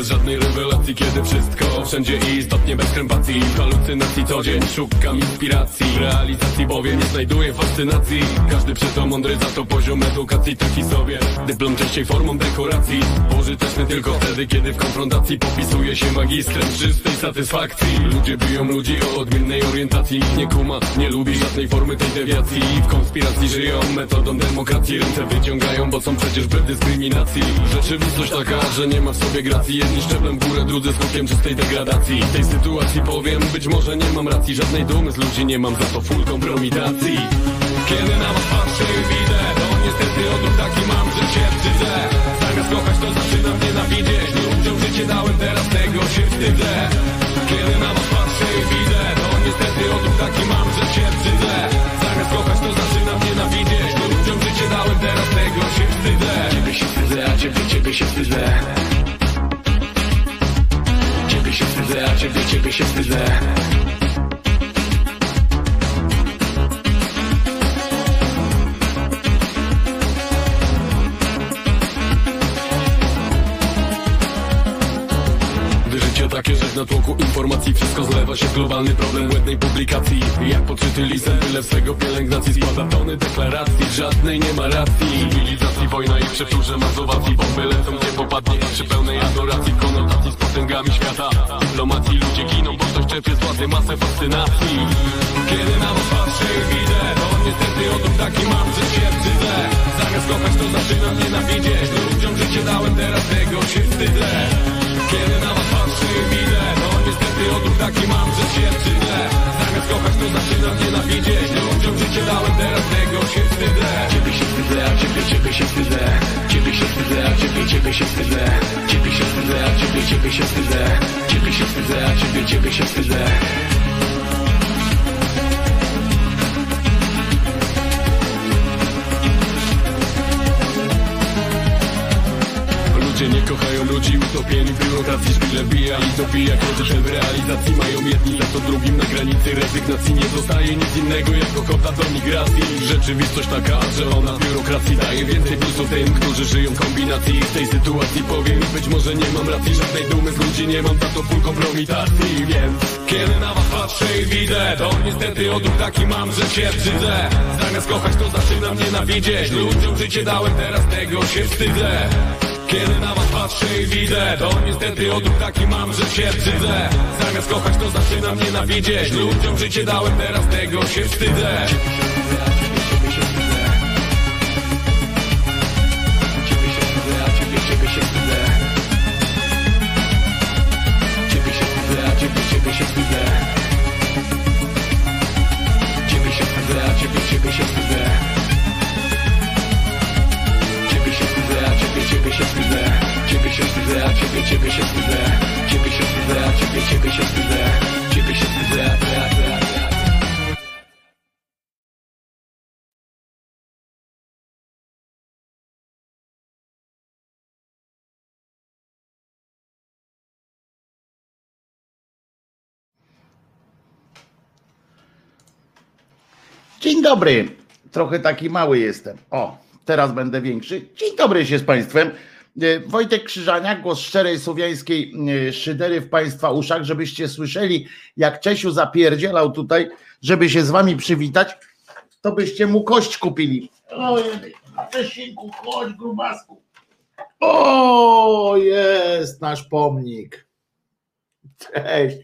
Bez żadnej rewelacji, kiedy wszystko Wszędzie i istotnie bez krępacji. W halucynacji co dzień szukam inspiracji W realizacji bowiem nie znajduję fascynacji. Każdy to mądry, za to poziom edukacji taki sobie. Dyplom częściej formą dekoracji Pożyteczny tylko wtedy, kiedy w konfrontacji Popisuje się magistrem czystej satysfakcji. Ludzie biją ludzi o odmiennej orientacji Nikt nie kuma, nie lubi żadnej formy tej dewiacji. W konspiracji żyją metodą demokracji Ręce wyciągają, bo są przecież bez dyskryminacji. Rzeczywistość taka, że nie ma w sobie gracji Jedni szczeblem w górę, drudzy skokiem czystej degradacji. W tej sytuacji powiem, być może nie mam racji Żadnej dumy z ludzi nie mam, za to full kompromitacji Kiedy na was patrzę i widzę To niestety odruch taki mam, że się wstydzę. Zamiast kochać to zaczynam nienawidzieć Ludziom życie dałem, teraz tego się wstydzę. Kiedy na was patrzę i widzę To niestety odruch taki mam, że się wstydzę. Zamiast kochać to zaczynam nienawidzieć Ludziom życie dałem, teraz tego się wstydzę. Ciebie się wstydzę, a ciebie, ciebie się wstydzę Wstydzę, a ciebie, ciebie się wstydzę natłoku informacji. Wszystko zlewa się w globalny problem błędnej publikacji. Jak podczyty lisem, tyle swego pielęgnacji Składa tony deklaracji, żadnej nie ma racji. Cywilizacji, wojna i przeczurze mazowacji Bomby lecą, gdzie popadnie przy pełnej adoracji. Konotacji z potęgami świata. Dyplomacji ludzie giną, bo ktoś czerpie z władzy masę fascynacji. Kiedy na was patrzę i widzę To niestety odruch taki mam, że się wstydzę Zamiast kochać to zaczynam nienawidzieć. Ludziom życie dałem, teraz tego się wstydzę Kiedy na was patrzę i widzę To niestety odruch taki mam, że się wstydzę Zamiast kochać to zaczynam nienawidzieć. Ludziom życie dałem, teraz tego się wstydzę. Ciebie się wstydzę, a ciebie, ciebie się wstydzę. Ciebie się wstydzę, a ciebie, ciebie się wstydzę. Ciebie się wstydzę, a ciebie, ciebie się wstydzę. Ciebie się wstydzę, a ciebie, ciebie się wstydzę Ludzie nie kochają ludzi utopieni w biurokracji Szpile bija i dobija Kroczy w realizacji. Mają jedni Za to drugim na granicy. Rezygnacji Nie zostaje nic innego jako kota do migracji. Rzeczywistość taka, że ona biurokracji daje więcej plusów tym, którzy żyją w kombinacji. W tej sytuacji powiem być może nie mam racji Żadnej dumy z ludzi nie mam, za to full kompromitacji Więc kiedy na was patrzę i widzę To niestety odruch taki mam, że się wstydzę. Zamiast kochać to zaczynam nienawidzieć. Ludziom życie dałem, teraz tego się wstydzę kiedy na was patrzę i widzę To niestety odruch taki mam, że się wstydzę. Zamiast kochać to zaczynam nienawidzieć. Ludziom życie dałem, teraz tego się wstydzę Dzień dobry. Trochę taki mały jestem. O, teraz będę większy. Dzień dobry się z Państwem. E, Wojtek Krzyżaniak, głos szczerej słowiańskiej e, szydery w Państwa uszach, żebyście słyszeli, jak Czesiu zapierdzielał tutaj, żeby się z Wami przywitać, to byście mu kość kupili. Ojej, Czesinku, chodź grubasku. O, jest nasz pomnik. Cześć.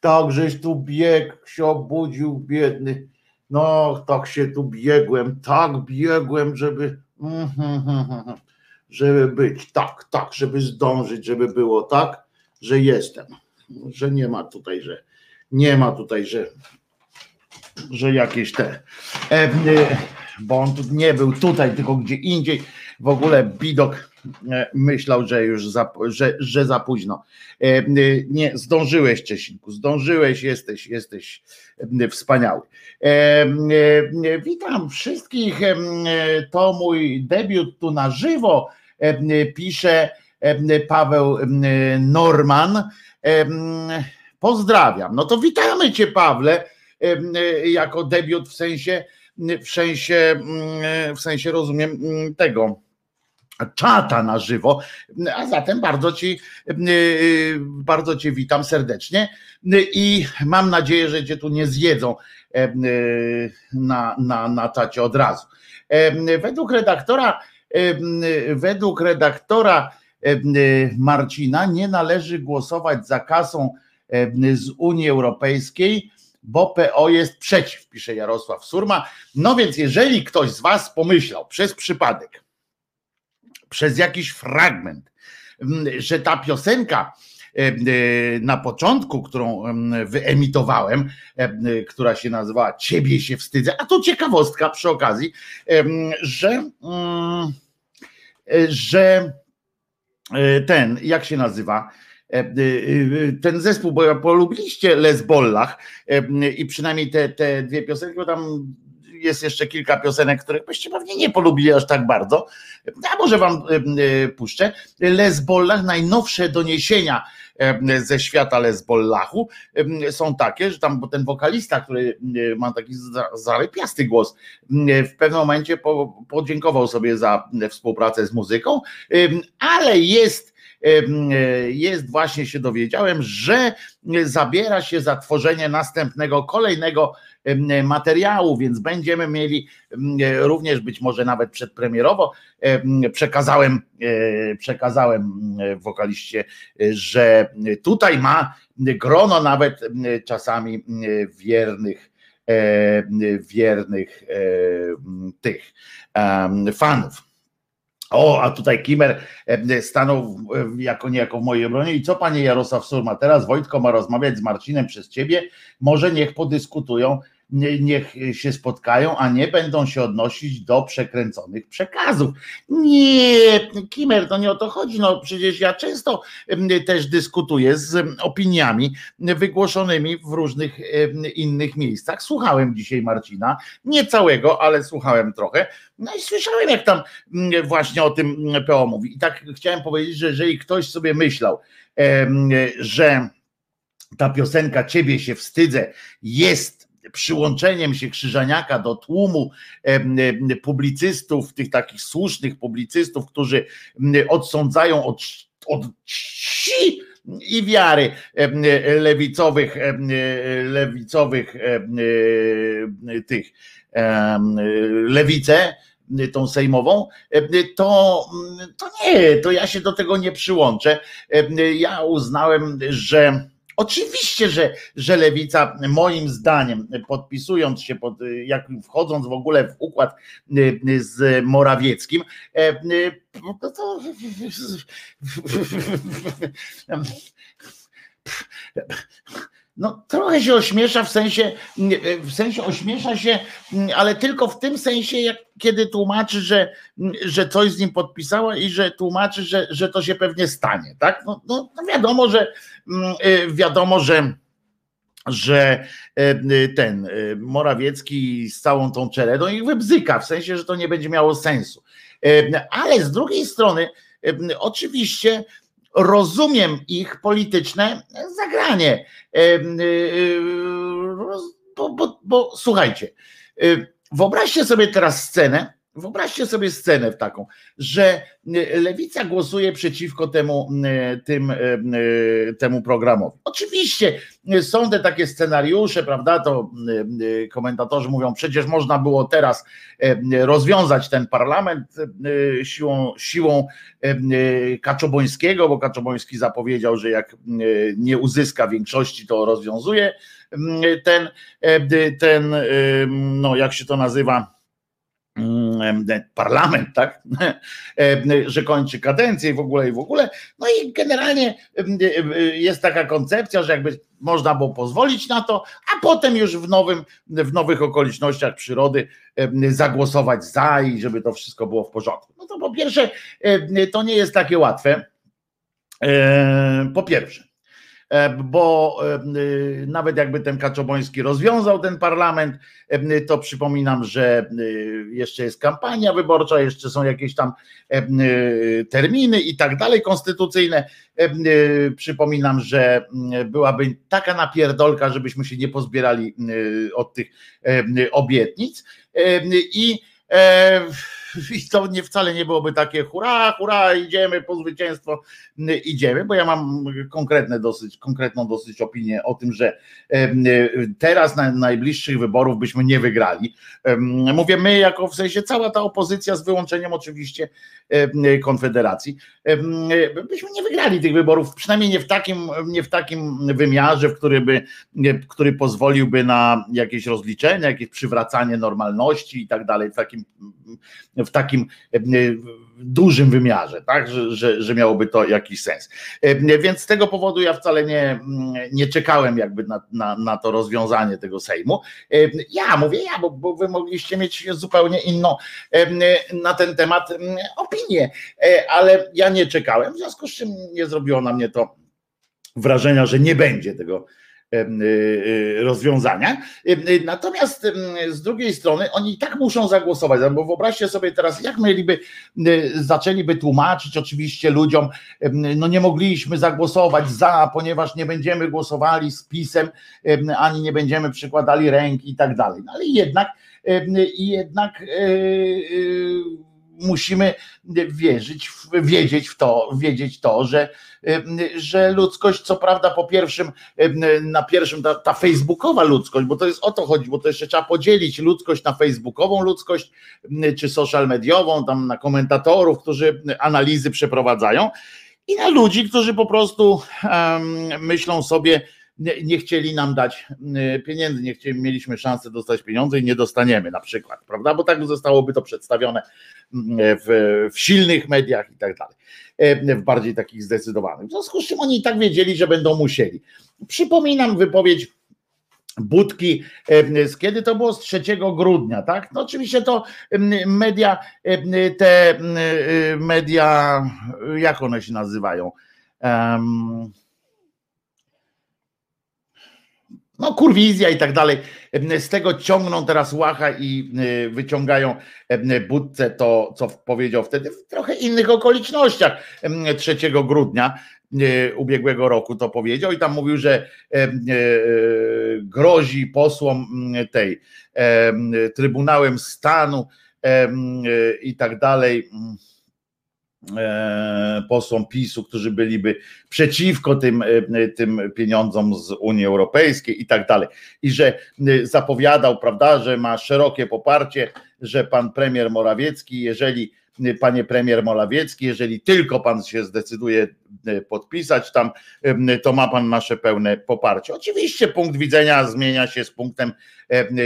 Tak, żeś tu biegł, się obudził, biedny. No, tak się tu biegłem, tak biegłem, żeby. Mm, mm, mm, żeby być, tak, tak, żeby zdążyć, żeby było tak, że jestem, że nie ma tutaj, że nie ma tutaj, że, że jakieś te, e, e, bo on tu nie był tutaj, tylko gdzie indziej, w ogóle Bidok e, myślał, że już za, że, że za późno. Nie, zdążyłeś Czesinku, zdążyłeś, jesteś, jesteś wspaniały. Witam wszystkich, to mój debiut tu na żywo, pisze Paweł Norman. Pozdrawiam. No to witamy Cię, Pawle, jako debiut w sensie, w sensie, w sensie rozumiem tego czata na żywo. A zatem bardzo ci, bardzo cię witam serdecznie i mam nadzieję, że cię tu nie zjedzą na, na, na czacie od razu. Według redaktora, według redaktora Marcina nie należy głosować za kasą z Unii Europejskiej, bo PO jest przeciw, pisze Jarosław Surma. No więc jeżeli ktoś z Was pomyślał przez przypadek, przez jakiś fragment, że ta piosenka na początku, którą wyemitowałem, która się nazywała Ciebie się wstydzę, a to ciekawostka przy okazji, że, mm, że e, ten, jak się nazywa, E, e, e, ten zespół, bo polubiliście Les Bollach i przynajmniej te, te dwie piosenki, bo tam jest jeszcze kilka piosenek, których byście pewnie nie polubili aż tak bardzo, a może wam puszczę. Les Bollach, najnowsze doniesienia ze świata Les Bollachu są takie, że tam ten wokalista, który ma taki zarypiasty głos, w pewnym momencie podziękował sobie za współpracę z muzyką, ale jest jest właśnie się dowiedziałem, że zabiera się za tworzenie następnego, kolejnego materiału, więc będziemy mieli również być może nawet przedpremierowo. Przekazałem, e, przekazałem wokaliście, że tutaj ma grono nawet czasami wiernych e, wiernych e, tych fanów. O, a tutaj Kimer stanął jako niejako w mojej obronie. I co panie Jarosław Surma? Teraz Wojtko ma rozmawiać z Marcinem przez ciebie. Może niech podyskutują niech się spotkają, a nie będą się odnosić do przekręconych przekazów. Nie, Kimer, to nie o to chodzi. No przecież ja często też dyskutuję z opiniami wygłoszonymi w różnych innych miejscach. Słuchałem dzisiaj Marcina, nie całego, ale słuchałem trochę. No i słyszałem, jak tam właśnie o tym PO mówi. I tak chciałem powiedzieć, że jeżeli ktoś sobie myślał, że ta piosenka Ciebie się wstydzę jest przyłączeniem się Krzyżaniaka do tłumu publicystów, tych takich słusznych publicystów, którzy odsądzają od, od ci i wiary lewicowych, lewicowych tych lewicę, tą sejmową, to, to nie, to ja się do tego nie przyłączę. Ja uznałem, że Oczywiście, że, że lewica, moim zdaniem, podpisując się, pod, jak wchodząc w ogóle w układ y, z Morawieckim, e, y, to no, trochę się ośmiesza w sensie, w sensie ośmiesza się, ale tylko w tym sensie, jak kiedy tłumaczy, że, że coś z nim podpisała i że tłumaczy, że, że to się pewnie stanie, tak? No, no, no wiadomo, że mm, y, wiadomo, że że y, ten y, Morawiecki z całą tą czeredą ich wybzyka, w sensie, że to nie będzie miało sensu. Ale z drugiej strony, oczywiście rozumiem ich polityczne zagranie. Bo, bo, bo słuchajcie, wyobraźcie sobie teraz scenę, Wyobraźcie sobie scenę w taką, że y, lewica głosuje przeciwko temu, y, tym, y, temu programowi. Oczywiście są te takie scenariusze, prawda? To komentatorzy mówią, przecież można było teraz rozwiązać ten parlament siłą, siłą Kaczobońskiego, bo Kaczoboński zapowiedział, że jak nie uzyska większości, to rozwiązuje ten, ten no jak się to nazywa, parlament, tak, że kończy kadencję i w ogóle i w ogóle. No i generalnie jest taka koncepcja, że jakby można było pozwolić na to, a potem już w, nowym, w nowych okolicznościach przyrody zagłosować za i żeby to wszystko było w porządku. No to po pierwsze, to nie jest takie łatwe. Po pierwsze. E, bo e, nawet jakby ten Kaczoboński rozwiązał ten parlament, e, to przypominam, że jeszcze jest kampania wyborcza, jeszcze są jakieś tam terminy i tak dalej konstytucyjne. Przypominam, że byłaby taka napierdolka, żebyśmy się nie pozbierali od tych obietnic i i to nie wcale nie byłoby takie hurra, hurra, idziemy po zwycięstwo, idziemy, bo ja mam konkretne dosyć, konkretną dosyć opinię o tym, że teraz na najbliższych wyborów byśmy nie wygrali. Mówię my, jako w sensie cała ta opozycja, z wyłączeniem oczywiście Konfederacji, byśmy nie wygrali tych wyborów, przynajmniej nie w takim, nie w takim wymiarze, w który by, który pozwoliłby na jakieś rozliczenia, jakieś przywracanie normalności i tak dalej, w takim, w takim dużym wymiarze, tak, że, że, że miałoby to jakiś sens. Więc z tego powodu ja wcale nie, nie czekałem jakby na, na, na to rozwiązanie tego Sejmu. Ja mówię ja, bo, bo wy mogliście mieć zupełnie inną na ten temat opinię, ale ja nie czekałem, w związku z czym nie zrobiło na mnie to wrażenia, że nie będzie tego rozwiązania. Y, natomiast z drugiej strony oni i tak muszą zagłosować, bo wyobraźcie sobie teraz, jak mieliby, zaczęliby tłumaczyć oczywiście ludziom, no nie mogliśmy zagłosować za, ponieważ nie będziemy głosowali z pisem, ani nie będziemy przykładali ręki i tak dalej. No ale jednak, jednak musimy wierzyć, wiedzieć w to, wiedzieć to, że, że ludzkość, co prawda po pierwszym, na pierwszym ta, ta facebookowa ludzkość, bo to jest o to chodzi, bo to jeszcze trzeba podzielić ludzkość na facebookową ludzkość, czy social mediową, tam na komentatorów, którzy analizy przeprowadzają i na ludzi, którzy po prostu um, myślą sobie, nie chcieli nam dać y, pieniędzy, nie chcieli, mieliśmy szansę dostać pieniądze i nie dostaniemy na przykład, prawda? Bo tak zostałoby to przedstawione mm, w, w silnych mediach i tak dalej, e, w bardziej takich zdecydowanych. W związku z czym oni i tak wiedzieli, że będą musieli. Przypominam wypowiedź Budki, z kiedy to było? Z 3 grudnia, tak? No oczywiście to media, te media, jak one się nazywają? Um, no kurwizja i tak dalej, z tego ciągną teraz łacha i y, wyciągają budce to, co powiedział wtedy w trochę innych okolicznościach 3 grudnia y, ubiegłego roku to powiedział i tam mówił, że y, grozi posłom tej Trybunałem Stanu i tak dalej. E, posłom PiSu, którzy byliby przeciwko tym, e, tym pieniądzom z Unii Europejskiej i tak dalej. I że e, zapowiadał, prawda, że ma szerokie poparcie, że pan premier Morawiecki, jeżeli panie premier Morawiecki, jeżeli tylko pan się zdecyduje podpisać tam, to ma pan nasze pełne poparcie. Oczywiście punkt widzenia zmienia się z punktem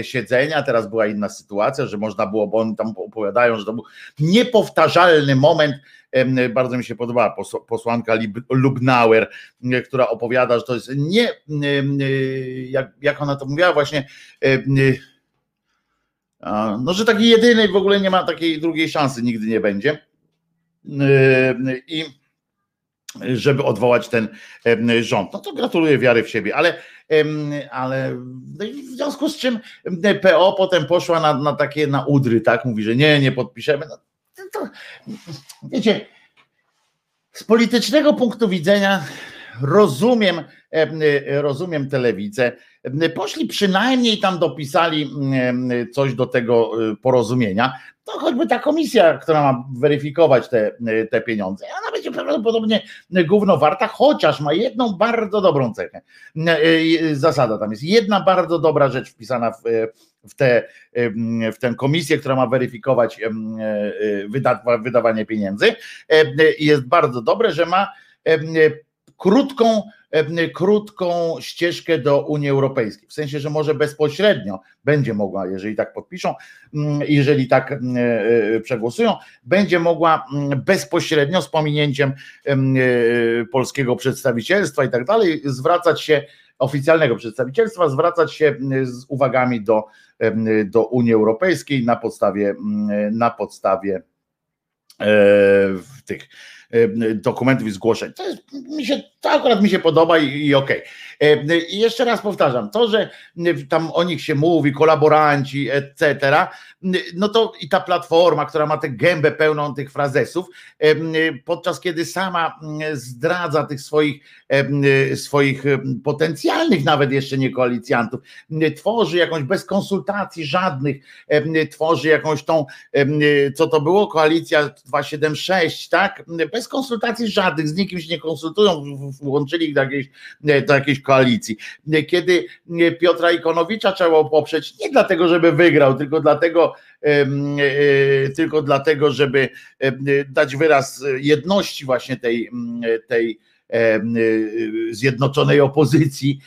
siedzenia. Teraz była inna sytuacja, że można było, bo oni tam opowiadają, że to był niepowtarzalny moment bardzo mi się podobała posłanka Lubnauer, która opowiada, że to jest nie, jak, jak ona to mówiła, właśnie, no, że taki jedyny w ogóle nie ma takiej drugiej szansy, nigdy nie będzie. I żeby odwołać ten rząd. No to gratuluję wiary w siebie, ale, ale no w związku z czym PO potem poszła na, na takie na udry, tak? Mówi, że nie, nie podpiszemy. No, to, wiecie, z politycznego punktu widzenia rozumiem, rozumiem telewizję. Poszli przynajmniej tam dopisali coś do tego e, porozumienia. To choćby ta komisja, która ma weryfikować te, te pieniądze, ona będzie prawdopodobnie gówno warta, chociaż ma jedną bardzo dobrą cechę. E, zasada tam jest jedna bardzo dobra rzecz wpisana w, w, tę w tę komisję, która ma weryfikować e, wydawanie pieniędzy. Jest bardzo dobre, że ma krótką, krótką ścieżkę do Unii Europejskiej. W sensie, że może bezpośrednio będzie mogła, jeżeli tak podpiszą, jeżeli tak e, przegłosują, będzie mogła bezpośrednio z pominięciem e, polskiego przedstawicielstwa i tak dalej zwracać się oficjalnego przedstawicielstwa zwracać się z uwagami do, do Unii Europejskiej na podstawie, na podstawie e, tych dokumentów i zgłoszeń. To, jest, mi się, to akurat mi się podoba i, i okej. Okay. I jeszcze raz powtarzam, to, że tam o nich się mówi, kolaboranci, etc., no to i ta platforma, która ma tę gębę pełną tych frazesów, podczas kiedy sama zdradza tych swoich, swoich potencjalnych nawet jeszcze nie koalicjantów, tworzy jakąś bez konsultacji żadnych, tworzy jakąś tą, co to było, koalicja 276, tak? Bez konsultacji żadnych, z nikim się nie konsultują, włączyli do jakiejś, do jakiejś koalicji. Kiedy Piotra Ikonowicza trzeba poprzeć nie dlatego, żeby wygrał, tylko dlatego, e, tylko dlatego, żeby dać wyraz jedności właśnie tej, tej zjednoczonej opozycji,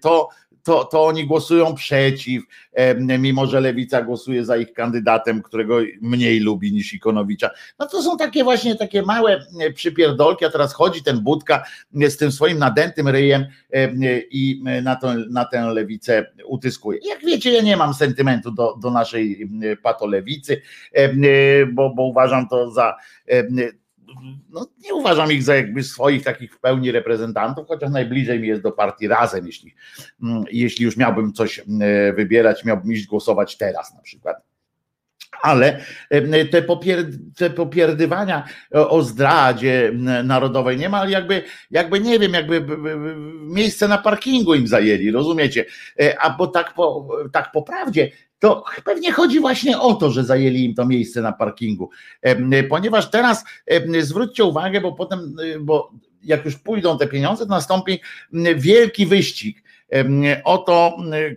to to, to oni głosują przeciw, mimo że lewica głosuje za ich kandydatem, którego mniej lubi niż Ikonowicza. No to są takie właśnie takie małe przypierdolki, a teraz chodzi ten Budka z tym swoim nadętym ryjem i na, to, na tę lewicę utyskuje. Jak wiecie, ja nie mam sentymentu do, do naszej patolewicy, bo, bo uważam to za no, nie uważam ich za jakby swoich takich w pełni reprezentantów, chociaż najbliżej mi jest do partii razem, jeśli, mm, jeśli już miałbym coś mm, wybierać, miałbym iść głosować teraz na przykład ale te, popier, te popierdywania o zdradzie narodowej nie ma, jakby, jakby nie wiem, jakby miejsce na parkingu im zajęli, rozumiecie? E, a bo tak po, tak po prawdzie, to pewnie chodzi właśnie o to, że zajęli im to miejsce na parkingu. Ponieważ teraz zwróćcie uwagę, bo potem, bo jak już pójdą te pieniądze, to nastąpi wielki wyścig o to,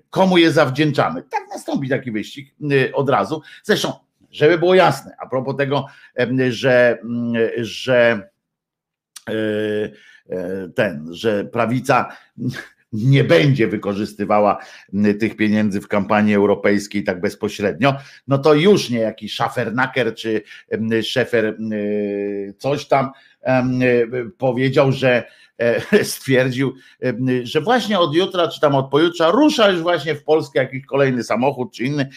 komu je zawdzięczamy. Tak nastąpi taki wyścig od razu. Zresztą, żeby było jasne, a propos tego, że, że e, e, ten, że prawica nie będzie wykorzystywała tych pieniędzy w kampanii europejskiej tak bezpośrednio, no to już nie jakiś szafernaker czy szefer coś tam powiedział, że stwierdził, e, że właśnie od jutra, czy tam od pojutrza rusza już właśnie w Polskę jakiś kolejny samochód, czy inny,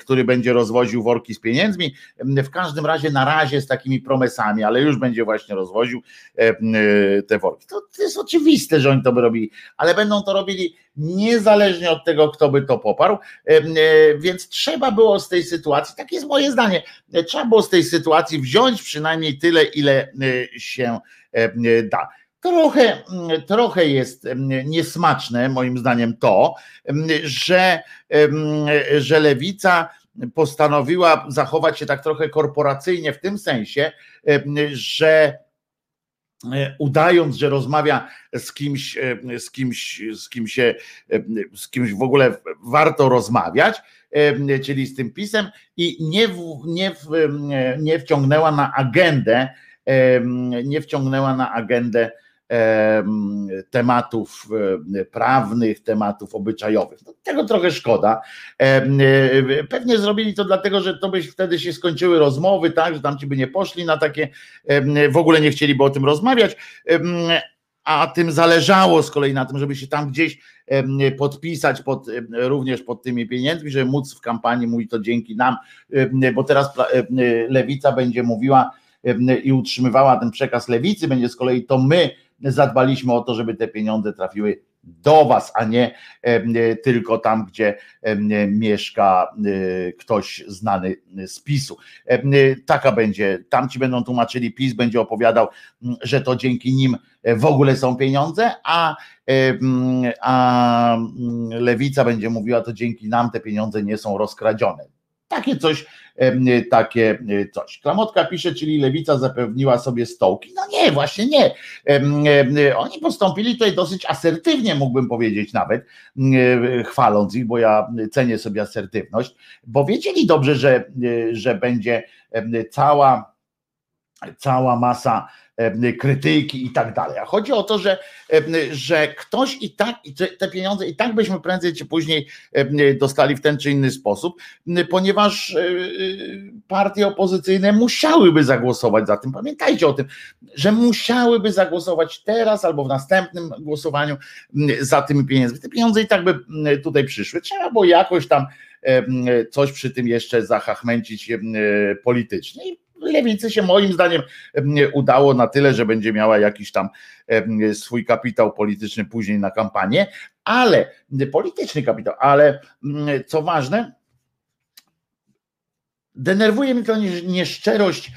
który będzie rozwoził worki z pieniędzmi. W każdym razie na razie z takimi promesami, ale już będzie właśnie rozwoził e, te worki. To, to jest oczywiste, że oni to by robili, ale będą to robili niezależnie od tego, kto by to poparł. Więc trzeba było z tej sytuacji, tak jest moje zdanie, trzeba było z tej sytuacji wziąć przynajmniej tyle, ile się da. Trochę, trochę jest niesmaczne, moim zdaniem, to, że, że lewica postanowiła zachować się tak trochę korporacyjnie w tym sensie, że e, udając, że rozmawia z kimś, z kimś, z kim się, z kimś w ogóle warto rozmawiać, czyli z tym pisem, i nie, w, nie, w, nie wciągnęła na agendę, nie wciągnęła na agendę tematów prawnych, tematów obyczajowych. No, tego trochę szkoda. Pewnie zrobili to dlatego, że to by wtedy się skończyły rozmowy, tak, że tamci by nie poszli na takie, w ogóle nie chcieliby o tym rozmawiać, a tym zależało z kolei na tym, żeby się tam gdzieś podpisać pod, również pod tymi pieniędzmi, żeby móc w kampanii mówić to dzięki nam, bo teraz lewica będzie mówiła i utrzymywała ten przekaz lewicy, będzie z kolei to my zadbaliśmy o to, żeby te pieniądze trafiły do Was, a nie tylko tam, gdzie mieszka e, ktoś znany z PiSu. Taka będzie, tam ci będą tłumaczyli, PiS będzie opowiadał, że to dzięki nim w ogóle są pieniądze, a, a lewica będzie mówiła, to dzięki nam te pieniądze nie są rozkradzione. Takie coś, takie coś. Klamotka pisze, czyli lewica zapewniła sobie stołki. No nie, właśnie nie. Oni postąpili tutaj dosyć asertywnie, mógłbym powiedzieć nawet, chwaląc ich, bo ja cenię sobie asertywność, bo wiedzieli dobrze, że, że będzie cała, cała masa krytyki i tak dalej. A chodzi o to, że, że ktoś i tak, te pieniądze i tak byśmy prędzej czy później dostali w ten czy inny sposób, ponieważ e, partie opozycyjne musiałyby zagłosować za tym. Pamiętajcie o tym, że musiałyby zagłosować teraz albo w następnym głosowaniu za tymi pieniędzmi. Te pieniądze i tak by tutaj przyszły. Trzeba było jakoś tam coś przy tym jeszcze zahachmęcić politycznie lewicy się moim zdaniem udało na tyle, że będzie miała jakiś tam swój kapitał polityczny później na kampanię, ale polityczny kapitał, ale co ważne, Denerwuje mnie to nieszczerość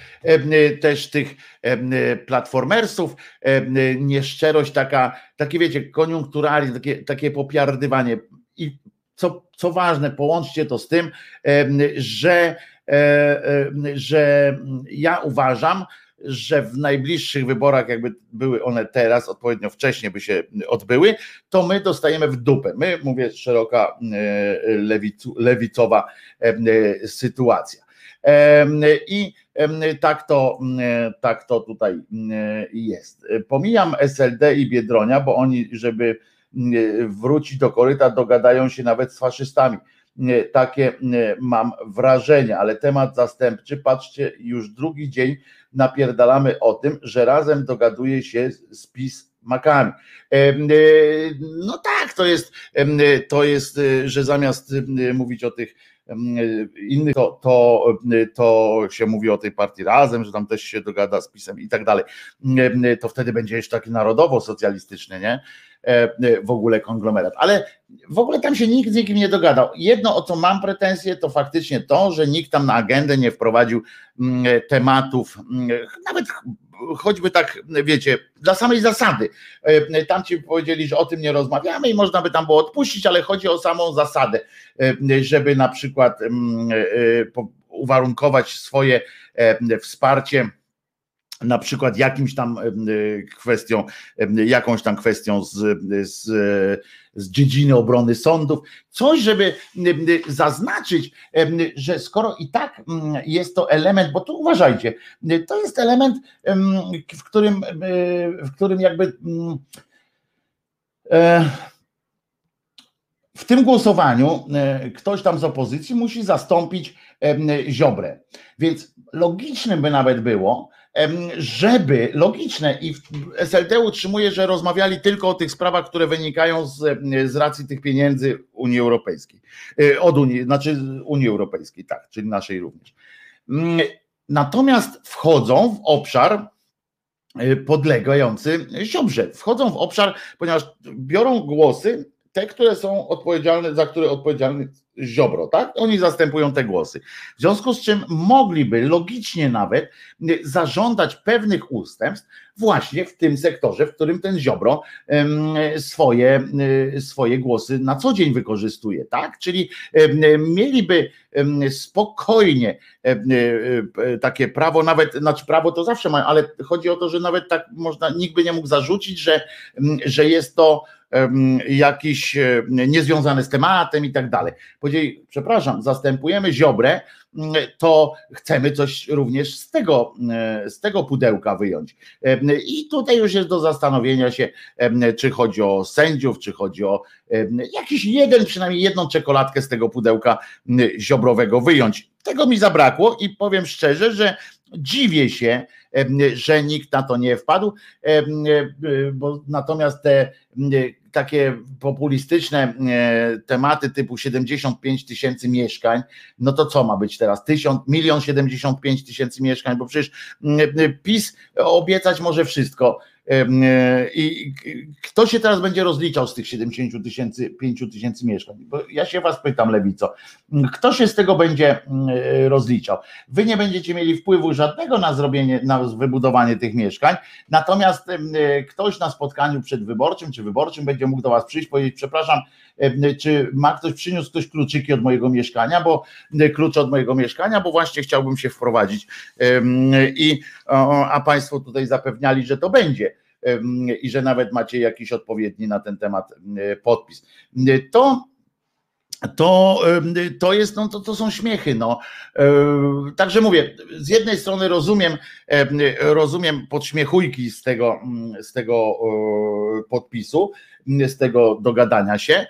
też tych platformersów, nieszczerość taka, takie wiecie, koniunkturalnie, takie, takie popiardywanie. I co, co ważne, połączcie to z tym, że, że ja uważam, że w najbliższych wyborach, jakby były one teraz, odpowiednio wcześniej by się odbyły, to my dostajemy w dupę. My, mówię, szeroka lewicu, lewicowa sytuacja. I tak to, tak to tutaj jest. Pomijam SLD i Biedronia, bo oni, żeby wrócić do koryta, dogadają się nawet z faszystami. Takie mam wrażenie, ale temat zastępczy, patrzcie, już drugi dzień napierdalamy o tym, że razem dogaduje się z makami. No tak, to jest, to jest, że zamiast mówić o tych innych, to, to, to się mówi o tej partii razem, że tam też się dogada z pisem i tak dalej. To wtedy będzie jeszcze taki narodowo-socjalistyczny, nie? W ogóle konglomerat. Ale w ogóle tam się nikt z nikim nie dogadał. Jedno, o co mam pretensje, to faktycznie to, że nikt tam na agendę nie wprowadził tematów, nawet choćby tak, wiecie, dla samej zasady. E, tam ci powiedzieli, że o tym nie rozmawiamy i można by tam było odpuścić, ale chodzi o samą zasadę, e, żeby na przykład mm, e, uwarunkować swoje wsparcie na przykład jakimś tam kwestią, jakąś tam kwestią z, z, z dziedziny obrony sądów, coś, żeby zaznaczyć, że skoro i tak jest to element, bo tu uważajcie, to jest element, w którym, w którym jakby e, w tym głosowaniu e, ktoś tam z opozycji musi zastąpić Ziobrę. Więc logicznym by nawet było, żeby logiczne i SLD utrzymuje, że rozmawiali tylko o tych sprawach, które wynikają z, z racji tych pieniędzy Unii Europejskiej, e, od Unii, znaczy Unii Europejskiej, tak, czyli naszej również. Mm, natomiast wchodzą w obszar e, podlegający Ziobrze, wchodzą w obszar, ponieważ biorą głosy te, które są odpowiedzialne, za które odpowiedzialny Ziobro, tak? Oni zastępują te głosy. W związku z czym mogliby logicznie nawet zażądać pewnych ustępstw właśnie w tym sektorze, w którym ten Ziobro swoje, swoje głosy na co dzień wykorzystuje, tak? Czyli mieliby spokojnie takie prawo, nawet, znaczy prawo to zawsze mają, ale chodzi o to, że nawet tak można, nikt by nie mógł zarzucić, że, że jest to jakiś niezwiązany z tematem i tak dalej. Powiedzieli, przepraszam, zastępujemy Ziobrę, to chcemy coś również z tego, z tego pudełka wyjąć. I tutaj już jest do zastanowienia się, czy chodzi o sędziów, czy chodzi o jakiś jeden, przynajmniej jedną czekoladkę z tego pudełka ziobrowego wyjąć. Tego mi zabrakło i powiem szczerze, że dziwię się, że nikt na to nie wpadł, bo natomiast te takie populistyczne e, tematy typu 75 tysięcy mieszkań, no to co ma być teraz? Tysiąc, milion 75 tysięcy mieszkań, bo przecież PiS obiecać może wszystko E, I kto się teraz będzie rozliczał z tych 70 tysięcy, 5 tysięcy mieszkań? Bo ja się was pytam, Lewico, kto się z tego będzie e, rozliczał? Wy nie będziecie mieli wpływu żadnego na zrobienie, na wybudowanie tych mieszkań, natomiast e, ktoś na spotkaniu przedwyborczym czy wyborczym będzie mógł do was przyjść, powiedzieć, przepraszam, czy ma ktoś przyniósł ktoś kluczyki od mojego mieszkania, bo klucze od mojego mieszkania, bo właśnie chciałbym się wprowadzić i a państwo tutaj zapewniali, że to będzie i że nawet macie jakiś odpowiedni na ten temat podpis. To to, to jest, no to, to są śmiechy. No. Także mówię, z jednej strony rozumiem, rozumiem podśmiechujki z tego, z tego podpisu, z tego dogadania się,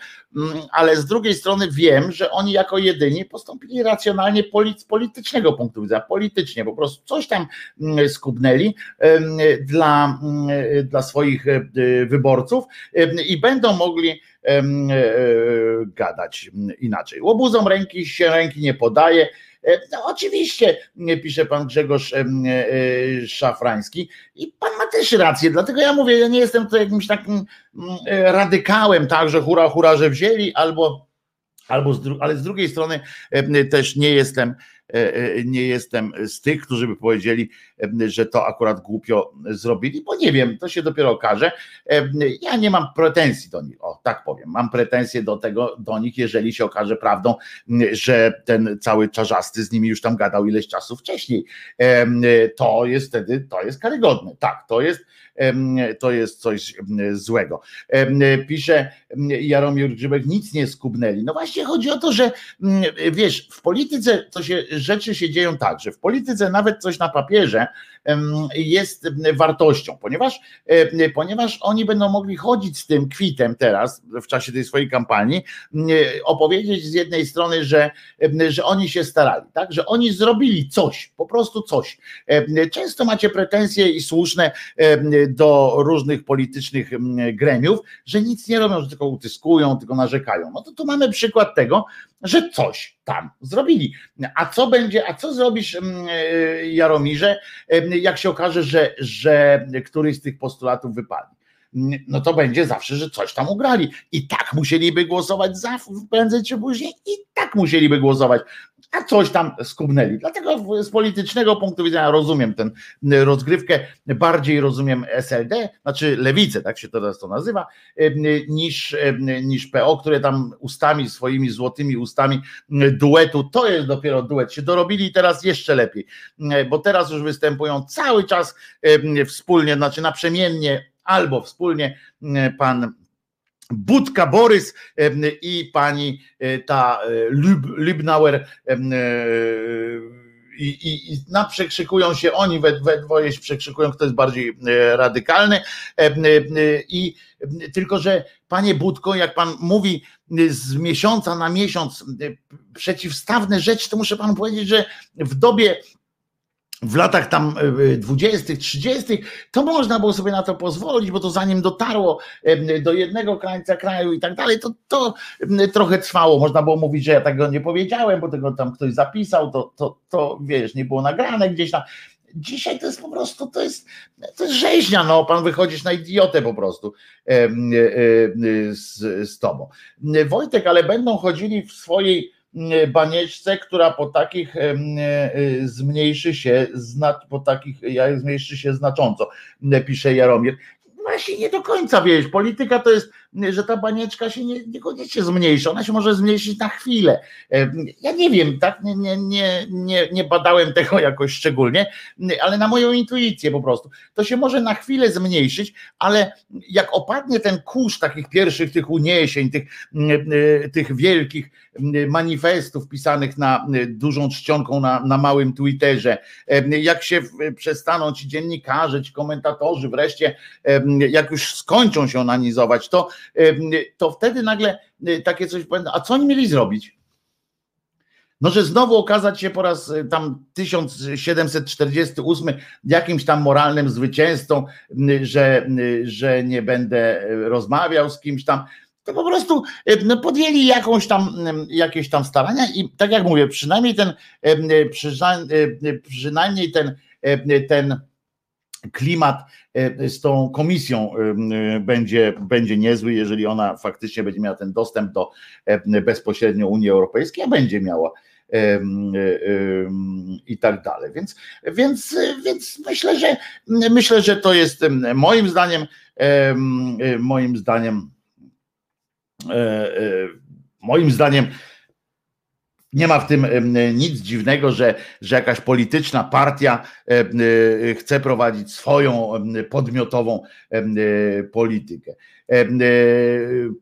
ale z drugiej strony wiem, że oni jako jedyni postąpili racjonalnie z politycznego punktu widzenia, politycznie, po prostu coś tam skubnęli dla, dla swoich wyborców i będą mogli gadać inaczej. Łobuzom ręki się ręki nie podaje, No, oczywiście, pisze pan Grzegorz Szafrański. I pan ma też rację, dlatego ja mówię, ja nie jestem to jakimś takim radykałem, tak, że hura, hura, że wzięli, albo, albo z, ale z drugiej strony też nie jestem E, e, nie jestem z tych, którzy by powiedzieli, e, że to akurat głupio zrobili, bo nie wiem, to się dopiero okaże. Ja nie mam pretensji do nich, o tak powiem, mam pretensje do tego, do nich, jeżeli się okaże prawdą, że ten cały czarzasty z nimi już tam gadał ileś czasu wcześniej. To jest wtedy, to jest karygodne. Tak, to jest to jest coś złego. Pisze Jaromir Grzybek, nic nie skubnęli. No właśnie chodzi o to, że wiesz, w polityce to się, rzeczy się dzieją tak, że w polityce nawet coś na papierze jest wartością, ponieważ, ponieważ oni będą mogli chodzić z tym kwitem teraz w czasie tej swojej kampanii, opowiedzieć z jednej strony, że, że oni się starali, tak, że oni zrobili coś, po prostu coś. Często macie pretensje i słuszne do różnych politycznych gremiów, że nic nie robią, że tylko utyskują, tylko narzekają. No to tu mamy przykład tego, że coś tam zrobili. A co będzie, a co zrobisz e, Jaromirze, jak się okaże, że, że któryś z tych postulatów wypadnie? No to będzie zawsze, że coś tam ugrali. I tak musieliby głosować za prędzej czy później, i tak musieliby głosować a coś tam skubnęli. Dlatego z politycznego punktu widzenia rozumiem tę rozgrywkę, bardziej rozumiem SLD, znaczy lewicę, tak się teraz to nazywa, niż, niż PO, które tam ustami, swoimi złotymi ustami duetu, to jest dopiero duet, się dorobili teraz jeszcze lepiej, bo teraz już występują cały czas wspólnie, znaczy naprzemiennie albo wspólnie pan Budka Borys i pani e, ta e, Lüb, Lübnauer e, i, i, i na przekrzykują się oni we, we dwoje się przekrzykują, kto jest bardziej radykalny. I tylko, że panie Budko, jak pan mówi z miesiąca na miesiąc przeciwstawne rzeczy, to muszę panu powiedzieć, że w dobie w latach tam 20., e, 30., to można było sobie na to pozwolić, bo to zanim dotarło do jednego krańca kraju i tak dalej, to, to trochę trwało. Można było mówić, że ja tego nie powiedziałem, bo tego tam ktoś zapisał, to, to, to wiesz, nie było nagrane gdzieś tam. Dzisiaj to jest po prostu, to jest, to jest rzeźnia, no, pan wychodzisz na idiotę po prostu e, e, z, z tobą. Wojtek, ale będą chodzili w swojej E, banieczce, która po takich e, e, zmniejszy się, po takich zmniejszy się znacząco, pisze Jaromir. Właśnie nie do końca wiesz, polityka to jest że ta banieczka się nie, niekoniecznie zmniejszy, ona się może zmniejszyć na chwilę. Ja nie wiem, tak, nie, nie, nie, nie, nie badałem tego jakoś szczególnie, ale na moją intuicję po prostu. To się może na chwilę zmniejszyć, ale jak opadnie ten kurz takich pierwszych tych uniesień, tych, tych wielkich manifestów pisanych na dużą czcionką na, na małym Twitterze, jak się przestaną ci dziennikarze, ci komentatorzy wreszcie, jak już skończą się onanizować, to to wtedy nagle takie coś powiem, a co oni mieli zrobić? No, że znowu okazać się po raz tam 1748 jakimś tam moralnym zwycięzcą, że, że nie będę rozmawiał z kimś tam. To po prostu no, podjęli jakąś tam, jakieś tam starania i tak jak mówię, przynajmniej ten, przynajmniej ten, ten klimat e, z tą komisją e, będzie, będzie niezły, jeżeli ona faktycznie będzie miała ten dostęp do e, bezpośrednio Unii Europejskiej, a będzie miała i tak dalej. Więc, więc, więc myślę, że myślę, że to jest moim zdaniem moim zdaniem moim zdaniem nie ma w tym nic dziwnego, że, że jakaś polityczna partia e, chce prowadzić swoją podmiotową politykę. E,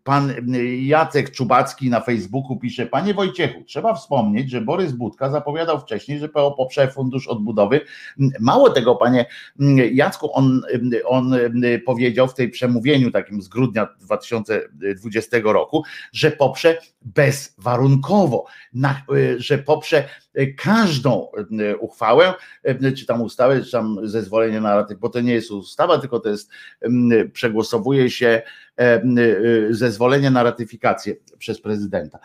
pan Jacek Czubacki na Facebooku pisze: Panie Wojciechu, trzeba wspomnieć, że Borys Budka zapowiadał wcześniej, że PO poprze fundusz odbudowy. Mało tego, panie Jacku, on, on powiedział w tej przemówieniu takim z grudnia 2020 roku, że poprze bezwarunkowo, na że poprze każdą uchwałę, czy tam ustawę, czy tam zezwolenie na ratyfikację, bo to nie jest ustawa, tylko to jest, przegłosowuje się zezwolenie na ratyfikację przez prezydenta.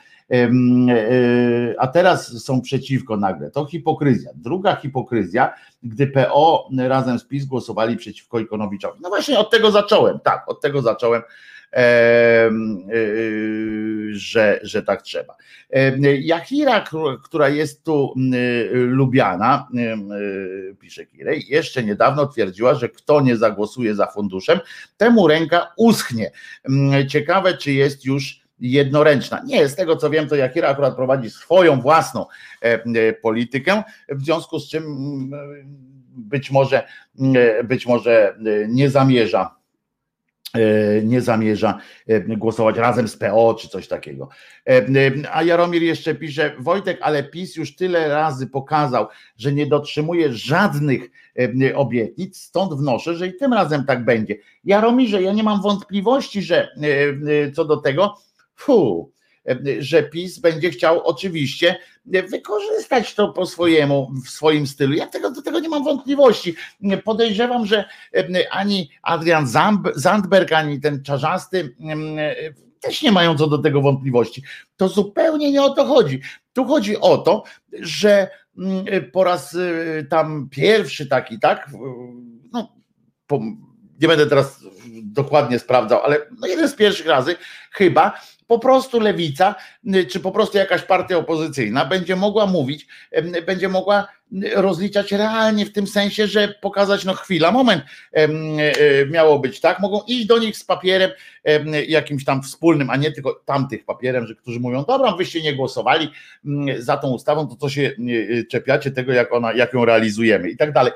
A teraz są przeciwko nagle. To hipokryzja. Druga hipokryzja, gdy PO razem z PiS głosowali przeciwko Ikonowiczowi. No właśnie od tego zacząłem, tak, od tego zacząłem E, że, że tak trzeba. Jachira, która jest tu lubiana, pisze Kirej, jeszcze niedawno twierdziła, że kto nie zagłosuje za funduszem, temu ręka uschnie. Ciekawe, czy jest już jednoręczna. Nie, z tego co wiem, to Jakira akurat prowadzi swoją własną politykę, w związku z czym być może, być może nie zamierza nie zamierza e, głosować razem z PO czy coś takiego. E, a Jaromir jeszcze pisze, Wojtek, ale PiS już tyle razy pokazał, że nie dotrzymuje żadnych obietnic, stąd wnoszę, że i tym razem tak będzie. Jaromirze, ja nie mam wątpliwości, że co do tego, fu, że PiS będzie chciał oczywiście wykorzystać to po swojemu, w swoim stylu. Ja tego, do tego nie mam wątpliwości. Podejrzewam, że ani Adrian Zandberg, ani ten czarzasty też nie mają co do tego wątpliwości. To zupełnie nie o to chodzi. Tu chodzi o to, że po raz y, tam pierwszy taki, tak, no, po, nie będę teraz dokładnie sprawdzał, ale no jeden z pierwszych razy chyba po prostu lewica, y, czy po prostu jakaś partia opozycyjna będzie mogła mówić, będzie mogła rozliczać realnie w tym sensie, że pokazać, no chwila, moment, e, miało być tak, mogą iść do nich z papierem jakimś tam wspólnym, a nie tylko tamtych papierem, że którzy mówią, dobra, wyście nie głosowali za tą ustawą, to co się y, czepiacie tego, jak ona, jak ją realizujemy i tak dalej.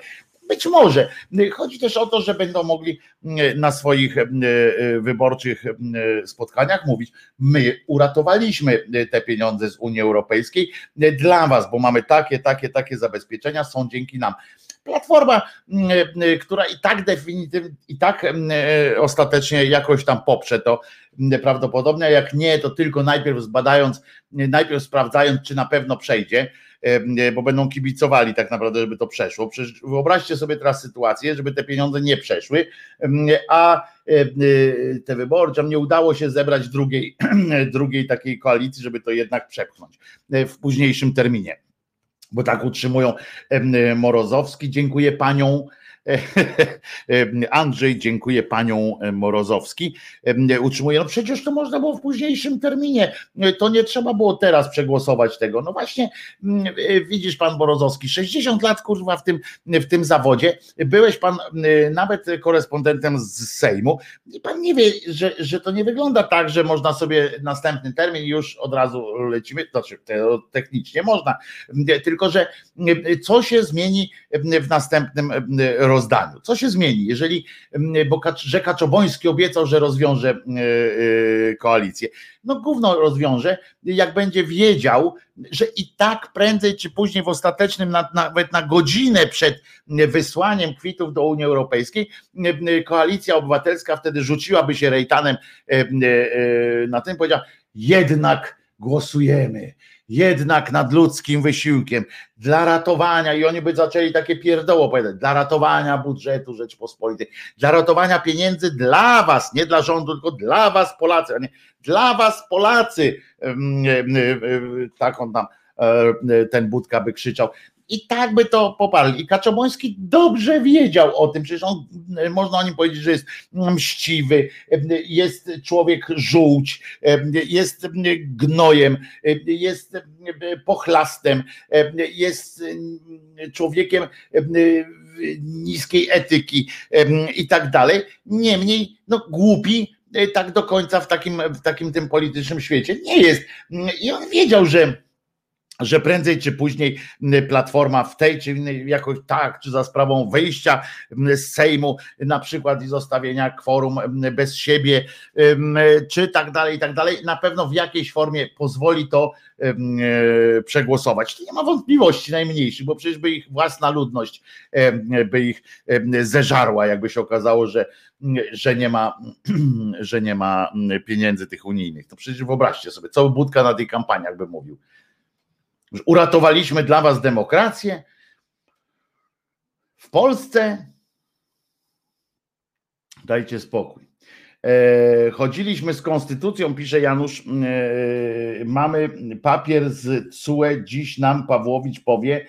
Być może. Chodzi też o to, że będą mogli mm, na swoich mm, e, wyborczych mm, spotkaniach mówić: My uratowaliśmy te pieniądze z Unii Europejskiej dla Was, bo mamy takie, takie, takie zabezpieczenia, są dzięki nam. Platforma, która i tak definitywnie, i tak ostatecznie jakoś tam poprze to prawdopodobnie, jak nie, to tylko najpierw zbadając, najpierw sprawdzając, czy na pewno przejdzie bo będą kibicowali tak naprawdę, żeby to przeszło. Przecież wyobraźcie sobie teraz sytuację, żeby te pieniądze nie przeszły, a e, e, te wyborcze, nie udało się zebrać drugiej, drugiej takiej koalicji, żeby to jednak przepchnąć w późniejszym terminie. Bo tak utrzymują Morozowski. Dziękuję panią Andrzej, dziękuję panią Morozowski. Utrzymuje, no przecież to można było w późniejszym terminie, to nie trzeba było teraz przegłosować tego. No właśnie, mm, widzisz pan Morozowski, 60 lat kurwa w tym, w tym zawodzie, byłeś pan mm, nawet korespondentem z Sejmu. I pan nie wie, że, że to nie wygląda tak, że można sobie następny termin już od razu lecimy, znaczy technicznie można, tylko że co się zmieni w następnym rozdaniu Co się zmieni, jeżeli, mm, bo że Kaczoboński obiecał, że rozwiąże e, e, koalicję. No gówno rozwiąże, jak będzie wiedział, że i tak prędzej czy później w ostatecznym, nawet na godzinę przed wysłaniem kwitów do Unii Europejskiej, koalicja obywatelska wtedy rzuciłaby się rejtanem na tym, powiedziała, jednak głosujemy jednak nadludzkim wysiłkiem dla ratowania, i oni by zaczęli takie pierdoło opowiadać, dla ratowania budżetu Rzeczpospolitej, dla ratowania pieniędzy dla was, nie dla rządu, tylko dla was Polacy, a nie dla was Polacy, tak on tam e, ten Budka by krzyczał i tak by to poparli. I Kaczoboński dobrze wiedział o tym, przecież on, można o nim powiedzieć, że jest mściwy, jest człowiek żółć, jest gnojem, jest pochlastem, jest człowiekiem niskiej etyki i tak dalej. Niemniej, no głupi tak do końca w takim, w takim tym politycznym świecie nie jest. I on wiedział, że że prędzej czy później Platforma w tej czy innej jakoś tak, czy za sprawą wyjścia z Sejmu na przykład i zostawienia kworum bez siebie, czy tak dalej, i tak dalej, na pewno w jakiejś formie pozwoli to e, przegłosować. To nie ma wątpliwości najmniejszych, bo przecież by ich własna ludność by ich zeżarła, jakby się okazało, że, że nie ma, że nie ma pieniędzy tych unijnych. To przecież wyobraźcie sobie, co Budka na tej kampaniach by mówił Uratowaliśmy dla was demokrację. W Polsce dajcie spokój. E, chodziliśmy z konstytucją, pisze Janusz, e, mamy papier z CUE, dziś nam Pawłowicz powie,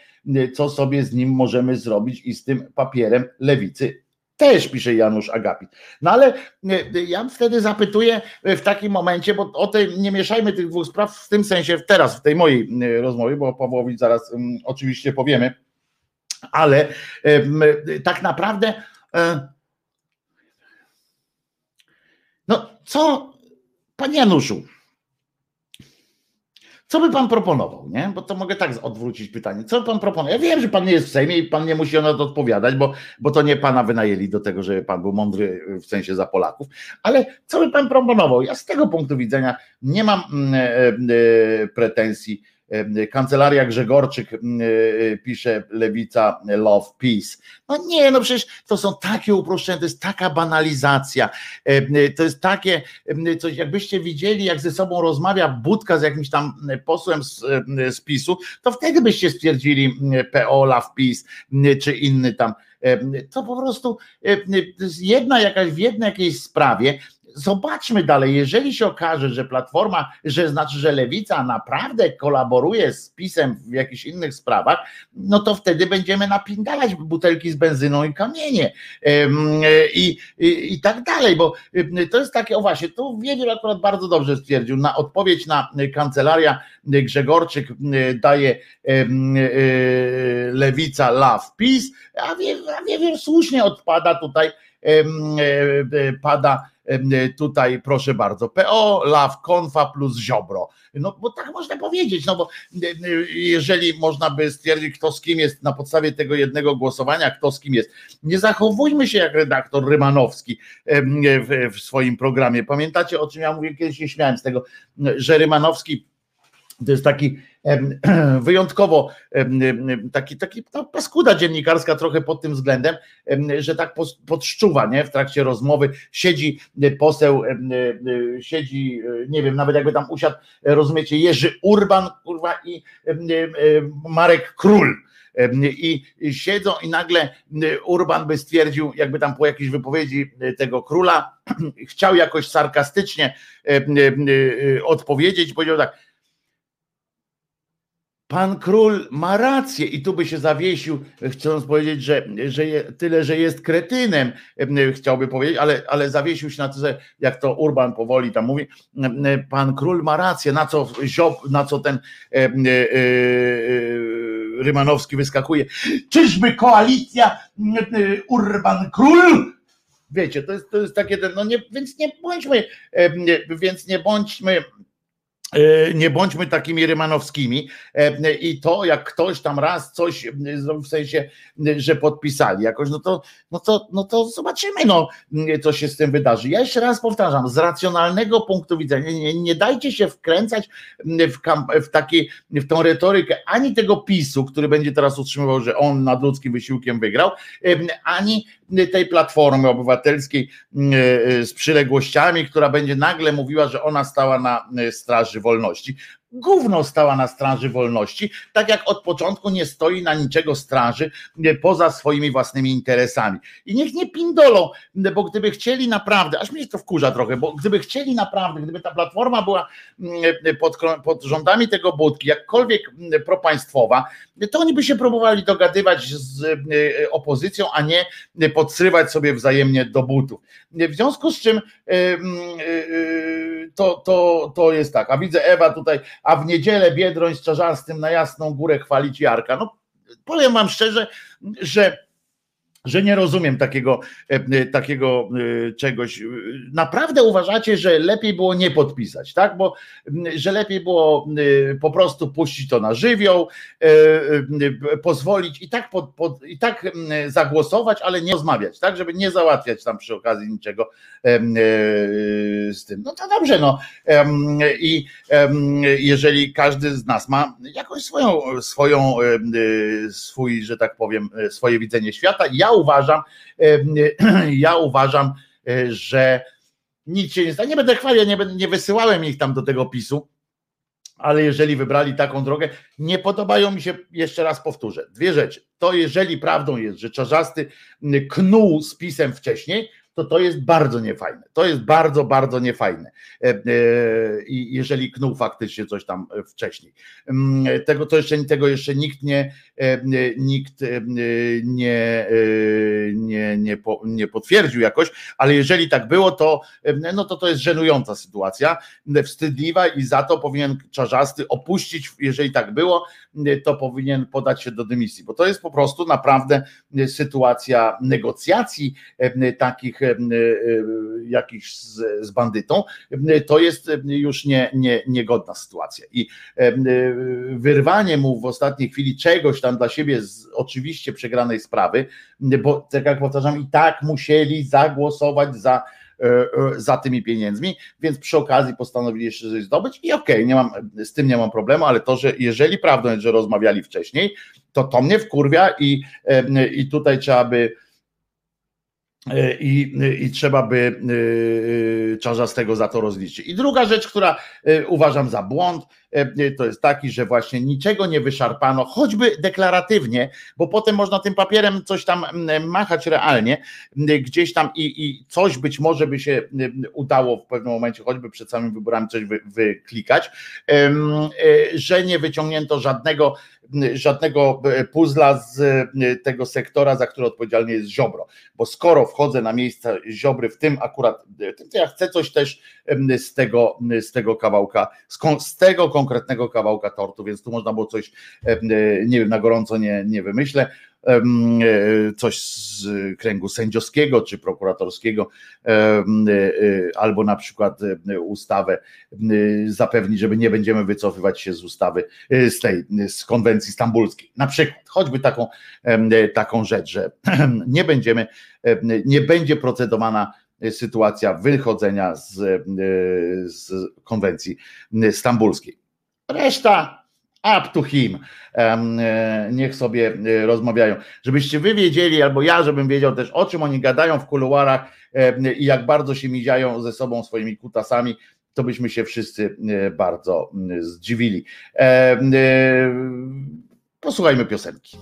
co sobie z nim możemy zrobić i z tym papierem lewicy też pisze Janusz Agapit. No ale e, ja wtedy zapytuję w takim momencie, bo o tej nie mieszajmy tych dwóch spraw w tym sensie teraz, w tej mojej rozmowie, bo o Pawłowicz zaraz oczywiście powiemy, ale tak naprawdę no co, panie Januszu, co by pan proponował, nie? Bo to mogę tak odwrócić pytanie. Co by pan proponował? Ja wiem, że pan nie jest w Sejmie i pan nie musi na to odpowiadać, bo, bo to nie pana wynajęli do tego, żeby pan był mądry w sensie za Polaków, ale co by pan proponował? Ja z tego punktu widzenia nie mam mm, e, e, pretensji Kancelaria Grzegorczyk pisze Lewica Love Peace. No nie, no przecież to są takie uproszczenia, to jest taka banalizacja, to jest takie coś, jakbyście widzieli, jak ze sobą rozmawia Budka z jakimś tam posłem z, z PiSu, to wtedy byście stwierdzili PO Love Peace, czy inny tam to po prostu jedna jakaś w jednej jakiejś sprawie zobaczmy dalej, jeżeli się okaże, że Platforma, że znaczy, że Lewica naprawdę kolaboruje z PiSem w jakichś innych sprawach, no to wtedy będziemy napindalać butelki z benzyną i kamienie i, i, i tak dalej, bo to jest takie, o właśnie, tu Wiedziel akurat bardzo dobrze stwierdził, na odpowiedź na kancelaria Grzegorczyk daje e, Lewica love PiS, a Wiedziel słusznie odpada tutaj, e, pada tutaj proszę bardzo, PO, LAW, Konfa plus Ziobro. No bo tak można powiedzieć, no bo jeżeli można by stwierdzić, kto z kim jest na podstawie tego jednego głosowania, kto z kim jest. Nie zachowujmy się jak redaktor Rymanowski w, w swoim programie. Pamiętacie, o czym ja mówię, kiedyś nie śmiałem z tego, że Rymanowski to jest taki wyjątkowo taki, taki no, paskuda dziennikarska trochę pod tym względem, że tak podszczuwa nie? w trakcie rozmowy. Siedzi poseł, siedzi, nie wiem, nawet jakby tam usiadł, rozumiecie, Jerzy Urban kurwa, i Marek Król. I siedzą i nagle Urban by stwierdził, jakby tam po jakiejś wypowiedzi tego króla, chciał jakoś sarkastycznie odpowiedzieć, powiedział tak, Pan król ma rację i tu by się zawiesił, chcąc powiedzieć, że, że je, tyle, że jest kretynem, chciałby powiedzieć, ale, ale zawiesił się na to, że jak to Urban powoli tam mówi, pan król ma rację, na co, Ziob, na co ten e, e, Rymanowski wyskakuje. Czyżby koalicja Urban Król? Wiecie, to jest, to jest takie, no nie, więc nie bądźmy, więc nie bądźmy nie bądźmy takimi rymanowskimi e, i to jak ktoś tam raz coś zrobił w sensie, że podpisali jakoś, no to, no to, no to zobaczymy, no, co się z tym wydarzy. Ja jeszcze raz powtarzam, z racjonalnego punktu widzenia nie, nie dajcie się wkręcać w, kamp- w, taki, w tą retorykę ani tego PiSu, który będzie teraz utrzymywał, że on nad ludzkim wysiłkiem wygrał, ani tej Platformy Obywatelskiej z przyległościami, która będzie nagle mówiła, że ona stała na straży wolności gówno stała na straży wolności, tak jak od początku nie stoi na niczego straży poza swoimi własnymi interesami. I niech nie pindolą, bo gdyby chcieli naprawdę, aż mnie to wkurza trochę, bo gdyby chcieli naprawdę, gdyby ta platforma była pod, pod rządami tego budki, jakkolwiek propaństwowa, to oni by się próbowali dogadywać z e, opozycją, a nie podsywać sobie wzajemnie do butów. W związku z czym e, e, to, to, to jest tak. A widzę Ewa tutaj, a w niedzielę Biedroń z Czarzastym na Jasną Górę chwalić Jarka. No powiem wam szczerze, że że nie rozumiem takiego, e, e, takiego e, czegoś. Naprawdę uważacie, że lepiej było nie podpisać, tak? Bo że lepiej było po prostu puścić to na żywioł, pozwolić i tak, pod, pod, i tak zagłosować, ale nie rozmawiać, tak? Żeby nie załatwiać tam przy okazji niczego z tym. No to dobrze, no. I jeżeli każdy z nas ma jakąś swoją, swoją swój, że tak powiem, swoje widzenie świata, ja uważam, ja uważam, e, że nic się nie stanie. Nie będę chwalił, nie, nie wysyłałem ich tam do tego PiSu, ale jeżeli wybrali taką drogę, nie podobają mi się, jeszcze raz powtórzę, dwie rzeczy. To jeżeli prawdą jest, że Czarzasty knuł z pisem wcześniej, to to jest bardzo niefajne. To jest bardzo, bardzo niefajne. E, e, I jeżeli knuł faktycznie coś tam wcześniej. Mm, tego to jeszcze tego jeszcze nikt nie e, nikt nie, nie, nie, nie potwierdził jakoś, ale jeżeli tak było, to no to to jest żenująca sytuacja, wstydliwa i za to powinien Czarzasty opuścić, jeżeli tak było, to powinien podać się do dymisji, bo to jest po prostu naprawdę sytuacja negocjacji takich E, jakiś z, z bandytą, to jest już nie, nie, niegodna sytuacja. I e, wyrwanie mu w ostatniej chwili czegoś tam dla siebie z oczywiście przegranej sprawy, bo tak jak powtarzam, i tak musieli zagłosować za e, za tymi pieniędzmi, więc przy okazji postanowili jeszcze coś zdobyć i okej, okay, nie mam, z tym nie mam problemu, ale to, że jeżeli prawdą jest, że rozmawiali wcześniej, to to mnie wkurwia i, i tutaj trzeba by E, i, i trzeba by e, Czarzastego za to rozliczyć. I druga rzecz, która e, uważam za błąd, to jest taki, że właśnie niczego nie wyszarpano, choćby deklaratywnie, bo potem można tym papierem coś tam machać realnie, gdzieś tam i, i coś być może by się udało w pewnym momencie, choćby przed samymi wyborami coś wy, wyklikać, że nie wyciągnięto żadnego żadnego e, puzla z e, tego sektora, za który odpowiedzialny jest Ziobro. Bo skoro wchodzę na miejsce Ziobry w tym akurat, e, to ja chcę coś też z tego, z tego kawałka, z tego konkretnego kawałka tortu, więc tu można było coś, nie wiem, na gorąco nie, nie wymyślę, E, coś z kręgu sędziowskiego czy prokuratorskiego, e, e, albo na przykład ustawę zapewnić, żeby nie będziemy wycofywać się z ustawy, z tej, z konwencji stambulskiej. Na przykład, choćby taką, taką rzecz, że nie będziemy, nie będzie procedowana sytuacja wychodzenia z, z konwencji stambulskiej. Reszta up to him. E, niech sobie e, rozmawiają. Żebyście wy wiedzieli, albo ja, żebym wiedział też, o czym oni gadają w kuluarach i jak bardzo się miziają ze sobą swoimi kutasami, to byśmy się wszyscy e, bardzo zdziwili. Posłuchajmy piosenki.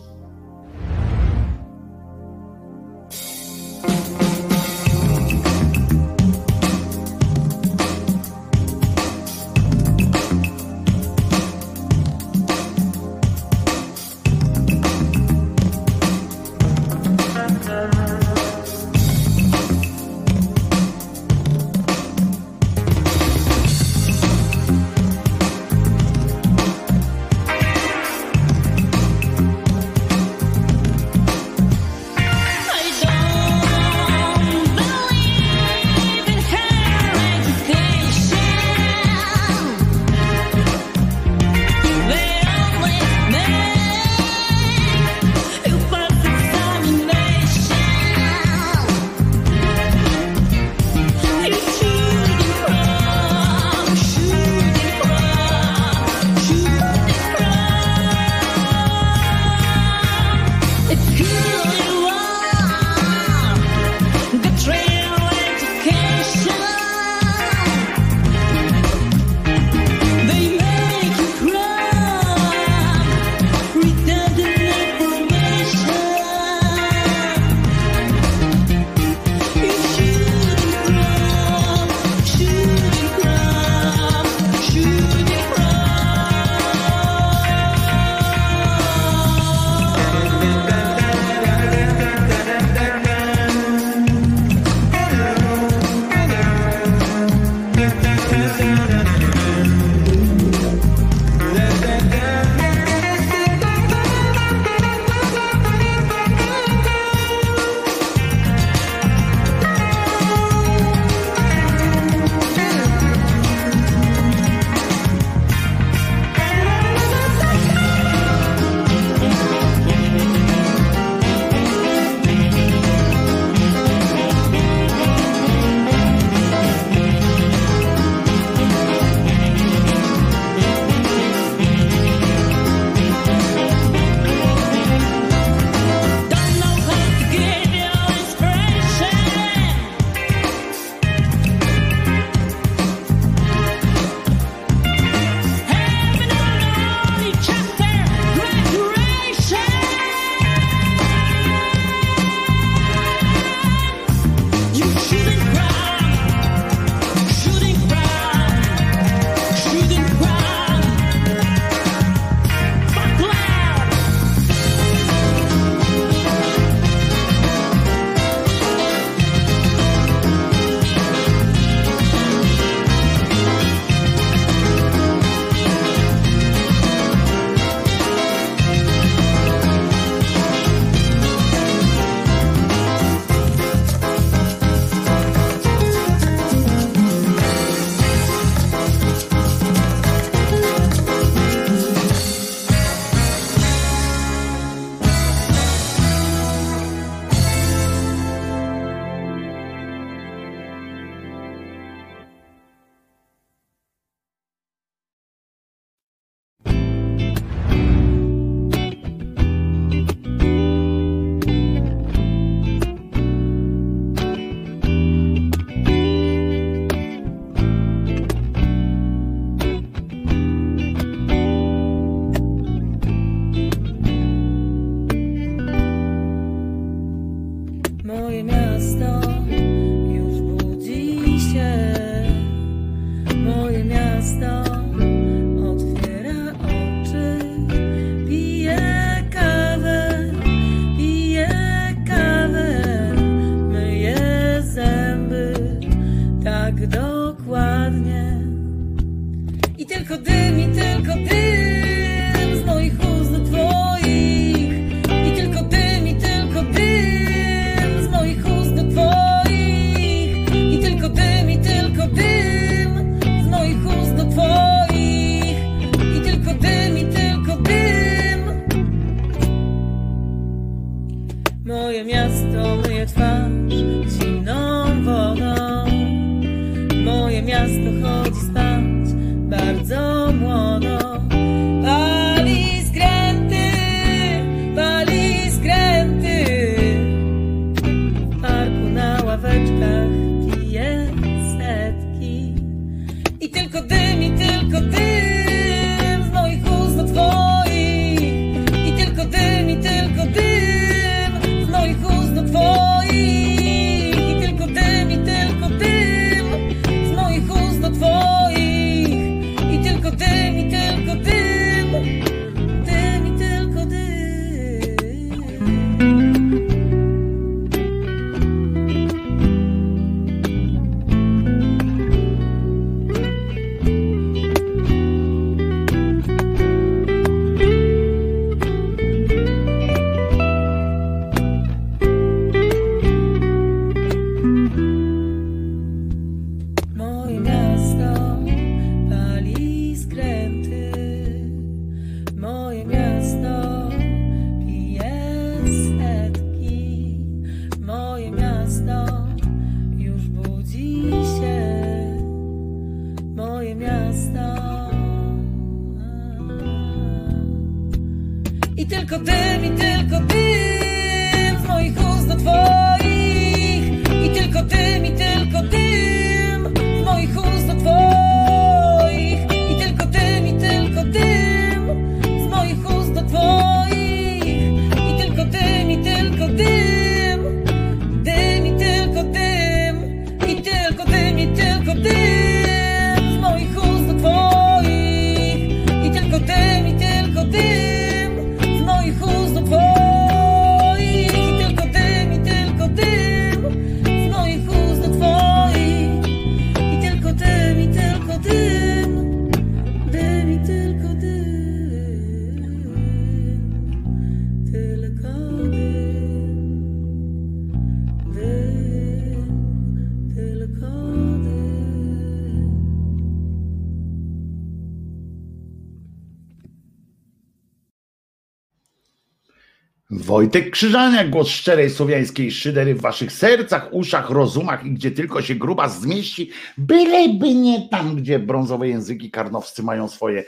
Wojtek Krzyżaniak, głos szczerej słowiańskiej szydery w waszych sercach, uszach, rozumach i gdzie tylko się gruba zmieści, byleby nie tam, gdzie brązowe języki karnowscy mają swoje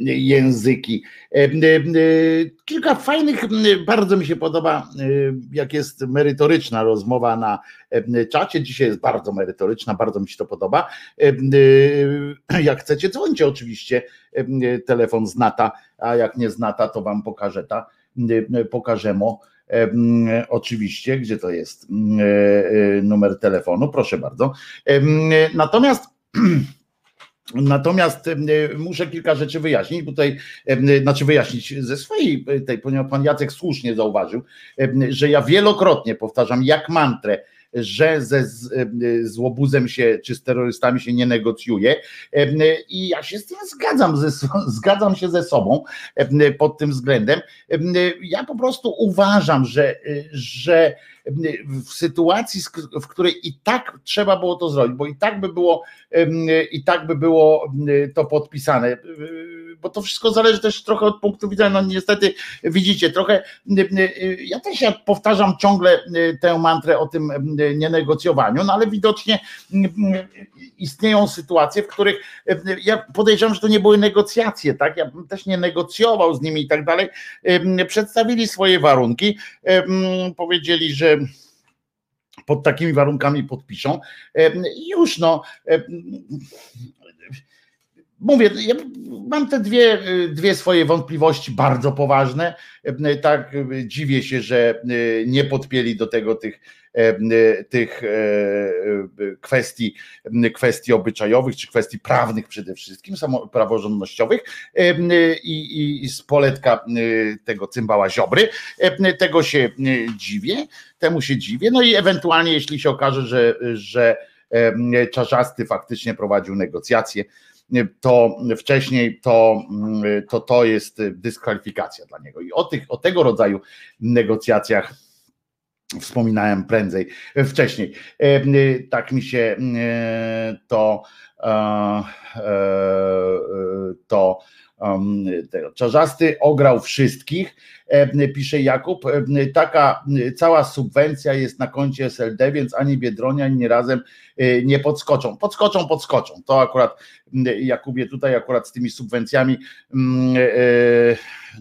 języki. E, e, kilka fajnych, bardzo mi się podoba, e, jak jest merytoryczna rozmowa na czacie. Dzisiaj jest bardzo merytoryczna, bardzo mi się to podoba. Jak chcecie, dzwońcie oczywiście. Telefon znata, a jak nie znata, to wam pokażę ta pokażemy. Oczywiście, gdzie to jest e, e, numer telefonu, proszę bardzo. Natomiast Natomiast muszę kilka rzeczy wyjaśnić, tutaj, znaczy wyjaśnić ze swojej, tej, ponieważ pan Jacek słusznie zauważył, że ja wielokrotnie powtarzam jak mantrę, że ze z łobuzem się czy z terrorystami się nie negocjuje. I ja się z tym zgadzam, ze, zgadzam się ze sobą pod tym względem. Ja po prostu uważam, że, że w sytuacji, w której i tak trzeba było to zrobić, bo i tak by było, i tak by było to podpisane. Bo to wszystko zależy też trochę od punktu widzenia, no niestety widzicie, trochę, ja też ja powtarzam ciągle tę mantrę o tym nienegocjowaniu, no ale widocznie istnieją sytuacje, w których ja podejrzewam, że to nie były negocjacje, tak, ja bym też nie negocjował z nimi i tak dalej, przedstawili swoje warunki, powiedzieli, że pod takimi warunkami podpiszą. Już no, mówię, ja mam te dwie, dwie swoje wątpliwości bardzo poważne. Tak dziwię się, że nie podpięli do tego tych tych kwestii, kwestii obyczajowych, czy kwestii prawnych przede wszystkim, praworządnościowych i, i z poletka tego cymbała Ziobry. Tego się dziwię, temu się dziwię. No i ewentualnie, jeśli się okaże, że, że Czarzasty faktycznie prowadził negocjacje, to wcześniej to, to to jest dyskwalifikacja dla niego. I o, tych, o tego rodzaju negocjacjach wspominałem prędzej, wcześniej. Tak mi się to to Czarzasty ograł wszystkich, pisze Jakub. Taka cała subwencja jest na koncie SLD, więc ani Biedronia, ani razem e, nie podskoczą. Podskoczą, podskoczą. To akurat, Jakubie, tutaj akurat z tymi subwencjami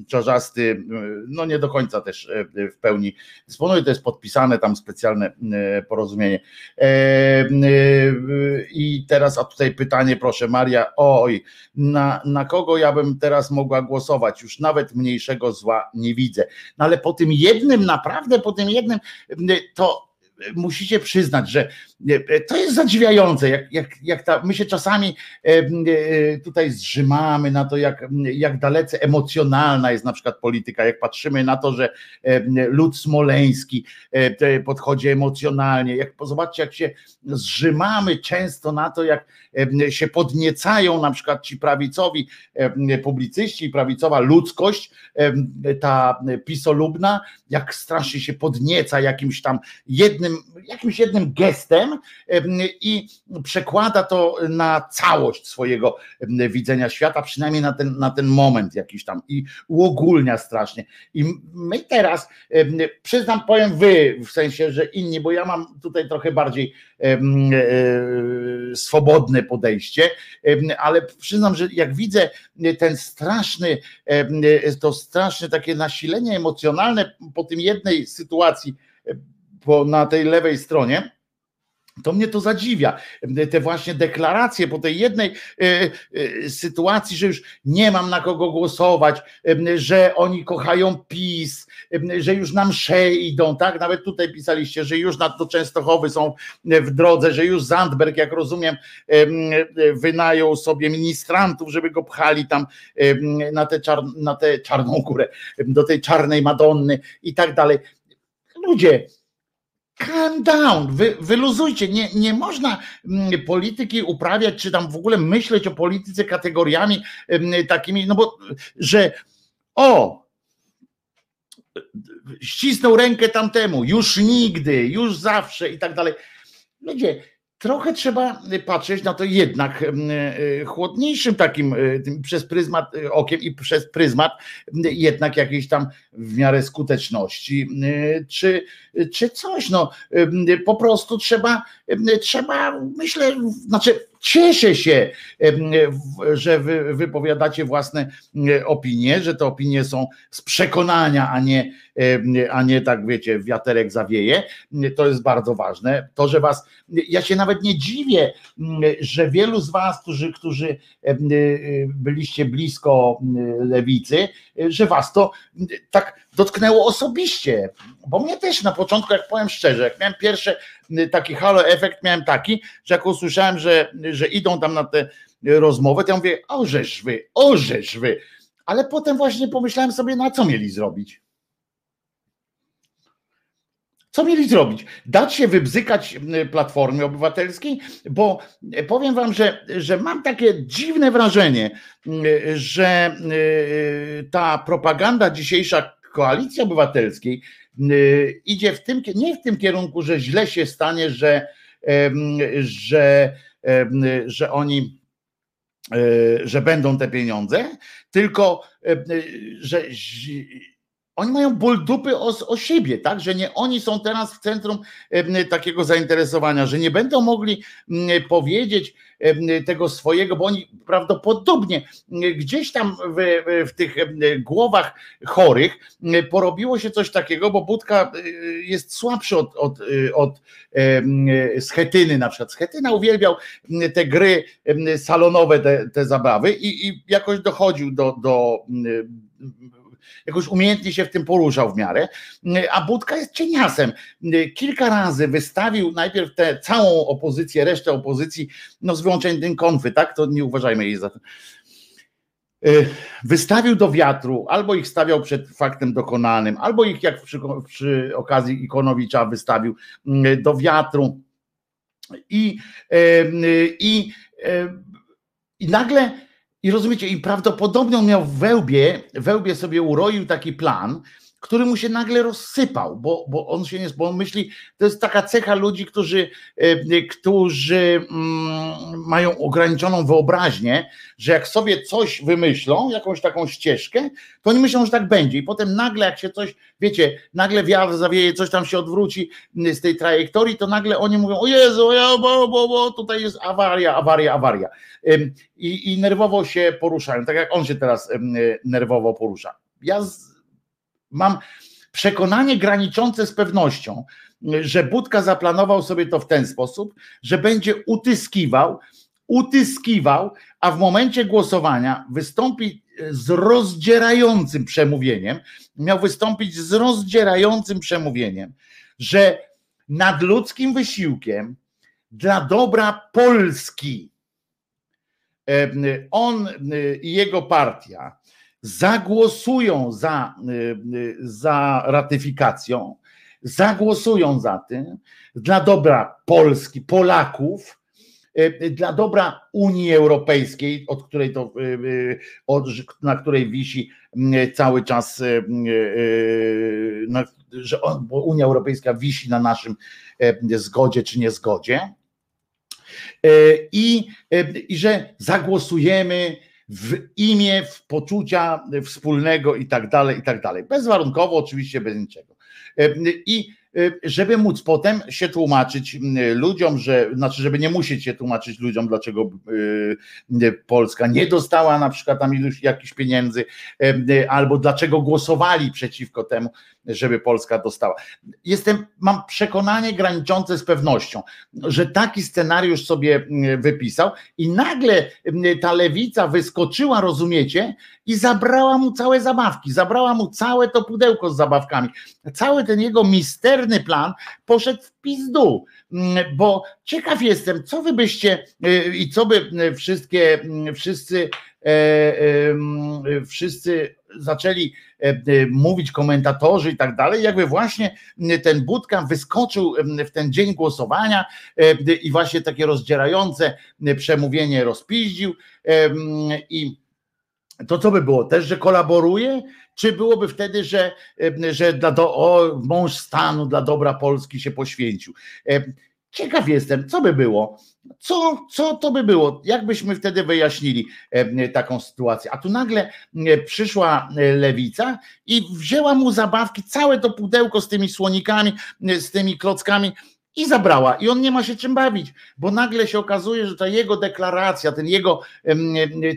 Czarzasty, no nie do końca też e, w pełni dysponuje, to jest podpisane tam specjalne porozumienie. I teraz, a tutaj pytanie, proszę Maria, oj, na, na kogo ja bym teraz mogła głosować? Już nawet mniejszego zła nie widzę. No ale po tym jednym, naprawdę po tym jednym, to musicie przyznać, że e, to jest zadziwiające, jak, jak, jak ta, my się czasami e, e, tutaj zrzymamy na to, jak, jak dalece emocjonalna jest na przykład polityka, jak patrzymy na to, że lud smoleński podchodzi emocjonalnie, jak zobaczcie, jak się zrzymamy często na to, jak się podniecają na przykład ci prawicowi publicyści prawicowa ludzkość, ta pisolubna, jak strasznie się podnieca jakimś tam jednym, jakimś jednym gestem i przekłada to na całość swojego widzenia świata, przynajmniej na ten, na ten moment jakiś tam i uogólnia strasznie. I my teraz, przyznam, powiem wy, w sensie, że inni, bo ja mam tutaj trochę bardziej e, swobodne podejście, ale przyznam, że jak widzę ten straszny, to straszne takie nasilenie emocjonalne po tym jednej sytuacji, po, na tej lewej stronie, to mnie to zadziwia. Te właśnie deklaracje po tej jednej e, e, sytuacji, że już nie mam na kogo głosować, że oni kochają PiS, że już na msze idą, tak? Nawet tutaj pisaliście, że już na do Częstochowy są w drodze, że już Zandberg, jak rozumiem, wynajął sobie ministrantów, żeby go pchali tam na tę czar, na czarną górę, do tej czarnej Madonny i tak dalej. Ludzie, calm down, wy, wyluzujcie. Nie, nie można mm, polityki uprawiać, czy tam w ogóle myśleć o polityce kategoriami mm, takimi, no bo, że o, ścisnął rękę tamtemu, już nigdy, już zawsze i tak dalej. Ludzie, trochę trzeba patrzeć na to jednak e, chłodniejszym takim e, przez pryzmat e, okiem i przez pryzmat jednak jakiejś tam w miarę skuteczności czy, czy coś. No po prostu trzeba, trzeba myślę, znaczy Cieszę się, że wy wypowiadacie własne opinie, że te opinie są z przekonania, a nie, a nie tak wiecie, wiaterek zawieje. To jest bardzo ważne. To, że was, ja się nawet nie dziwię, że wielu z was, którzy, którzy byliście blisko lewicy, że was to tak dotknęło osobiście, bo mnie też na początku, jak powiem szczerze, jak miałem pierwszy taki halo efekt, miałem taki, że jak usłyszałem, że, że idą tam na tę rozmowę, to ja mówię, orzesz wy, orzesz wy, ale potem właśnie pomyślałem sobie, na co mieli zrobić. Co mieli zrobić? Dać się wybzykać Platformie Obywatelskiej? Bo powiem wam, że, że mam takie dziwne wrażenie, że ta propaganda dzisiejsza koalicji obywatelskiej idzie w tym, nie w tym kierunku, że źle się stanie, że, że, że oni że będą te pieniądze, tylko że oni mają ból dupy o, o, siebie, tak? Że nie oni są teraz w centrum takiego zainteresowania, że nie będą mogli powiedzieć tego swojego, bo oni prawdopodobnie gdzieś tam w, w tych głowach chorych porobiło się coś takiego, bo Budka y, jest słabszy od, od, y, od Schetyny na przykład. Schetyna uwielbiał te gry salonowe, te, te zabawy i, i jakoś dochodził do, do jakoś umiejętnie się w tym poruszał w miarę, a Budka jest cieniasem. Kilka razy wystawił najpierw tę całą opozycję, resztę opozycji, no z wyłączeniem konfy, tak? To nie uważajmy jej za to y, wystawił do wiatru, albo ich stawiał przed faktem dokonanym, albo ich jak przy, przy okazji Ikonowicza wystawił mm, do wiatru i, y, i, y, i nagle i rozumiecie, i prawdopodobnie on miał wełbie, wełbie sobie uroił taki plan, który mu się nagle rozsypał, bo, bo on się nie, bo on myśli, to jest taka cecha ludzi, którzy, e, którzy mm, mają ograniczoną wyobraźnię, że jak sobie coś wymyślą, jakąś taką ścieżkę, to oni myślą, że tak będzie i potem nagle jak się coś, wiecie, nagle wiatr zawieje, coś tam się odwróci z tej trajektorii, to nagle oni mówią, o Jezu, ja, bo, bo, bo tutaj jest awaria, awaria, awaria i, i nerwowo się poruszają, tak jak on się teraz nerwowo porusza. Ja z, Mam przekonanie graniczące z pewnością, że Budka zaplanował sobie to w ten sposób, że będzie utyskiwał, utyskiwał, a w momencie głosowania wystąpi z rozdzierającym przemówieniem, miał wystąpić z rozdzierającym przemówieniem, że nad ludzkim wysiłkiem dla dobra Polski on i jego partia zagłosują za, y, y, za ratyfikacją, zagłosują za tym dla dobra Polski, Polaków, y, dla dobra Unii Europejskiej, od której to, od, na której wisi cały czas, że on, bo Unia Europejska wisi na naszym zgodzie czy niezgodzie. I, i że zagłosujemy w imię w poczucia wspólnego i tak dalej, i tak dalej. Bezwarunkowo, oczywiście bez niczego. E, I żeby móc potem się tłumaczyć ludziom, że znaczy, żeby nie musieć się tłumaczyć ludziom, dlaczego e, Polska nie dostała na przykład tam iluś jakichś pieniędzy, albo dlaczego głosowali przeciwko temu, żeby Polska dostała. Jestem, mam przekonanie graniczące z pewnością, że taki scenariusz sobie wypisał i nagle ta lewica wyskoczyła, rozumiecie, i zabrała mu całe zabawki, zabrała mu całe to pudełko z zabawkami. Cały ten jego misterny plan poszedł w pizdu, bo ciekaw jestem, co wy byście y, i co by wszystkie, wszyscy, e, e, wszyscy zaczęli e, mówić komentatorzy i tak dalej, jakby właśnie ten Budka wyskoczył w ten dzień głosowania e, i właśnie takie rozdzierające przemówienie rozpiździł i to co by było? Też, że kolaboruje? Czy byłoby wtedy, że, że dla do, o, mąż stanu dla dobra Polski się poświęcił? Ciekaw jestem, co by było? Co, co to by było? Jak byśmy wtedy wyjaśnili e, taką sytuację? A tu nagle e, przyszła e, lewica i wzięła mu zabawki, całe to pudełko z tymi słonikami, z tymi klockami i zabrała. I on nie ma się czym bawić, bo nagle się okazuje, że ta jego deklaracja, ten jego,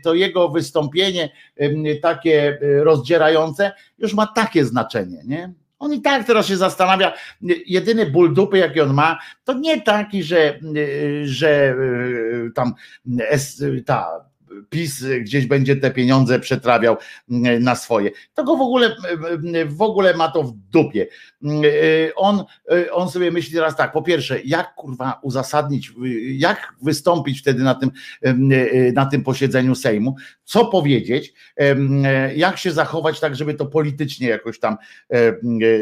to jego wystąpienie takie rozdzierające już ma takie znaczenie, nie? On i tak teraz się zastanawia, jedyny ból dupy, jaki on ma, to nie taki, że, że e, tam ta PiS gdzieś będzie te pieniądze przetrawiał na swoje. To go w ogóle, w ogóle ma to w dupie. On, on sobie myśli teraz tak, po pierwsze, jak kurwa uzasadnić, jak wystąpić wtedy na tym, na tym posiedzeniu Sejmu, co powiedzieć, jak się zachować tak, żeby to politycznie jakoś tam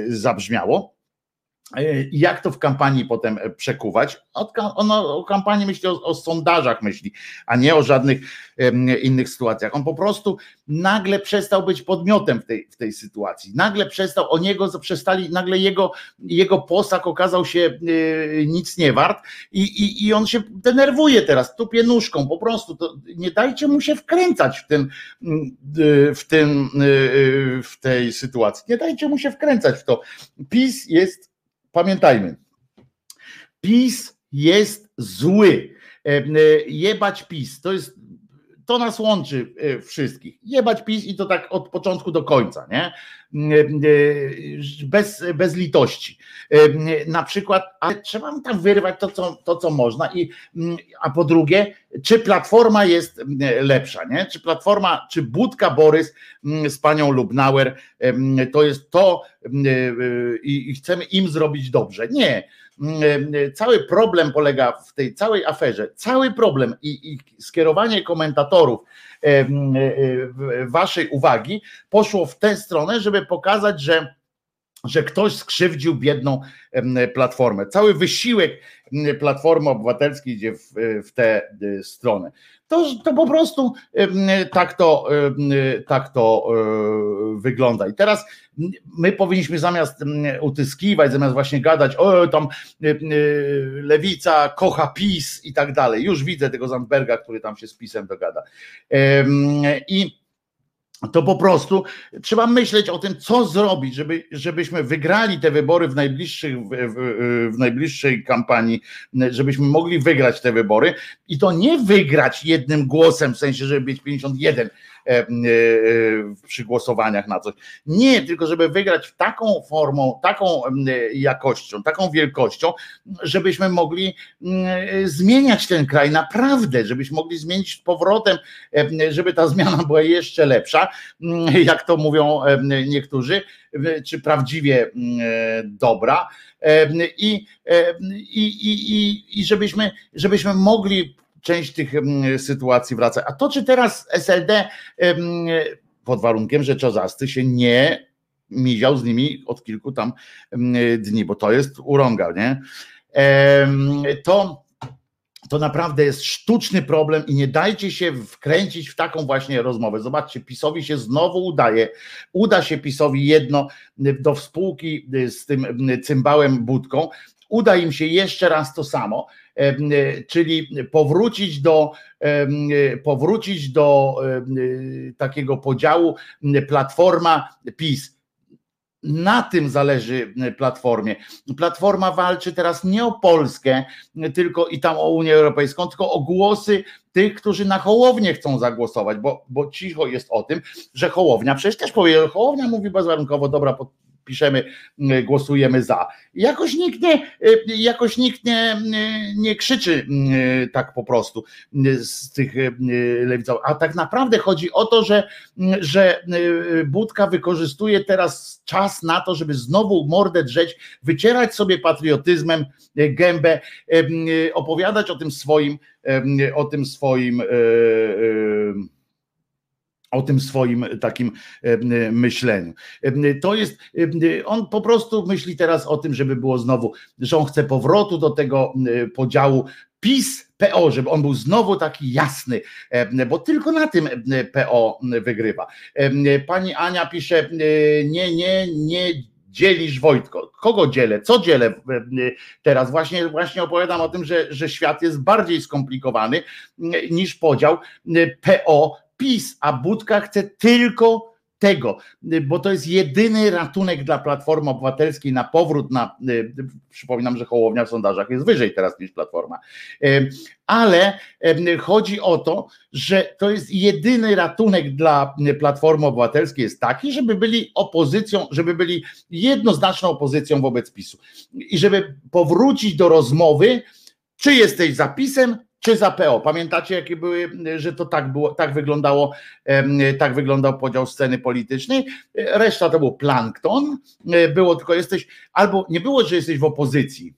zabrzmiało. E, jak to w kampanii potem e, przekuwać? O kampanii myśli, o, o, sondażach myśli, a nie o żadnych innych sytuacjach. On po prostu nagle przestał być podmiotem w tej, w tej sytuacji. Nagle przestał, o niego przestali, nagle jego, jego posag okazał się y, nic nie wart i, i, i on się denerwuje teraz, tupie nóżką po prostu. To nie dajcie mu się wkręcać w, tym, w, tym, w tej sytuacji. Nie dajcie mu się wkręcać w to. PiS jest pamiętajmy, PiS jest zły. E, e, jebać PiS, to jest to nas łączy e, wszystkich. Jebać PiS i to tak od początku do końca, nie? Bez, bez litości. Na przykład, ale trzeba tam wyrwać to co, to, co można. I, a po drugie, czy platforma jest lepsza, nie? Czy platforma, czy Budka Borys z panią Lubnauer to jest to i chcemy im zrobić dobrze. Nie cały problem polega w tej całej aferze, cały problem i, i skierowanie komentatorów waszej uwagi poszło w tę stronę, żeby pokazać, że że ktoś skrzywdził biedną platformę. Cały wysiłek Platformy Obywatelskiej idzie w, w tę e, stronę. To, to po prostu tak to, tak to e, wygląda. I teraz my powinniśmy zamiast utyskiwać, zamiast właśnie gadać, o tam e, lewica kocha PiS i tak dalej. Już widzę tego Zandberga, który tam się z PiSem dogada. I to po prostu trzeba myśleć o tym, co zrobić, żeby, żebyśmy wygrali te wybory w, najbliższych, w, w, w, najbliższej kampanii, żebyśmy mogli wygrać te wybory. I to nie wygrać jednym głosem, w sensie, żeby być 51 E, e, przy głosowaniach na coś. Nie, tylko żeby wygrać taką formą, taką jakością, taką wielkością, żebyśmy mogli zmieniać ten kraj naprawdę, żebyśmy mogli zmienić powrotem, żeby ta zmiana była jeszcze lepsza, jak to mówią niektórzy, czy prawdziwie dobra. I, i, i, i żebyśmy, żebyśmy mogli część tych sytuacji wraca. A to, czy teraz SLD pod warunkiem, że Czozasty się nie miział z nimi od kilku tam dni, bo to jest urąga, nie? To, to naprawdę jest sztuczny problem i nie dajcie się wkręcić w taką właśnie rozmowę. Zobaczcie, PiSowi się znowu udaje, uda się PiSowi jedno do współki z tym cymbałem Budką, uda im się jeszcze raz to samo, czyli powrócić do, powrócić do takiego podziału Platforma PiS. Na tym zależy Platformie. Platforma walczy teraz nie o Polskę, tylko i tam o Unię Europejską, tylko o głosy tych, którzy na Hołownię chcą zagłosować, bo, bo cicho jest o tym, że Hołownia, przecież też powie, Hołownia mówi bezwarunkowo, dobra, piszemy, mm, głosujemy za. Jakoś nikt nie, y, jakoś nikt nie, y, nie krzyczy y, tak po prostu z tych lewicowych. A tak naprawdę chodzi o to, że, że Budka wykorzystuje teraz czas na to, żeby znowu mordę drzeć, wycierać sobie patriotyzmem gębę, opowiadać o tym swoim, o tym swoim o tym swoim takim myśleniu. To jest, on po prostu myśli teraz o tym, żeby było znowu, że on chce powrotu do tego podziału PiS, PO, żeby on był znowu taki jasny, bo tylko na tym PO wygrywa. Pani Ania pisze, nie, nie, nie dzielisz Wojtko. Kogo dzielę? Co dzielę teraz? Właśnie, właśnie opowiadam o tym, że, że świat jest bardziej skomplikowany niż podział PO PiS, a Budka chce tylko tego, bo to jest jedyny ratunek dla Platformy Obywatelskiej na powrót na, y, przypominam, że Hołownia w sondażach jest wyżej teraz niż Platforma, y, ale y, chodzi o to, że to jest jedyny ratunek dla Platformy Obywatelskiej jest taki, żeby byli opozycją, żeby byli jednoznaczną opozycją wobec PiSu. I żeby powrócić do rozmowy, czy jesteś zapisem, czy za PO. Pamiętacie, jakie były, że to tak było, tak wyglądało, tak wyglądał podział sceny politycznej. Reszta to był plankton. Było tylko jesteś, albo nie było, że jesteś w opozycji,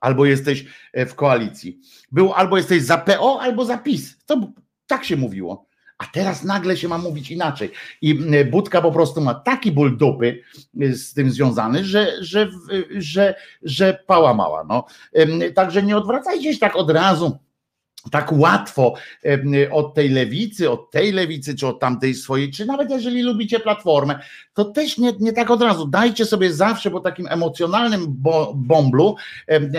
albo jesteś w koalicji. Było albo jesteś za PO, albo za PiS. To tak się mówiło. A teraz nagle się ma mówić inaczej. I Budka po prostu ma taki ból dupy z tym związany, że, że, że, że pała mała. No. Także nie odwracajcie się tak od razu tak łatwo od tej lewicy, od tej lewicy, czy od tamtej swojej, czy nawet jeżeli lubicie platformę, to też nie, nie tak od razu. Dajcie sobie zawsze po takim emocjonalnym bo, bomblu,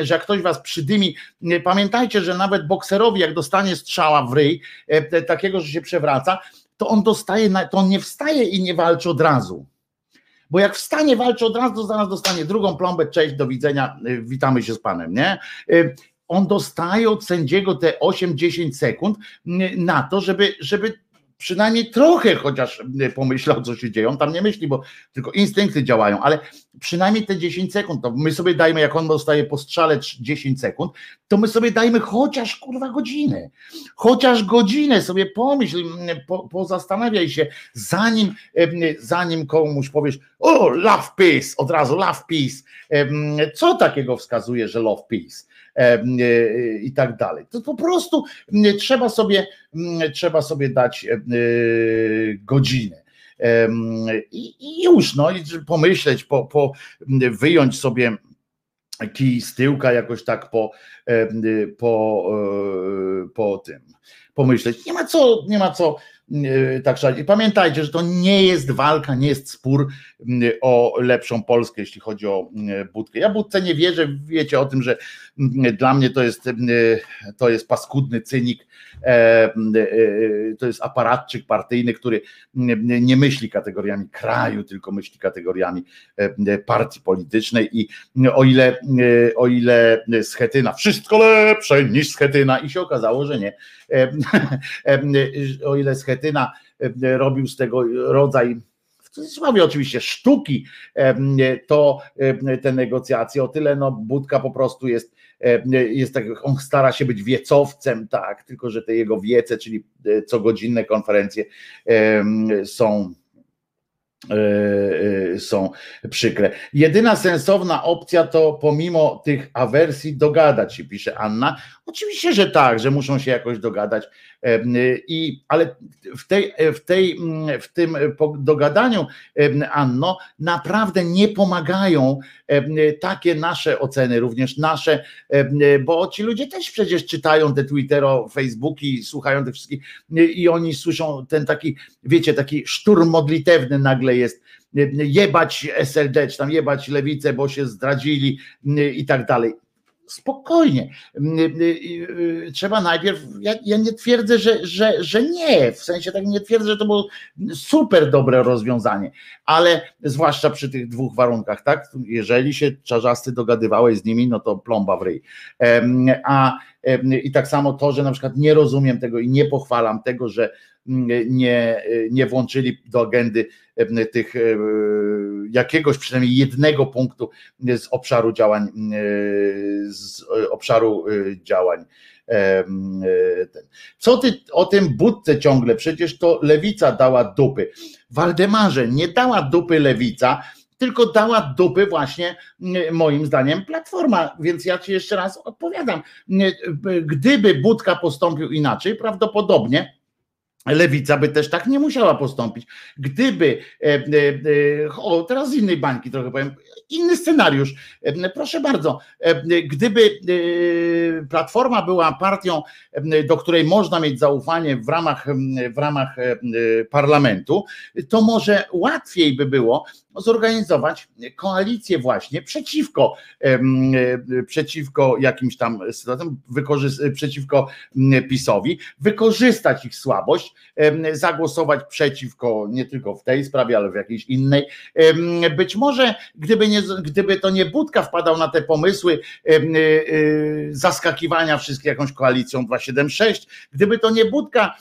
że jak ktoś was przydymi, pamiętajcie, że nawet bokserowi, jak dostanie strzała w ryj, takiego, że się przewraca, to on dostaje, to on nie wstaje i nie walczy od razu. Bo jak wstanie, walczy od razu, zaraz dostanie drugą plombę, cześć, do widzenia, witamy się z panem, nie? On dostaje od sędziego te 8-10 sekund na to, żeby, żeby przynajmniej trochę chociaż pomyślał, co się dzieje. On tam nie myśli, bo tylko instynkty działają, ale przynajmniej te 10 sekund, to my sobie dajmy, jak on dostaje po strzale 10 sekund, to my sobie dajmy chociaż kurwa godzinę. Chociaż godzinę sobie pomyśl, po, pozastanawiaj się, zanim, zanim komuś powiesz, o, love peace, od razu love peace. Co takiego wskazuje, że love peace? E, i tak dalej. To po prostu trzeba sobie, trzeba sobie dać e, godzinę. I już, no i pomyśleć, po, po wyjąć sobie kij z tyłka jakoś tak po, po, e, po tym pomyśleć. Nie ma co, nie ma co tak szaleć. I pamiętajcie, że to nie jest walka, nie jest spór o lepszą Polskę, jeśli chodzi o budkę. Ja budce nie wierzę, wiecie o tym, że dla mnie to jest, to jest paskudny cynik, e, e, to jest aparatczyk partyjny, który nie myśli kategoriami kraju, tylko myśli kategoriami e, partii politycznej i o ile, o ile Schetyna, wszystko lepsze niż Schetyna i się okazało, że nie. O ile Schetyna robił z tego rodzaj w cudzysłowie oczywiście sztuki, to te negocjacje, o tyle no Budka po prostu jest jest tak, on stara się być wiecowcem, tak, tylko że te jego wiece, czyli e, cogodzinne konferencje są e, e, są przykre. Jedyna sensowna opcja to pomimo tych awersji dogadać się, pisze Anna. Oczywiście, że tak, że muszą się jakoś dogadać, i, ale w, tej, w, tej, w tym dogadaniu, Anno, naprawdę nie pomagają takie nasze oceny, również nasze, bo ci ludzie też przecież czytają te Twittero, Facebooki, słuchają tych wszystkich i oni słyszą ten taki, wiecie, taki szturm modlitewny nagle jest jebać SLD, czy tam jebać lewicę, bo się zdradzili i tak dalej spokojnie. Mm, y, y, y, trzeba najpierw, ja, ja, nie twierdzę, że, że, że nie, w sensie tak nie twierdzę, że to było super dobre rozwiązanie, ale zwłaszcza przy tych dwóch warunkach, tak? Jeżeli się czarzasty dogadywałeś z nimi, no to plomba w ryj. A i tak samo to, że na przykład nie rozumiem tego i nie pochwalam tego, że nie, nie włączyli do agendy tych jakiegoś przynajmniej jednego punktu z obszaru działań, z obszaru działań. Co ty o tym budce ciągle? Przecież to lewica dała dupy. Waldemarze, nie dała dupy lewica, tylko dała dupy właśnie moim zdaniem Platforma, więc ja ci jeszcze raz odpowiadam. Gdyby Budka postąpił inaczej, prawdopodobnie Lewica by też tak nie musiała postąpić. Gdyby, e, e, e, o teraz z innej bańki trochę powiem, inny scenariusz, proszę bardzo, gdyby Platforma była partią, do której można mieć zaufanie w ramach, w ramach parlamentu, to może łatwiej by było zorganizować koalicję właśnie przeciwko, przeciwko jakimś tam sytuacjom, przeciwko PiSowi, wykorzystać ich słabość, zagłosować przeciwko nie tylko w tej sprawie, ale w jakiejś innej. Być może gdyby, nie, gdyby to nie Budka wpadał na te pomysły e, e, zaskakiwania wszystkich jakąś koalicją 276, gdyby to nie Budka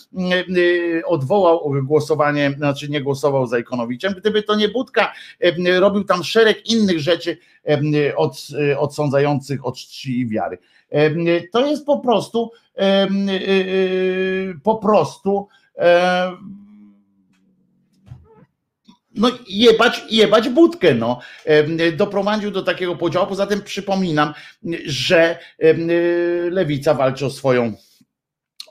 e, odwołał głosowanie, znaczy nie głosował za Ikonowiciem, gdyby to nie Budka robił tam szereg innych rzeczy od, odsądzających od czci i wiary. To jest po prostu po prostu no jebać, jebać budkę, no. Doprowadził do takiego podziału. Poza tym przypominam, że lewica walczy o swoją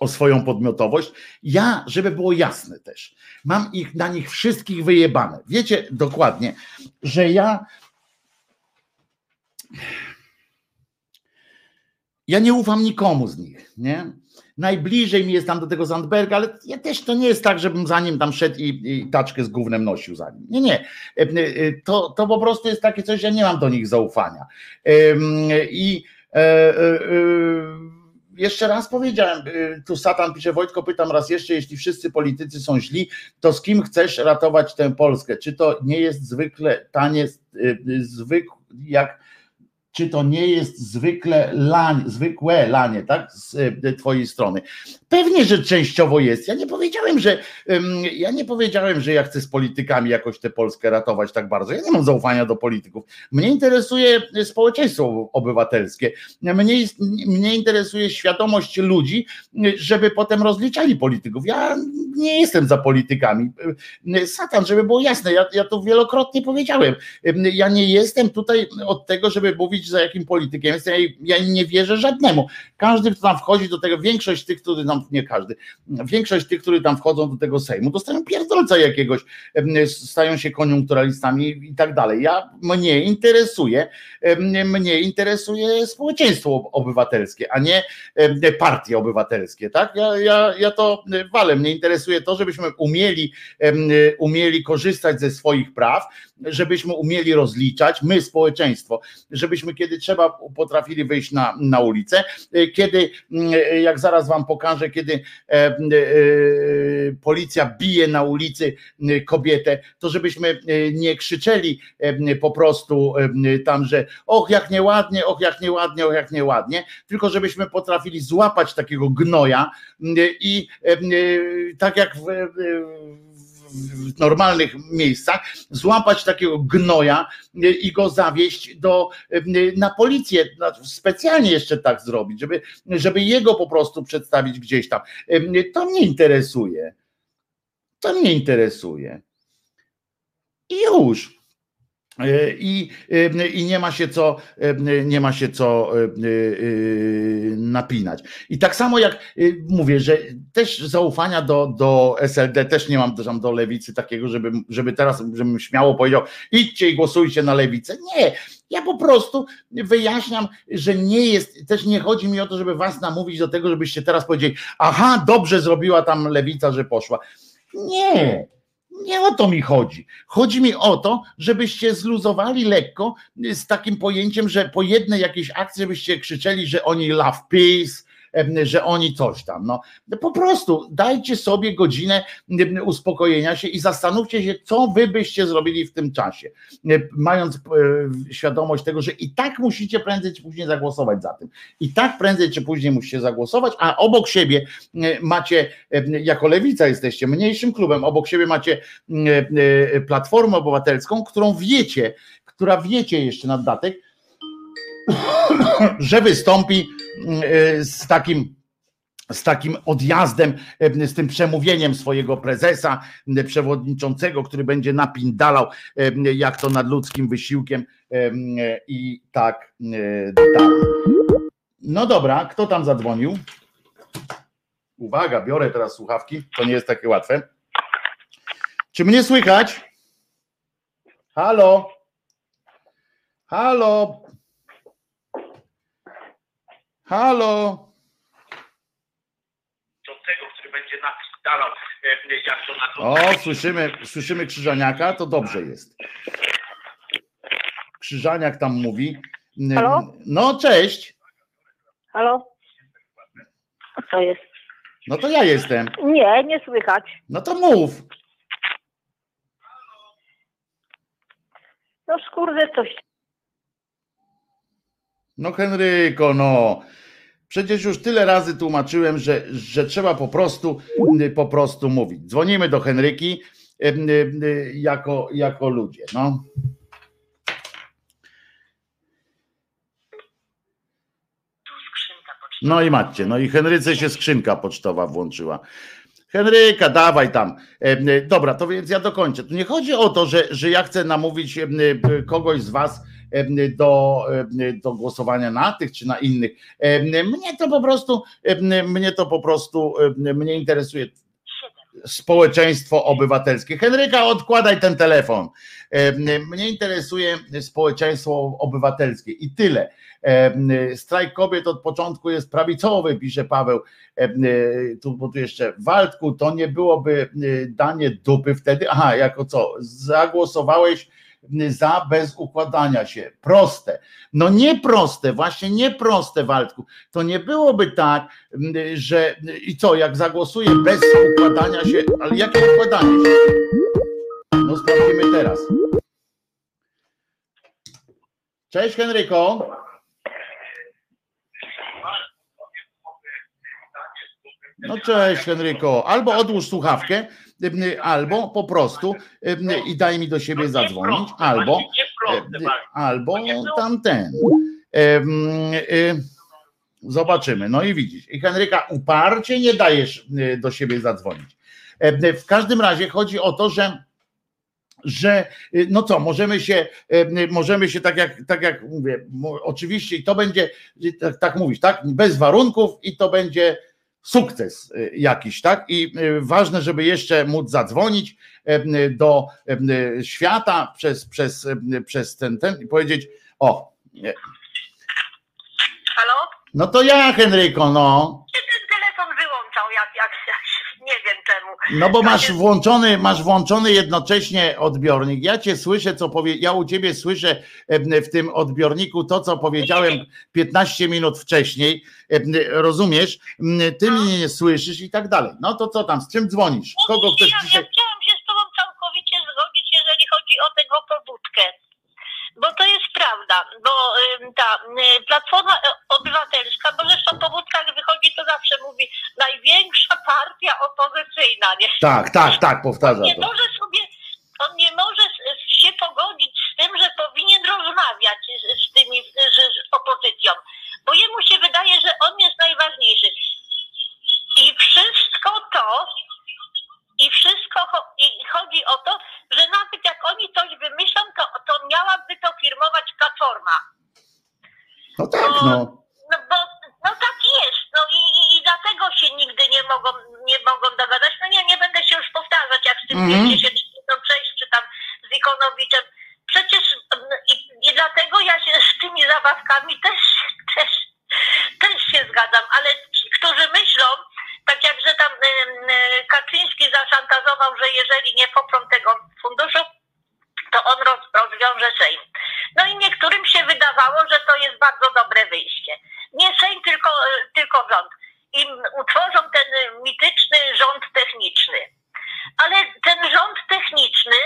o swoją podmiotowość. Ja, żeby było jasne też, mam ich na nich wszystkich wyjebane. Wiecie dokładnie, że ja ja nie ufam nikomu z nich, nie? Najbliżej mi jest tam do tego Zandberga, ale ja też to nie jest tak, żebym za nim tam szedł i, i taczkę z gównem nosił za nim. Nie, nie. E, e, to, to po prostu jest takie coś, ja nie mam do nich zaufania. I e, jeszcze raz powiedziałem, tu Satan pisze, Wojtko, pytam raz jeszcze, jeśli wszyscy politycy są źli, to z kim chcesz ratować tę Polskę? Czy to nie jest zwykle tanie, zwykle jak czy to nie jest zwykle lań, zwykłe lanie, tak, z twojej strony. Pewnie, że częściowo jest. Ja nie powiedziałem, że ja nie powiedziałem, że ja chcę z politykami jakoś tę Polskę ratować tak bardzo. Ja nie mam zaufania do polityków. Mnie interesuje społeczeństwo obywatelskie. Mnie, mnie interesuje świadomość ludzi, żeby potem rozliczali polityków. Ja nie jestem za politykami. Satan, żeby było jasne, ja, ja to wielokrotnie powiedziałem. Ja nie jestem tutaj od tego, żeby mówić, za jakim politykiem jestem. Ja, ja nie wierzę żadnemu. Każdy, kto tam wchodzi do tego, większość tych, którzy tam nie każdy, większość tych, którzy tam wchodzą do tego Sejmu, dostają pierdolca jakiegoś, stają się koniunkturalistami i tak dalej. Ja, mnie interesuje, mnie interesuje społeczeństwo obywatelskie, a nie partie obywatelskie, tak? Ja, ja, ja to walę, mnie interesuje to, żebyśmy umieli, umieli korzystać ze swoich praw, żebyśmy umieli rozliczać, my społeczeństwo, żebyśmy kiedy trzeba potrafili wyjść na, na ulicę, kiedy, jak zaraz wam pokażę, kiedy e, e, policja bije na ulicy kobietę, to żebyśmy nie krzyczeli po prostu tam, że och jak nieładnie, och jak nieładnie, och jak nieładnie, tylko żebyśmy potrafili złapać takiego gnoja i tak jak w, w normalnych miejscach, złapać takiego gnoja i go zawieść do, na policję, specjalnie jeszcze tak zrobić, żeby, żeby jego po prostu przedstawić gdzieś tam. To mnie interesuje. To mnie interesuje. I już. E, I, e, I nie ma się co, e, nie ma się co napinać. I tak samo jak mówię, że też zaufania do, do SLD też nie mam do, do lewicy takiego, żeby, żeby teraz, żebym śmiało powiedział, idźcie i głosujcie na lewicę. Nie, ja po prostu wyjaśniam, że nie jest, też nie chodzi mi o to, żeby was namówić do tego, żebyście teraz powiedzieli, aha, dobrze zrobiła tam lewica, że poszła. Nie, nie o to mi chodzi. Chodzi mi o to, żebyście zluzowali lekko z takim pojęciem, że po jednej jakiejś akcji, żebyście krzyczeli, że oni love peace, że oni coś tam. No, po prostu dajcie sobie godzinę uspokojenia się i zastanówcie się, co wy byście zrobili w tym czasie, mając e, świadomość tego, że i tak musicie prędzej czy później zagłosować za tym. I tak prędzej czy później musicie zagłosować, a obok siebie macie, jako lewica jesteście mniejszym klubem, obok siebie macie e, Platformę Obywatelską, którą wiecie, która wiecie jeszcze na datek, że wystąpi e, z takim z takim odjazdem, e, z tym przemówieniem swojego prezesa, e, przewodniczącego, który będzie napindalał, jak to nad ludzkim wysiłkiem i tak dalej. No dobra, kto tam zadzwonił? Uwaga, biorę teraz słuchawki, to nie jest takie łatwe. Czy mnie słychać? Halo? Halo? Halo? Do tego, który będzie napisał, e, jak to na to. O, słyszymy, słyszymy Krzyżaniaka, to dobrze jest. Krzyżaniak tam mówi. Halo? No, cześć. Halo? Co jest? No to ja jestem. Nie, nie słychać. No to mów. No skurde coś. No Henryko, no. Przecież już tyle razy tłumaczyłem, że, że trzeba po prostu, po prostu mówić. Dzwonimy do Henryki jako, jako ludzie. No. No i macie, no i Henryce się skrzynka pocztowa włączyła. Henryka, dawaj tam. Dobra, to więc ja dokończę. Tu nie chodzi o to, że, że ja chcę namówić kogoś z was do, do głosowania na tych czy na innych. Mnie to po prostu, mnie to po prostu, mnie interesuje społeczeństwo obywatelskie. Henryka, odkładaj ten telefon. Mnie interesuje społeczeństwo obywatelskie i tyle. Strajk kobiet od początku jest prawicowy, pisze Paweł. Tu, bo tu jeszcze Waldku, to nie byłoby danie dupy wtedy. Aha, jako co? Zagłosowałeś za bez układania się. Proste. No nie proste, właśnie nie proste, Waldku. To nie byłoby tak, że i co, jak zagłosuję bez układania się, ale jakie układanie się? No sprawdzimy teraz. Cześć Henryko. No cześć Henryko. Albo odłóż słuchawkę, albo po prostu i daj mi do siebie zadzwonić, albo albo tamten. Zobaczymy. No i widzisz. I Henryka uparcie nie dajesz do siebie zadzwonić. W każdym razie chodzi o to, że że no co, możemy się, możemy się tak jak, tak jak mówię, oczywiście i to będzie, tak, tak mówisz, tak, bez warunków i to będzie sukces y, jakiś, tak? I y, ważne, żeby jeszcze móc zadzwonić do świata przez, przez, przez ten, ten i powiedzieć, o. Halo? No to ja, Henryko, no. Czy ten telefon wyłączał, jak, jak, jak nie wiem czemu. No bo masz włączony, masz włączony jednocześnie odbiornik. Ja cię słyszę, co powie, ja u ciebie słyszę w tym odbiorniku to, co powiedziałem 15 minut wcześniej. Rozumiesz? Ty No. mnie nie słyszysz i tak dalej. No to co tam, z czym dzwonisz? Kogo chcesz dzisiaj? ja chciałam się z tobą całkowicie zgodzić, jeżeli chodzi o tego pobudkę. Bo to jest prawda, bo ta y, Platforma Obywatelska, bo zresztą pobudka jak wychodzi, to zawsze mówi największa partia opozycyjna, nie? Tak, tak, tak, powtarza nie to. może sobie, on nie może się pogodzić z tym, że powinien rozmawiać z, z tymi, z, z opozycją, bo jemu się wydaje, że on jest najważniejszy. I wszystko to, i wszystko, i chodzi o to, że nawet jak oni coś wymyślą, to, to miałaby to firmować Platforma. No tak, no. No bo no tak jest, no i, i, i dlatego się nigdy nie mogą, nie mogą dogadać. No nie, nie będę się już powtarzać, jak z tym mm. się czy przejść, czy tam z Ikonowiczem. Przecież mm, i, i dlatego ja się z tymi zabawkami też, też, też się zgadzam, ale ci, którzy myślą, tak jak że tam Kaczyński zaszantażował, że jeżeli nie poprą tego funduszu, to on roz, rozwiąże Sejm. No i niektórym się wydawało, że to jest bardzo dobre wyjście. Nie Sejm, tylko, e, tylko rząd. I utworzą ten e, mityczny rząd techniczny. Ale ten rząd techniczny,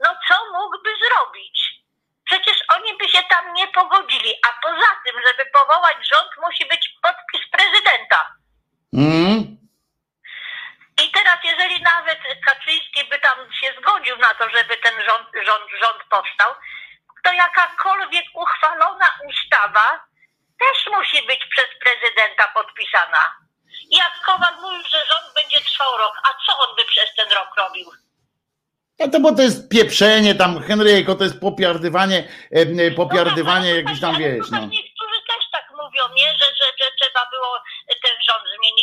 no co mógłby zrobić? Przecież oni by się tam nie pogodzili. A poza tym, żeby powołać rząd, musi być podpis prezydenta. Mm. I teraz, jeżeli nawet Kaczyński by tam się zgodził na to, żeby ten rząd, rząd, rząd powstał, to jakakolwiek uchwalona ustawa też musi być przez prezydenta podpisana. Jak Kowal mówił, że rząd będzie trwał rok, a co on by przez ten rok robił? No to bo to jest pieprzenie tam, Henryko, to jest popiardywanie, e, popiardywanie No, jakiś tam, ale wiesz, tutaj no. Niektórzy też tak mówią, nie? Że, że, że trzeba było ten rząd zmienić.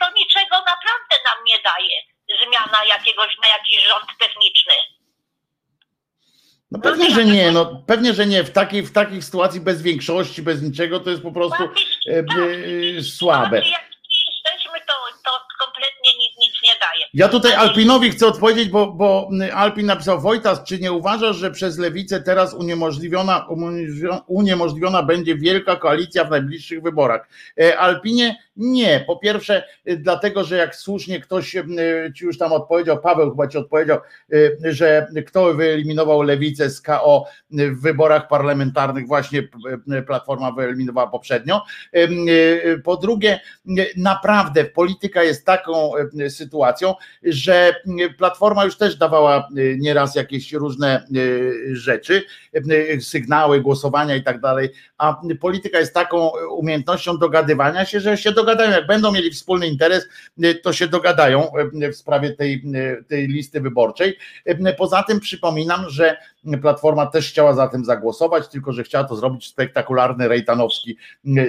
To, niczego naprawdę nam nie daje. Zmiana jakiegoś na jakiś rząd techniczny. No pewnie, że nie, no pewnie, że nie. W takiej, w takiej sytuacji bez większości, bez niczego, to jest po prostu e, e, słabe. Znaczy, jak nie jesteśmy, to, to kompletnie nic, nic nie daje. Ja tutaj Alpinowi chcę odpowiedzieć, bo, bo Alpin napisał Wojtas, czy nie uważasz, że przez lewicę teraz uniemożliwiona, uniemożliwiona- będzie wielka koalicja w najbliższych wyborach? E, Alpinie nie. Po pierwsze, e, dlatego, że jak słusznie ktoś e, ci już tam odpowiedział, Paweł chyba ci odpowiedział, że kto wyeliminował lewicę z KO w wyborach parlamentarnych, właśnie Platforma wyeliminowała poprzednio. Po drugie, naprawdę polityka jest taką sytuacją, że Platforma już też dawała e, nieraz jakieś różne e, rzeczy, e, sygnały, głosowania i tak dalej, a polityka jest taką umiejętnością dogadywania się, że się dogadają. Jak będą mieli wspólny interes, to się dogadają w sprawie tej, tej listy wyborczej. Poza tym przypominam, że Platforma też chciała za tym zagłosować, tylko że chciała to zrobić w spektakularny, rejtanowski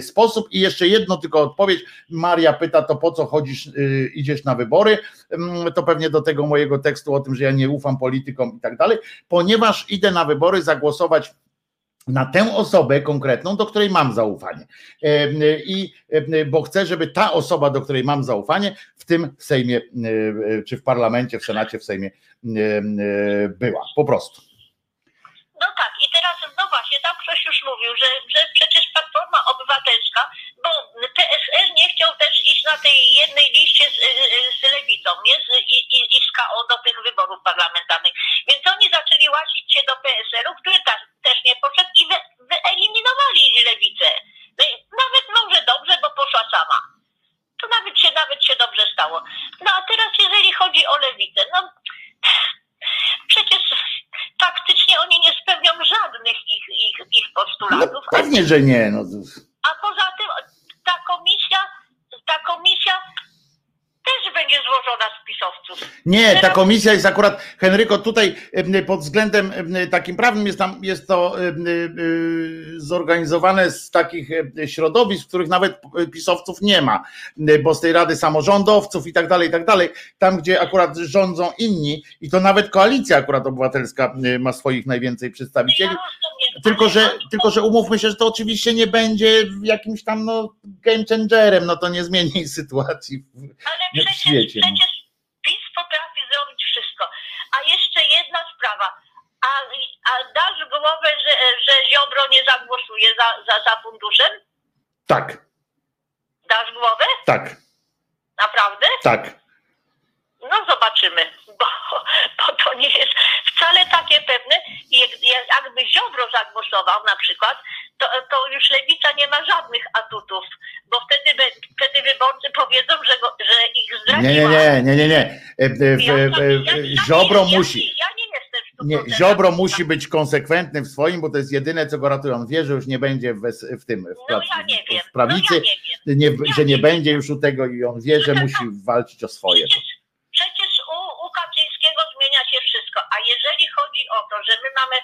sposób. I jeszcze jedno tylko odpowiedź. Maria pyta, to po co chodzisz, idziesz na wybory? To pewnie do tego mojego tekstu o tym, że ja nie ufam politykom i tak dalej, ponieważ idę na wybory zagłosować na tę osobę konkretną, do której mam zaufanie. I bo chcę, żeby ta osoba, do której mam zaufanie, w tym Sejmie, czy w parlamencie, w Senacie, w Sejmie była. Po prostu. No tak, i teraz, no właśnie, tam ktoś już mówił, że, że przecież Platforma Obywatelska, bo PSL nie chciał też iść na tej jednej liście z, z Lewicą, nie? Z, i, i, i z KO do tych wyborów parlamentarnych. Więc oni zaczęli łasić się do PSL-u, który ta, też nie poszedł i wy, wyeliminowali Lewicę. No nawet może dobrze, bo poszła sama. To nawet się, nawet się dobrze stało. No a teraz jeżeli chodzi o Lewicę, no przecież faktycznie oni nie spełnią żadnych ich, ich, ich postulatów. No, pewnie, że nie. No. A poza tym ta komisja, ta komisja też będzie złożona z pisowców. Nie, ta komisja jest akurat, Henryko, tutaj pod względem takim prawnym jest tam, jest to zorganizowane z takich środowisk, w których nawet pisowców nie ma, bo z tej Rady Samorządowców i tak dalej, i tak dalej, tam gdzie akurat rządzą inni i to nawet koalicja akurat obywatelska ma swoich najwięcej przedstawicieli. Tylko że, tylko, że umówmy się, że to oczywiście nie będzie jakimś tam no, game changerem, no to nie zmieni sytuacji w, Ale przecież, świecie. No. Przecież PiS potrafi zrobić wszystko. A jeszcze jedna sprawa. A, a dasz głowę, że, że Ziobro nie zagłosuje za, za, za funduszem? Tak. Dasz głowę? Tak. Naprawdę? Tak. No zobaczymy, bo, bo to nie jest wcale takie pewne. Jakby Ziobro zagłosował na przykład, to, to już Lewica nie ma żadnych atutów, bo wtedy, wtedy wyborcy powiedzą, że, go, że ich zdradziła. Nie, nie, nie, nie, nie. Ziobro musi. Nie Ziobro musi być konsekwentny w swoim, bo to jest jedyne, co go ratuje. On wie, że już nie będzie w, w tym, w, no ja nie wiem. w prawicy, no ja nie nie, że nie będzie już u tego i on wie, że musi walczyć o swoje. Przecież u, u Kaczyńskiego zmienia się wszystko, a jeżeli chodzi o to, że my mamy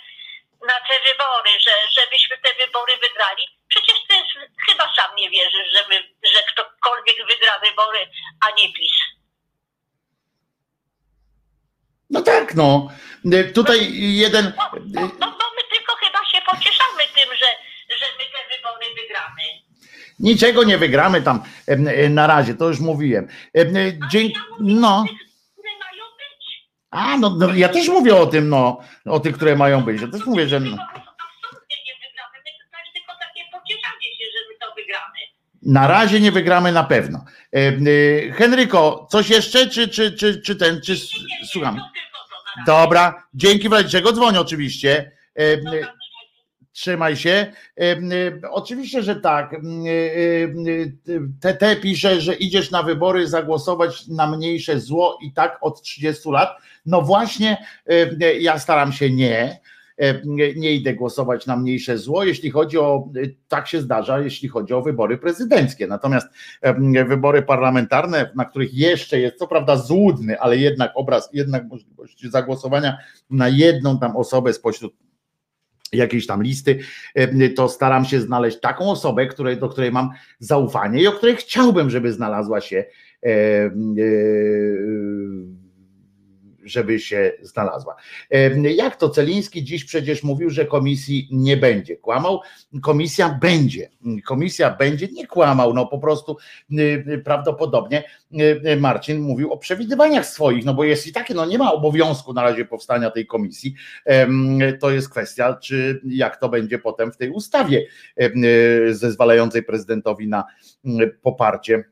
na te wybory, że, żebyśmy te wybory wygrali, przecież ty chyba sam nie wierzysz, że, my, że ktokolwiek wygra wybory, a nie PiS. No tak, no. Tutaj jeden. No, no, no, no my tylko chyba się pocieszamy tym, że, że my te wybory wygramy. Niczego nie wygramy tam na razie, to już mówiłem. Dzięki. No. A, no, no, ja też mówię o tym, no, o tych, które mają być. Ja też mówię, że. No. Na razie nie wygramy na pewno. E, e, Henryko, coś jeszcze, czy, czy, czy, czy ten, czy słucham? Dobra, dzięki czego dzwonię oczywiście. E, trzymaj się. Oczywiście, że tak. TT pisze, że idziesz na wybory zagłosować na mniejsze zło i tak od 30 lat. No właśnie, ja staram się nie. Nie idę głosować na mniejsze zło, jeśli chodzi o, tak się zdarza, jeśli chodzi o wybory prezydenckie. Natomiast wybory parlamentarne, na których jeszcze jest, co prawda złudny, ale jednak obraz, jednak możliwość zagłosowania na jedną tam osobę spośród jakiejś tam listy, to staram się znaleźć taką osobę, której, do której mam zaufanie i o której chciałbym, żeby znalazła się e, e, żeby się znalazła. Jak to Celiński dziś przecież mówił, że komisji nie będzie. Kłamał? Komisja będzie. Komisja będzie, nie kłamał, no po prostu y, y, prawdopodobnie y, Marcin mówił o przewidywaniach swoich, no bo jest i takie, no nie ma obowiązku na razie powstania tej komisji. To jest kwestia, czy jak to będzie potem w tej ustawie zezwalającej prezydentowi na poparcie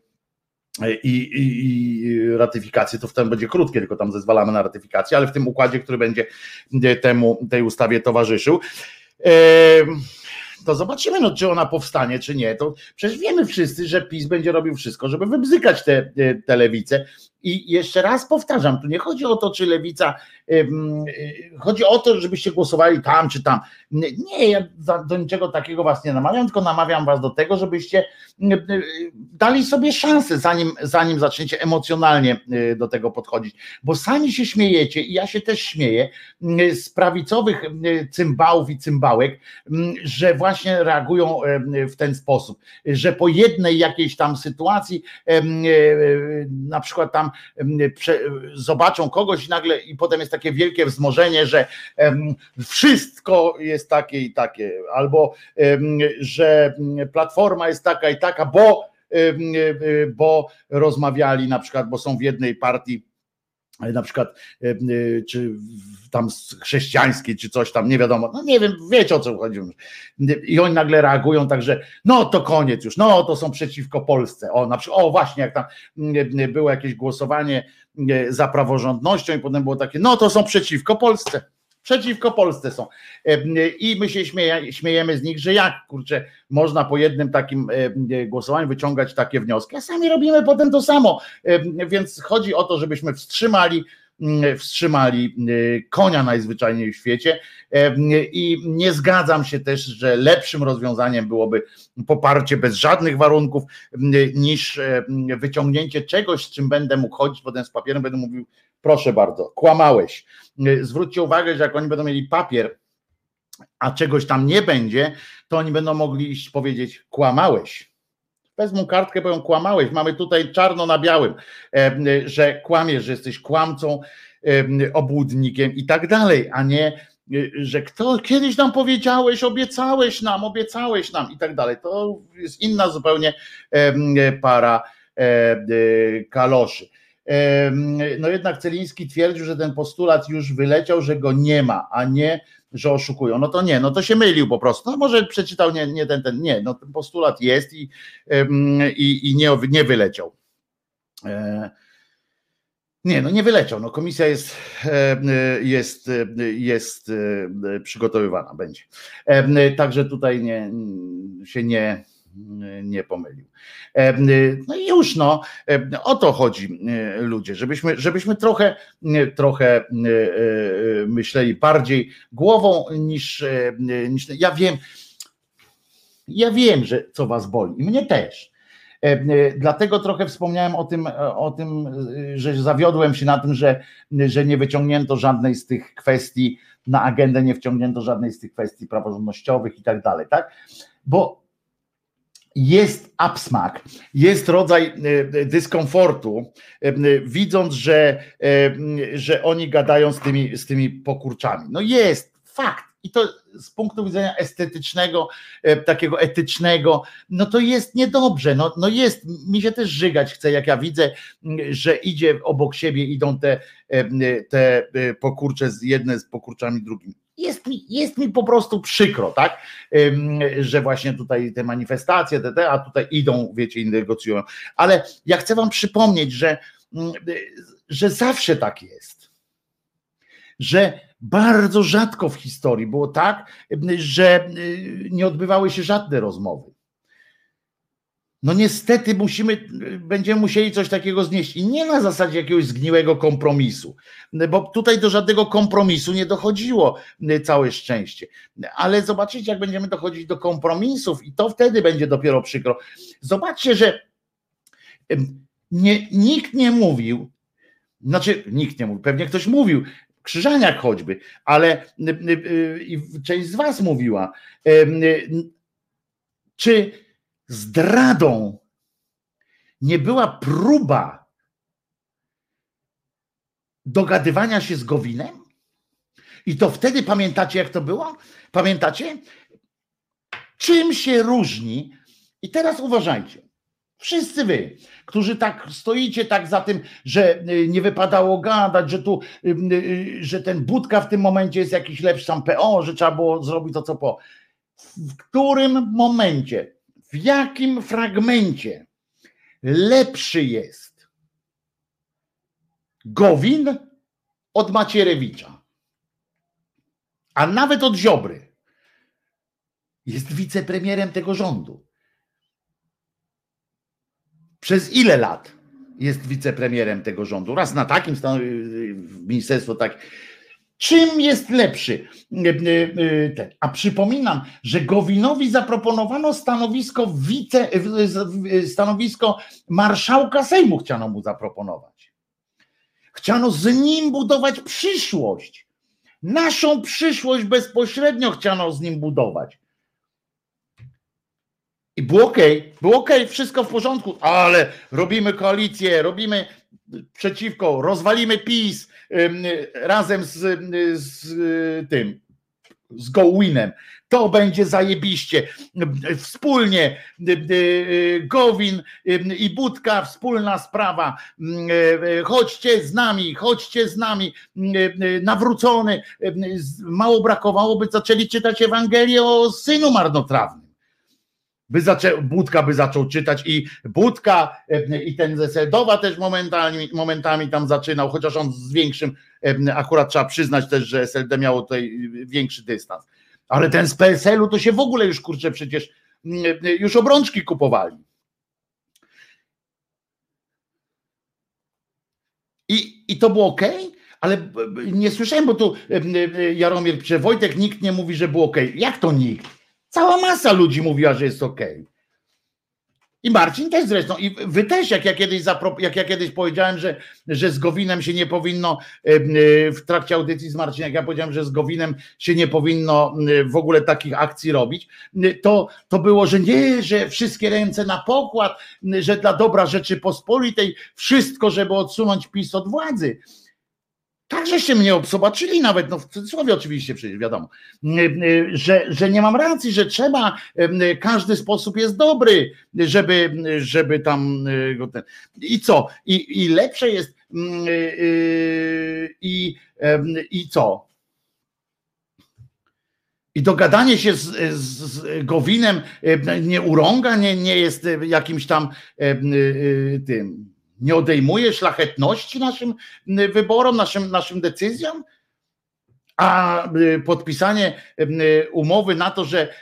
i, i, i ratyfikację, to wtedy będzie krótkie, tylko tam zezwalamy na ratyfikację, ale w tym układzie, który będzie temu tej ustawie towarzyszył. to zobaczymy, no, czy ona powstanie, czy nie. To przecież wiemy wszyscy, że PiS będzie robił wszystko, żeby wybzykać te, te lewice. I jeszcze raz powtarzam, tu nie chodzi o to, czy lewica, chodzi o to, żebyście głosowali tam czy tam. Nie, ja do niczego takiego was nie namawiam, tylko namawiam was do tego, żebyście dali sobie szansę, zanim, zanim zaczniecie emocjonalnie do tego podchodzić, bo sami się śmiejecie i ja się też śmieję z prawicowych cymbałów i cymbałek, że właśnie reagują w ten sposób, że po jednej jakiejś tam sytuacji, na przykład tam zobaczą kogoś i nagle i potem jest takie wielkie wzmożenie, że wszystko jest takie i takie, albo że platforma jest taka i taka, bo, bo rozmawiali na przykład, bo są w jednej partii na przykład czy tam chrześcijańskiej, czy coś tam, nie wiadomo, no nie wiem, wiecie o co chodzi. I oni nagle reagują tak, że no to koniec już, no to są przeciwko Polsce. O, na przykład, o właśnie, jak tam było jakieś głosowanie za praworządnością i potem było takie, no to są przeciwko Polsce przeciwko Polsce są. I my się śmieje, śmiejemy z nich, że jak kurczę, można po jednym takim głosowaniu wyciągać takie wnioski, a sami robimy potem to samo. Więc chodzi o to, żebyśmy wstrzymali wstrzymali konia najzwyczajniej w świecie i nie zgadzam się też, że lepszym rozwiązaniem byłoby poparcie bez żadnych warunków niż wyciągnięcie czegoś, z czym będę mógł chodzić potem z papierem, będę mówił proszę bardzo, kłamałeś. Zwróćcie uwagę, że jak oni będą mieli papier, a czegoś tam nie będzie, to oni będą mogli powiedzieć kłamałeś. Wezmą kartkę, powiedzą kłamałeś. Mamy tutaj czarno na białym, że kłamiesz, że jesteś kłamcą, obłudnikiem i tak dalej, a nie, że kto kiedyś nam powiedziałeś, obiecałeś nam, obiecałeś nam i tak dalej. To jest inna zupełnie para kaloszy. No jednak Celiński twierdził, że ten postulat już wyleciał, że go nie ma, a nie, że oszukują. No to nie, no to się mylił po prostu. No może przeczytał nie, nie ten, ten, nie, no ten postulat jest i, i, i nie, nie wyleciał. E, nie, no nie wyleciał. No komisja jest, jest, jest przygotowywana, będzie. Także tutaj nie, się nie, nie pomylił. No i już no, o to chodzi ludzie, żebyśmy, żebyśmy trochę, trochę myśleli bardziej głową niż, niż ja wiem, ja wiem, że co was boli i mnie też. Dlatego trochę wspomniałem o tym, o tym, że zawiodłem się na tym, że, że nie wyciągnięto żadnej z tych kwestii na agendę, nie wciągnięto żadnej z tych kwestii praworządnościowych i tak dalej, tak? Bo jest absmak, jest rodzaj e, dyskomfortu, e, widząc, że, że oni gadają z tymi, z tymi pokurczami. No jest, fakt. I to z punktu widzenia estetycznego, takiego etycznego, no to jest niedobrze. No, no jest, mi się też żygać chce, jak ja widzę, że idzie obok siebie, idą te, te pokurcze, jedne z pokurczami drugim jest mi, jest mi po prostu przykro, tak, że właśnie tutaj te manifestacje, te, te, a tutaj idą, wiecie, i negocjują. Ale ja chcę wam przypomnieć, że, mm, że zawsze tak jest. Że bardzo rzadko w historii było tak, że y, nie odbywały się żadne rozmowy. No niestety musimy, będziemy musieli coś takiego znieść i nie na zasadzie jakiegoś zgniłego kompromisu, bo tutaj do żadnego kompromisu nie dochodziło całe szczęście. Ale zobaczycie, jak będziemy dochodzić do kompromisów i to wtedy będzie dopiero przykro. Zobaczcie, że nie, nikt nie mówił, znaczy nikt nie mówił, pewnie ktoś mówił, Krzyżaniak choćby, ale i część z was mówiła, czy zdradą nie była próba dogadywania się z Gowinem? I to wtedy pamiętacie, jak to było? Pamiętacie? Czym się różni? I teraz uważajcie. Wszyscy wy, którzy tak stoicie tak za tym, że y, nie wypadało gadać, że tu, y, y, że ten Budka w tym momencie jest jakiś lepszy tam PO, że trzeba było zrobić to, co po. W którym momencie w jakim fragmencie lepszy jest Gowin od Macierewicza, a nawet od Ziobry. Jest wicepremierem tego rządu. Przez ile lat jest wicepremierem tego rządu? Raz na takim ministerstwo tak. Czym jest lepszy? A przypominam, że Gowinowi zaproponowano stanowisko wice, stanowisko marszałka Sejmu chciano mu zaproponować. Chciano z nim budować przyszłość. Naszą przyszłość bezpośrednio chciano z nim budować. I było ok, było ok, wszystko w porządku, ale robimy koalicję, robimy przeciwko, rozwalimy PiS razem z, z tym, z Gowinem. To będzie zajebiście. Wspólnie Gowin i Budka, wspólna sprawa. Chodźcie z nami, chodźcie z nami. Nawrócony. Mało brakowało, by zaczęli czytać Ewangelię o synu marnotrawnym by zaczę, Budka by zaczął czytać i Budka i ten ze Sedowa też momentami, momentami tam zaczynał, chociaż on z większym, akurat trzeba przyznać też, że SLD miało tutaj większy dystans. Ale ten z PSL-u to się w ogóle już kurczę przecież już obrączki kupowali. I, i to było ok, ale nie słyszałem, bo tu Jaromir, czy Wojtek, nikt nie mówi, że było ok. Jak to nikt? Cała masa ludzi mówiła, że jest ok. I Marcin też zresztą, i wy też, jak ja kiedyś, jak ja kiedyś powiedziałem, że, że z Gowinem się nie powinno, w trakcie audycji z Marcinem, jak ja powiedziałem, że z Gowinem się nie powinno w ogóle takich akcji robić, to, to było, że nie, że wszystkie ręce na pokład, że dla dobra Rzeczypospolitej wszystko, żeby odsunąć PiS od władzy. Tak, żeście mnie zobaczyli nawet, no w cudzysłowie oczywiście przecież wiadomo, że, że nie mam racji, że trzeba, każdy sposób jest dobry, żeby, żeby tam i co? I, i lepsze jest i, i co? I dogadanie się z, z Gowinem nie urąga, nie, nie jest jakimś tam tym nie odejmuje szlachetności naszym wyborom, naszym, naszym decyzjom? A y, podpisanie y, umowy na to, że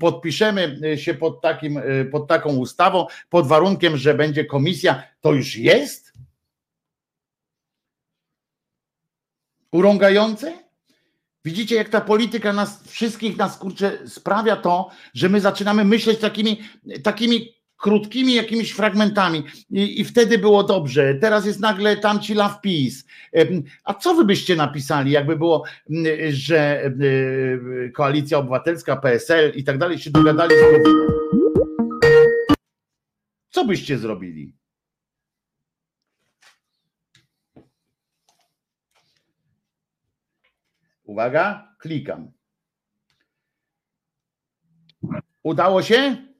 podpiszemy się pod, takim, y, pod taką ustawą, pod warunkiem, że będzie komisja, to już jest? Urągające? Widzicie, jak ta polityka nas wszystkich nas kurczę sprawia to, że my zaczynamy myśleć takimi, takimi krótkimi jakimiś fragmentami i, i, wtedy było dobrze. Teraz jest nagle tamci love peace. A co wy byście napisali, jakby było, że Koalicja Obywatelska, PSL i tak dalej się dogadali z? Co byście zrobili? Uwaga, klikam. Udało się?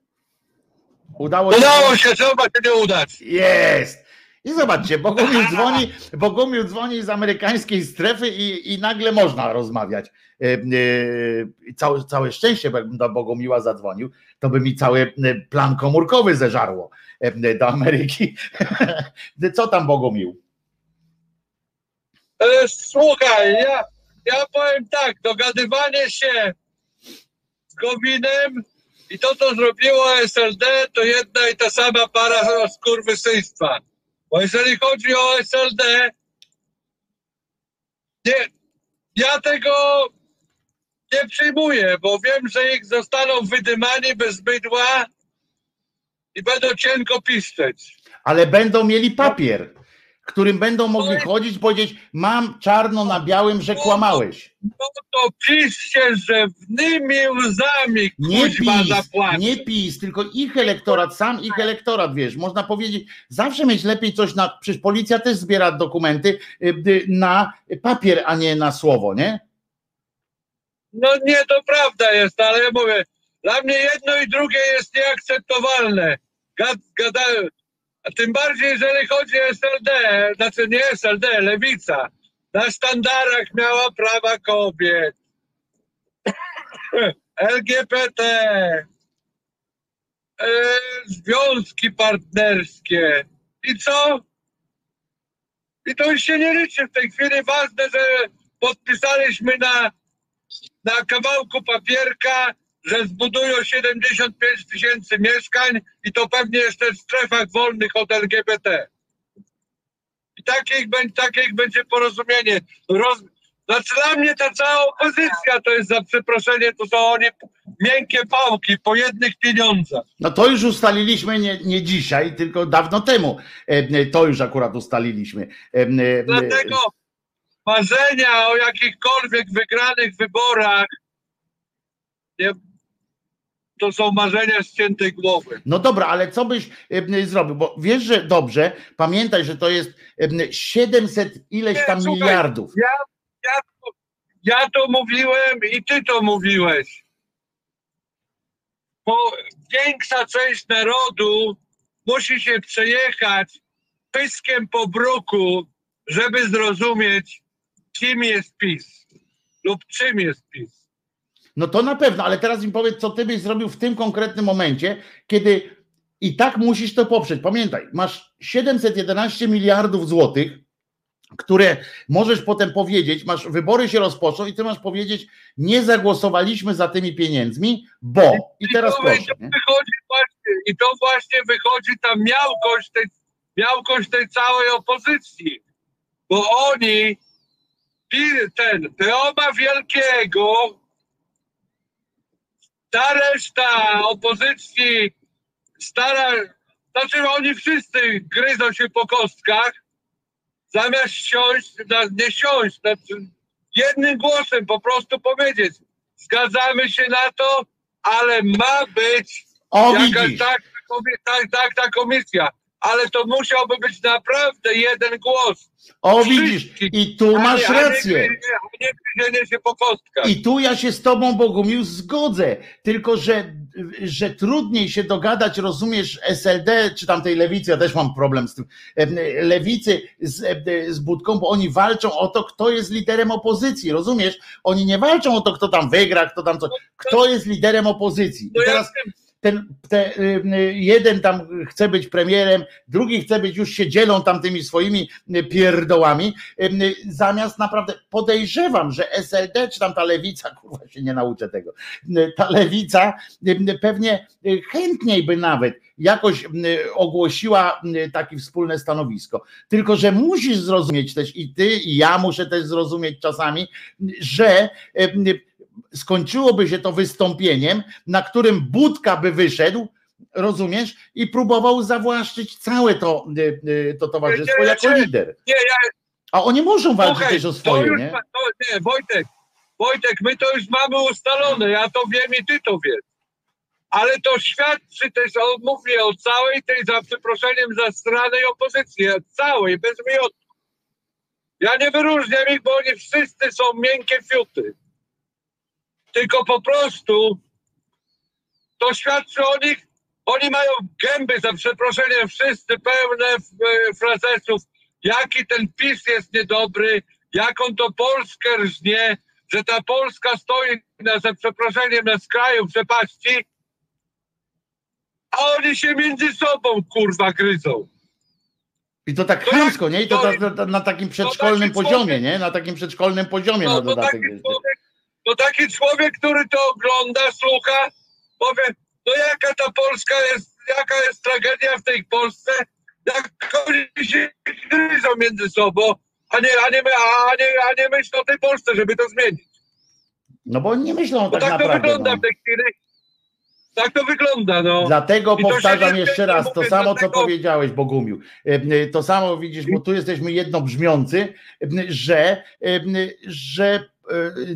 Udało się, Udało się się nie udać? Jest! I zobaczcie, Bogumił dzwoni, Bogumił dzwoni z amerykańskiej strefy i, i nagle można rozmawiać. E, e, całe, całe szczęście, bo jakbym do Bogumiła zadzwonił, to by mi cały e, plan komórkowy zeżarło do Ameryki. Co tam Bogumił? Słuchaj, ja, ja powiem tak, dogadywanie się z Gowinem i to, co zrobiło SLD, to jedna i ta sama para skurwysyństwa. Bo jeżeli chodzi o SLD, nie, ja tego nie przyjmuję, bo wiem, że ich zostaną wydymani bez bydła i będą cienko piszczeć. Ale będą mieli papier którym będą mogli chodzić i powiedzieć, mam czarno na białym, że kłamałeś. No to piszcie, że wnymi łzami nie PiS, nie PiS, tylko ich elektorat, sam ich elektorat, wiesz, można powiedzieć, zawsze mieć lepiej coś na, przecież policja też zbiera dokumenty y, y, na papier, a nie na słowo, nie? No nie, to prawda jest, ale ja mówię, dla mnie jedno i drugie jest nieakceptowalne. Gad, gadają, tym bardziej, jeżeli chodzi o SLD, znaczy nie SLD, lewica. Na sztandarach miała prawa kobiet. LGBT. E, związki partnerskie. I co? I to już się nie liczy w tej chwili. Ważne, że podpisaliśmy na, na kawałku papierka, że zbudują 75 tysięcy mieszkań i to pewnie jeszcze w strefach wolnych od LGBT. I takie ich, będzie- porozumienie. Roz... Znaczy dla mnie ta cała opozycja to jest za przeproszenie, to są oni miękkie pałki po jednych pieniądzach. No to już ustaliliśmy nie, nie dzisiaj, tylko dawno temu. E, To już akurat ustaliliśmy. E, e, Dlatego marzenia o jakichkolwiek wygranych wyborach nie, to są marzenia ściętej głowy. No dobra, ale co byś e, zrobił? Bo wiesz, że dobrze, pamiętaj, że to jest e, 700 ileś Nie, tam słuchaj, miliardów. Ja, ja, to- ja to mówiłem i ty to mówiłeś. Bo większa część narodu musi się przejechać pyskiem po bruku, żeby zrozumieć, kim jest PiS lub czym jest PiS. No to na pewno, ale teraz mi powiedz, co ty byś zrobił w tym konkretnym momencie, kiedy i tak musisz to poprzeć. Pamiętaj, masz 711 miliardów złotych, które możesz potem powiedzieć, masz wybory się rozpoczną i ty masz powiedzieć, nie zagłosowaliśmy za tymi pieniędzmi, bo i teraz to, proszę. i to właśnie, I to właśnie wychodzi ta miałkość tej, miałkość tej całej opozycji. Bo oni, ten, Teoma Wielkiego, ta reszta opozycji stara, znaczy oni wszyscy gryzą się po kostkach, zamiast siąść, na, nie siąść, znaczy jednym głosem po prostu powiedzieć, zgadzamy się na to, ale ma być O jakaś widzisz, tak, tak, tak, ta komisja. Ale to musiałby być naprawdę jeden głos. o widzisz i tu A masz nie- a nie rację. gryzienie- A nie gryzienie się po kostkach. I tu ja się z tobą, Bogumił, zgodzę. Tylko, że, że trudniej się dogadać, rozumiesz, SLD, czy tamtej lewicy, ja też mam problem z tym, lewicy z, z Budką, bo oni walczą o to, kto jest liderem opozycji, rozumiesz? Oni nie walczą o to, kto tam wygra, kto tam co, kto jest liderem opozycji. I teraz ten, te, y, y, jeden tam chce być premierem, drugi chce być, już się dzielą tam tymi swoimi y, pierdołami, zamiast naprawdę podejrzewam, że SLD, czy tam ta lewica, kurwa się nie nauczę tego, ta lewica pewnie chętniej by nawet jakoś ogłosiła takie wspólne stanowisko. Tylko, że musisz zrozumieć też i ty, i ja muszę też zrozumieć czasami, że skończyłoby się to wystąpieniem, na którym Budka by wyszedł, rozumiesz, i próbował zawłaszczyć całe to, y, y, to towarzystwo Nie, jako nie. lider. Nie, A oni muszą walczyć słuchaj, też o swoje, już, nie? To, nie, Wojtek, Wojtek, my to już mamy ustalone, ja to wiem i ty to wiesz. Ale to świadczy też, o, mówię o całej tej, za przeproszeniem, zastranej opozycji, całej, bez wyjątku. Ja nie wyróżniam ich, bo oni wszyscy są miękkie fiuty. Tylko po prostu to świadczy o nich, oni mają gęby, za przeproszeniem, wszyscy pełne e, frazesów, jaki ten PiS jest niedobry, jaką to Polskę rżnie, że ta Polska stoi na, za przeproszeniem na skraju przepaści, a oni się między sobą kurwa gryzą. I to tak To chamsko, nie? I to, to, to, na takim przedszkolnym poziomie, nie? Na takim przedszkolnym poziomie na No, to, dodatek. taki to taki człowiek, który to ogląda, słucha, powie, no jaka ta Polska jest, jaka jest tragedia w tej Polsce, jak oni się gryzą między sobą, a nie, a nie, a nie, a nie myślą o tej Polsce, żeby to zmienić. No bo nie myślą Bo tak, tak, to naprawdę. wygląda No. w tej chwili. Tak to wygląda, no. Dlatego I to powtarzam jeszcze raz, to mówię, samo co dlatego- powiedziałeś, Bogumił. E, e, To samo widzisz, bo tu jesteśmy jednobrzmiący, e, że, że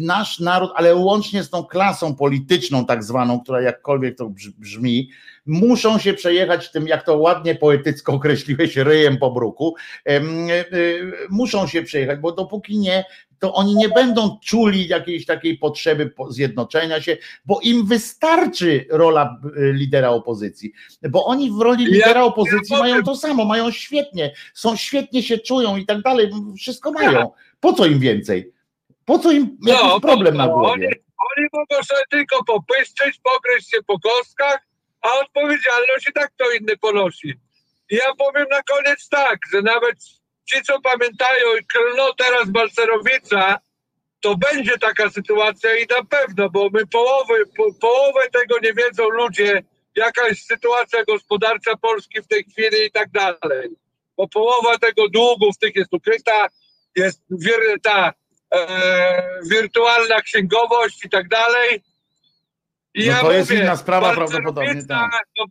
nasz naród, ale łącznie z tą klasą polityczną, tak zwaną, która jakkolwiek to brz- brzmi, muszą się przejechać tym, jak to ładnie poetycko określiłeś, ryjem po bruku. E, e, Muszą się przejechać, bo dopóki nie, to oni nie będą czuli jakiejś takiej potrzeby po- zjednoczenia się, bo im wystarczy rola y, lidera opozycji, bo oni w roli lidera opozycji mają to samo, mają świetnie, są świetnie się czują i tak dalej, wszystko mają. Po co im więcej? Po co im jakiś No, problem na głowie? Oni, oni mogą sobie tylko popyszczeć, pogryźć się po kostkach, a odpowiedzialność i tak to inny ponosi. I ja powiem na koniec tak, że nawet ci, co pamiętają i klną teraz Balcerowicza, to będzie taka sytuacja i na pewno, bo my połowy, po, połowę tego nie wiedzą ludzie, jaka jest sytuacja gospodarcza Polski w tej chwili i tak dalej. Bo połowa tego długu w tych jest ukryta, jest ta wirtualna księgowość i tak dalej. I No to jest inna sprawa prawdopodobnie, tak. To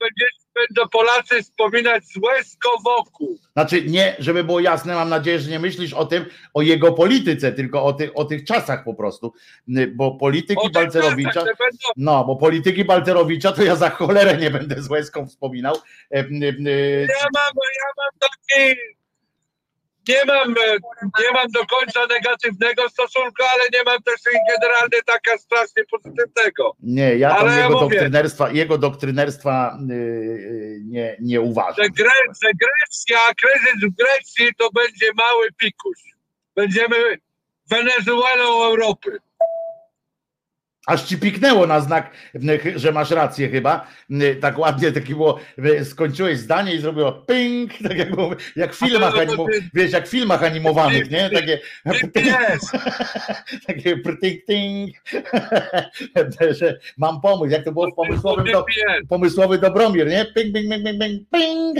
będą Polacy wspominać z łezką wokół. Znaczy nie, żeby było jasne, mam nadzieję, że nie myślisz o tym, o jego polityce, tylko o tych, o tych czasach po prostu, bo polityki Balcerowicza, czasach, będą no, bo polityki Balcerowicza to ja za cholerę nie będę z łezką wspominał. E, Ja mam, ja mam taki. Nie mam, e, nie mam do końca negatywnego stosunku, ale nie mam też generalnie taka strasznie pozytywnego. Nie, ja Ale ja jego mówię- doktrynerstwa, jego doktrynerstwa y, y, nie, nie uważam. Że, Gre, że Grecja, kryzys w Grecji to będzie mały pikuś. Będziemy Wenezuelą Europy. Aż ci piknęło na znak, że masz rację chyba. Tak ładnie takie było, skończyłeś zdanie i zrobiło ping, tak jak, było, jak w filmach animowanych, wiesz, jak w filmach animowanych, nie? Takie, takie ting ting, że mam pomysł, jak to było w pomysłowym, do, pomysłowy Dobromir, nie? Ping, ping, ping, ping, ping, ping,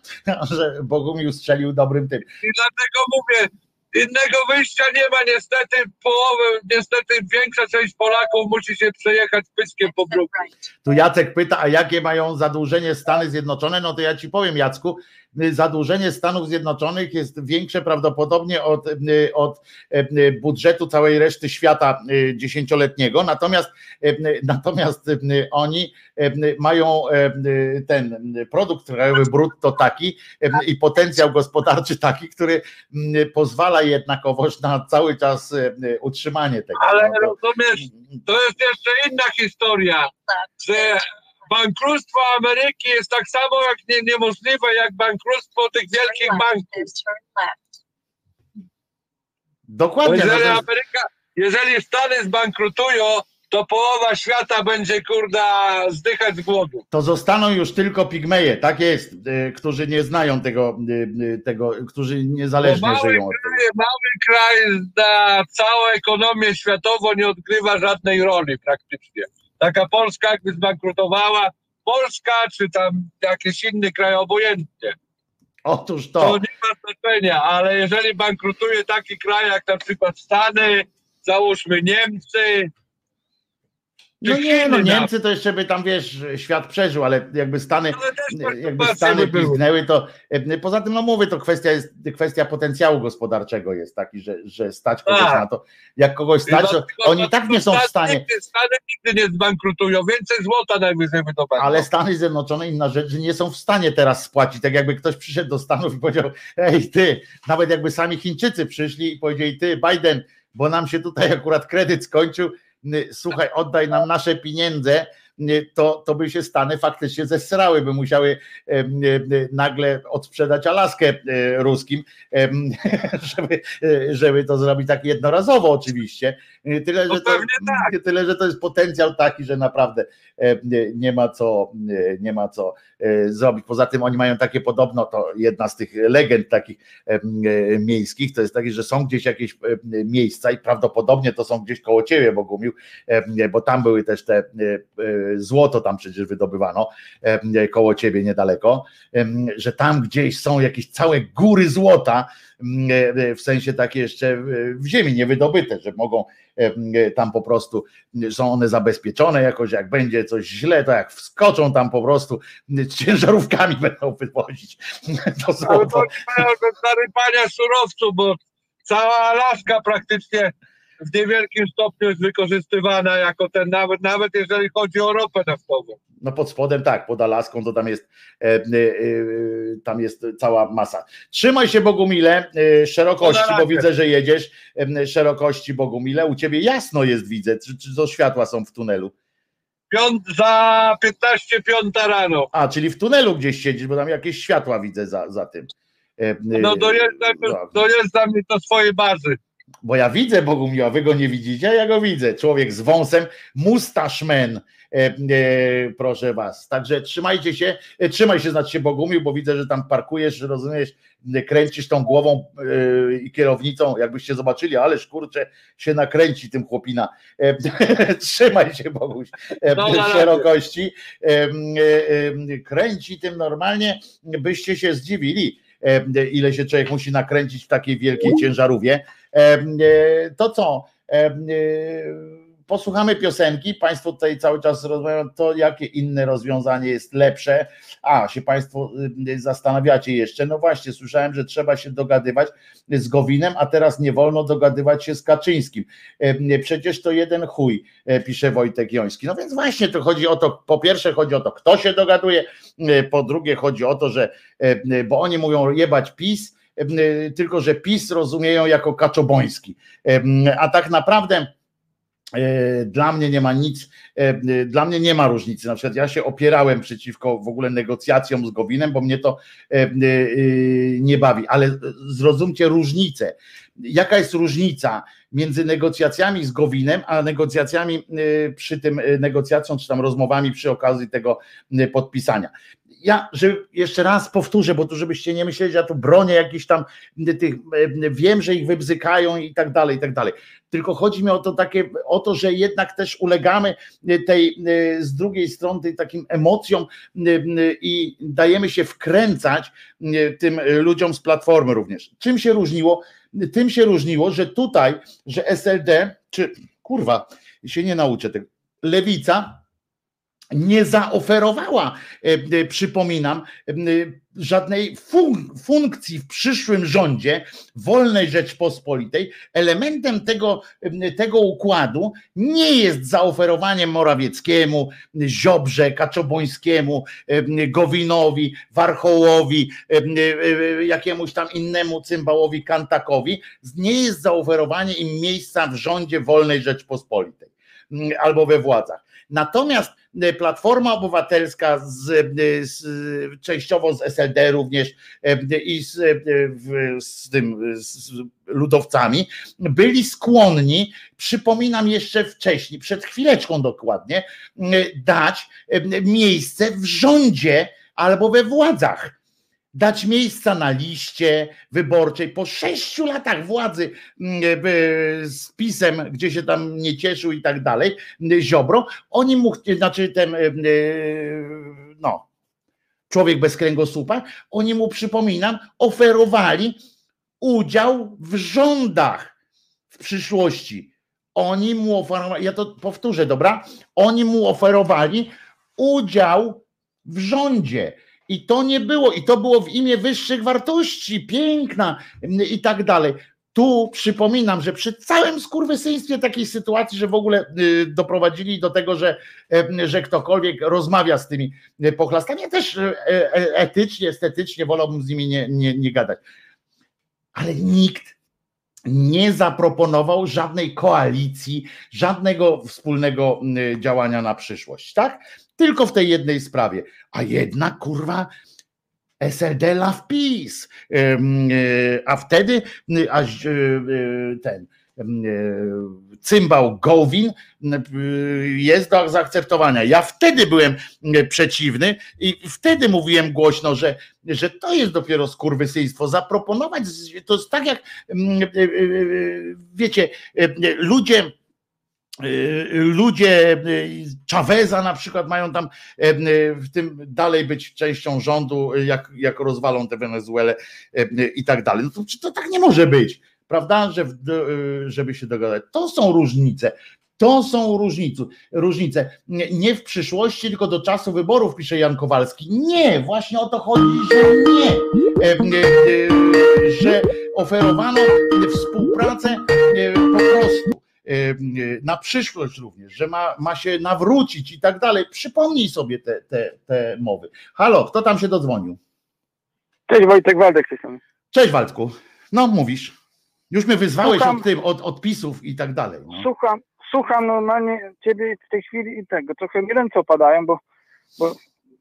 że Bogumił strzelił dobrym tym. I dlatego mówię, innego wyjścia nie ma. Niestety połowę, niestety większa część Polaków musi się przejechać pyskiem po bruku. Tu Jacek pyta, a jakie mają zadłużenie Stany Zjednoczone? No to ja ci powiem, Jacku, zadłużenie Stanów Zjednoczonych jest większe prawdopodobnie od, y, od y, budżetu całej reszty świata dziesięcioletniego, natomiast, natomiast oni mają ten produkt krajowy brutto taki i potencjał gospodarczy taki, który pozwala jednakowoż na cały czas utrzymanie tego. Ale No to- rozumiesz, to jest jeszcze inna historia, że bankructwo Ameryki jest tak samo jak nie, niemożliwe jak bankructwo tych wielkich banków. Dokładnie. no Jeżeli jest- Ameryka, jeżeli Stany zbankrutują, to połowa świata będzie kurda zdychać z głodu. to zostaną już tylko pigmeje, tak jest, y, którzy nie znają tego, y, y, tego którzy niezależnie mały żyją kraj, mały kraj na całą ekonomię światową nie odgrywa żadnej roli praktycznie. Taka Polska jakby zbankrutowała, Polska czy tam jakiś inny kraj, obojętnie. Otóż To to, nie ma znaczenia, ale jeżeli bankrutuje taki kraj jak na przykład Stany, załóżmy Niemcy, no nie, no Niemcy to jeszcze by tam, wiesz, świat przeżył, ale jakby Stany, też jakby Stany piznęły, to y, poza tym, no mówię, to kwestia jest, kwestia potencjału gospodarczego jest taki, że, że stać kogoś Tak. na to, jak kogoś stać, to oni i tak nie są w stanie, Stany nigdy nie zbankrutują, więcej złota najwyżej wydobędą. Ale Stany Zjednoczone, inna rzecz, że nie są w stanie teraz spłacić. Tak jakby ktoś przyszedł do Stanów i powiedział, ej ty, nawet jakby sami Chińczycy przyszli i powiedzieli, ty Biden, bo nam się tutaj akurat kredyt skończył, słuchaj, oddaj nam nasze pieniądze, to, to by się Stany faktycznie zesrały, by musiały nagle odsprzedać Alaskę y, ruskim, żeby, y, żeby to zrobić tak jednorazowo oczywiście. Y, Tyle, No że to, tak. tyle, że to jest potencjał taki, że naprawdę e, nie- ma co, e, nie ma co e, zrobić. Poza tym oni mają takie podobno, to jedna z tych legend takich e, e, miejskich, to jest takie, że są gdzieś jakieś e, miejsca i prawdopodobnie to są gdzieś koło ciebie, Bogumił, e, bo tam były też te e, e, złoto tam przecież wydobywano koło ciebie niedaleko, że tam gdzieś są jakieś całe góry złota, e, w sensie takie jeszcze e, w ziemi niewydobyte, że mogą e, tam po prostu są one zabezpieczone jakoś, jak będzie coś źle, to jak wskoczą tam po prostu ciężarówkami będą wywozić to Ale złoto. to mają do zarypania surowców, bo cała Alaska praktycznie w niewielkim stopniu jest wykorzystywana jako ten, nawet, nawet jeżeli chodzi o ropę naftową. No pod spodem tak, pod Alaską to tam jest e, e, e, tam jest cała masa. Trzymaj się Bogumile, e, szerokości, bo widzę, że jedziesz, e, szerokości Bogumile, u ciebie jasno jest widzę, czy, czy to światła są w tunelu? Piąt, za 15 piąta rano. A, czyli w tunelu gdzieś siedzisz, bo tam jakieś światła widzę za, za tym. E, No dojeżdżam, no. dojeżdżam do swojej bazy. Bo ja widzę Bogumiła, wy go nie widzicie, a ja go widzę. Człowiek z wąsem, mustaszmen, e, e, proszę was. Także trzymajcie się, e, trzymaj się, znaczy się Bogumił, bo widzę, że tam parkujesz, rozumiesz, kręcisz tą głową i kierownicą, jakbyście zobaczyli, ależ kurczę, się nakręci tym chłopina. trzymaj się Boguś, no, szerokości. Kręci tym normalnie, byście się zdziwili ile się człowiek musi nakręcić w takiej wielkiej ciężarówie. To co? posłuchamy piosenki, Państwo tutaj cały czas rozmawiają, to jakie inne rozwiązanie jest lepsze. A, się Państwo y, zastanawiacie jeszcze. No właśnie, słyszałem, że trzeba się dogadywać z Gowinem, a teraz nie wolno dogadywać się z Kaczyńskim. E, przecież to jeden chuj, e, pisze Wojtek Joński. No więc właśnie to chodzi o to, po pierwsze chodzi o to, kto się dogaduje, e, po drugie chodzi o to, że, bo oni mówią jebać PiS, tylko że PiS rozumieją jako kaczoboński. A tak naprawdę E, dla mnie nie ma nic, e, dla mnie nie ma różnicy. Na przykład ja się opierałem przeciwko w ogóle negocjacjom z Gowinem, bo mnie to e, nie bawi, ale zrozumcie różnicę. Jaka jest różnica między negocjacjami z Gowinem, a negocjacjami przy tym negocjacją, czy tam rozmowami przy okazji tego podpisania? Ja że jeszcze raz powtórzę, bo tu żebyście nie myśleli, że ja tu bronię jakichś tam tych, wiem, że ich wybzykają i tak dalej, i tak dalej. Tylko chodzi mi o to takie, o to, że jednak też ulegamy tej z drugiej strony tej takim emocjom i dajemy się wkręcać tym ludziom z platformy również. Czym się różniło? Tym się różniło, że tutaj, że SLD, czy kurwa, się nie nauczę tego, lewica nie zaoferowała, e, e, przypominam, e, żadnej fun funkcji w przyszłym rządzie wolnej Rzeczpospolitej. Elementem tego, tego układu nie jest zaoferowanie Morawieckiemu, Ziobrze, Kaczobońskiemu, Gowinowi, Warchołowi, jakiemuś tam innemu cymbałowi Kantakowi. Nie jest zaoferowanie im miejsca w rządzie wolnej Rzeczpospolitej albo we władzach. Natomiast Platforma Obywatelska z, e, z, częściowo z SLD również e, i z, z tym z ludowcami byli skłonni, przypominam jeszcze wcześniej, przed chwileczką dokładnie, dać miejsce w rządzie albo we władzach dać miejsca na liście wyborczej. Po sześciu latach władzy mm, z pisem, gdzie się tam nie cieszył i tak dalej, Ziobro, oni mu, znaczy ten, e, no, człowiek bez kręgosłupa, oni mu, przypominam, oferowali udział w rządach w przyszłości. Oni mu oferowali, ja to powtórzę, dobra? Oni mu oferowali udział w rządzie. I to nie było, i to było w imię wyższych wartości, piękna i tak dalej. Tu przypominam, że przy całym skurwysyństwie takiej sytuacji, że w ogóle y, doprowadzili do tego, że, że ktokolwiek rozmawia z tymi y, pochlastami, ja też e, e, etycznie, estetycznie wolałbym z nimi nie, nie, nie gadać. Ale nikt nie zaproponował żadnej koalicji, żadnego wspólnego y, działania na przyszłość, tak? Tylko w tej jednej sprawie. A jednak, kurwa, SLD Love Peace. E, a wtedy aż e, e, ten cymbał Gowin jest do zaakceptowania. Ja wtedy byłem przeciwny i wtedy mówiłem głośno, że, że to jest dopiero skurwysyństwo. Zaproponować, to jest tak jak wiecie, ludzie ludzie y, Chaveza na przykład mają tam y, w tym dalej być częścią rządu, jak, jak rozwalą tę Wenezuelę i tak dalej. No to, to tak nie może być, prawda, że, żeby się dogadać. To są różnice. To są różnice, różnice. Nie w przyszłości, tylko do czasu wyborów, pisze Jan Kowalski. Nie, właśnie o to chodzi, że nie. Że oferowano współpracę po prostu na przyszłość również, że ma, ma się nawrócić i tak dalej. Przypomnij sobie te, te, te mowy. Halo, kto tam się dodzwonił? Cześć Wojtek Waldek. Cześć Waldku. No mówisz. Już mnie wyzwałeś słucham, od tym, od odpisów i tak dalej. No. Słucham, słucham normalnie ciebie w tej chwili i tego. Trochę mi ręce opadają, bo, bo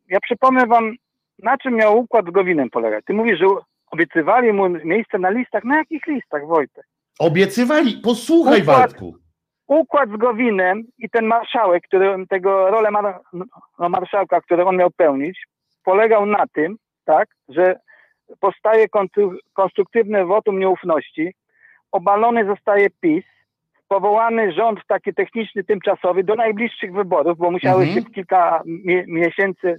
ja przypomnę wam, na czym miał układ z Gowinem polegać. Ty mówisz, że obiecywali mu miejsce na listach. Na jakich listach, Wojtek? Obiecywali, posłuchaj układ, Waldku. układ z Gowinem i ten marszałek, który tego rolę mar, no, marszałka, który on miał pełnić, polegał na tym, tak, że powstaje konstru- konstruktywne wotum nieufności, obalony zostaje PiS, powołany rząd taki techniczny, tymczasowy do najbliższych wyborów, bo musiały Mhm. się kilka mie- miesięcy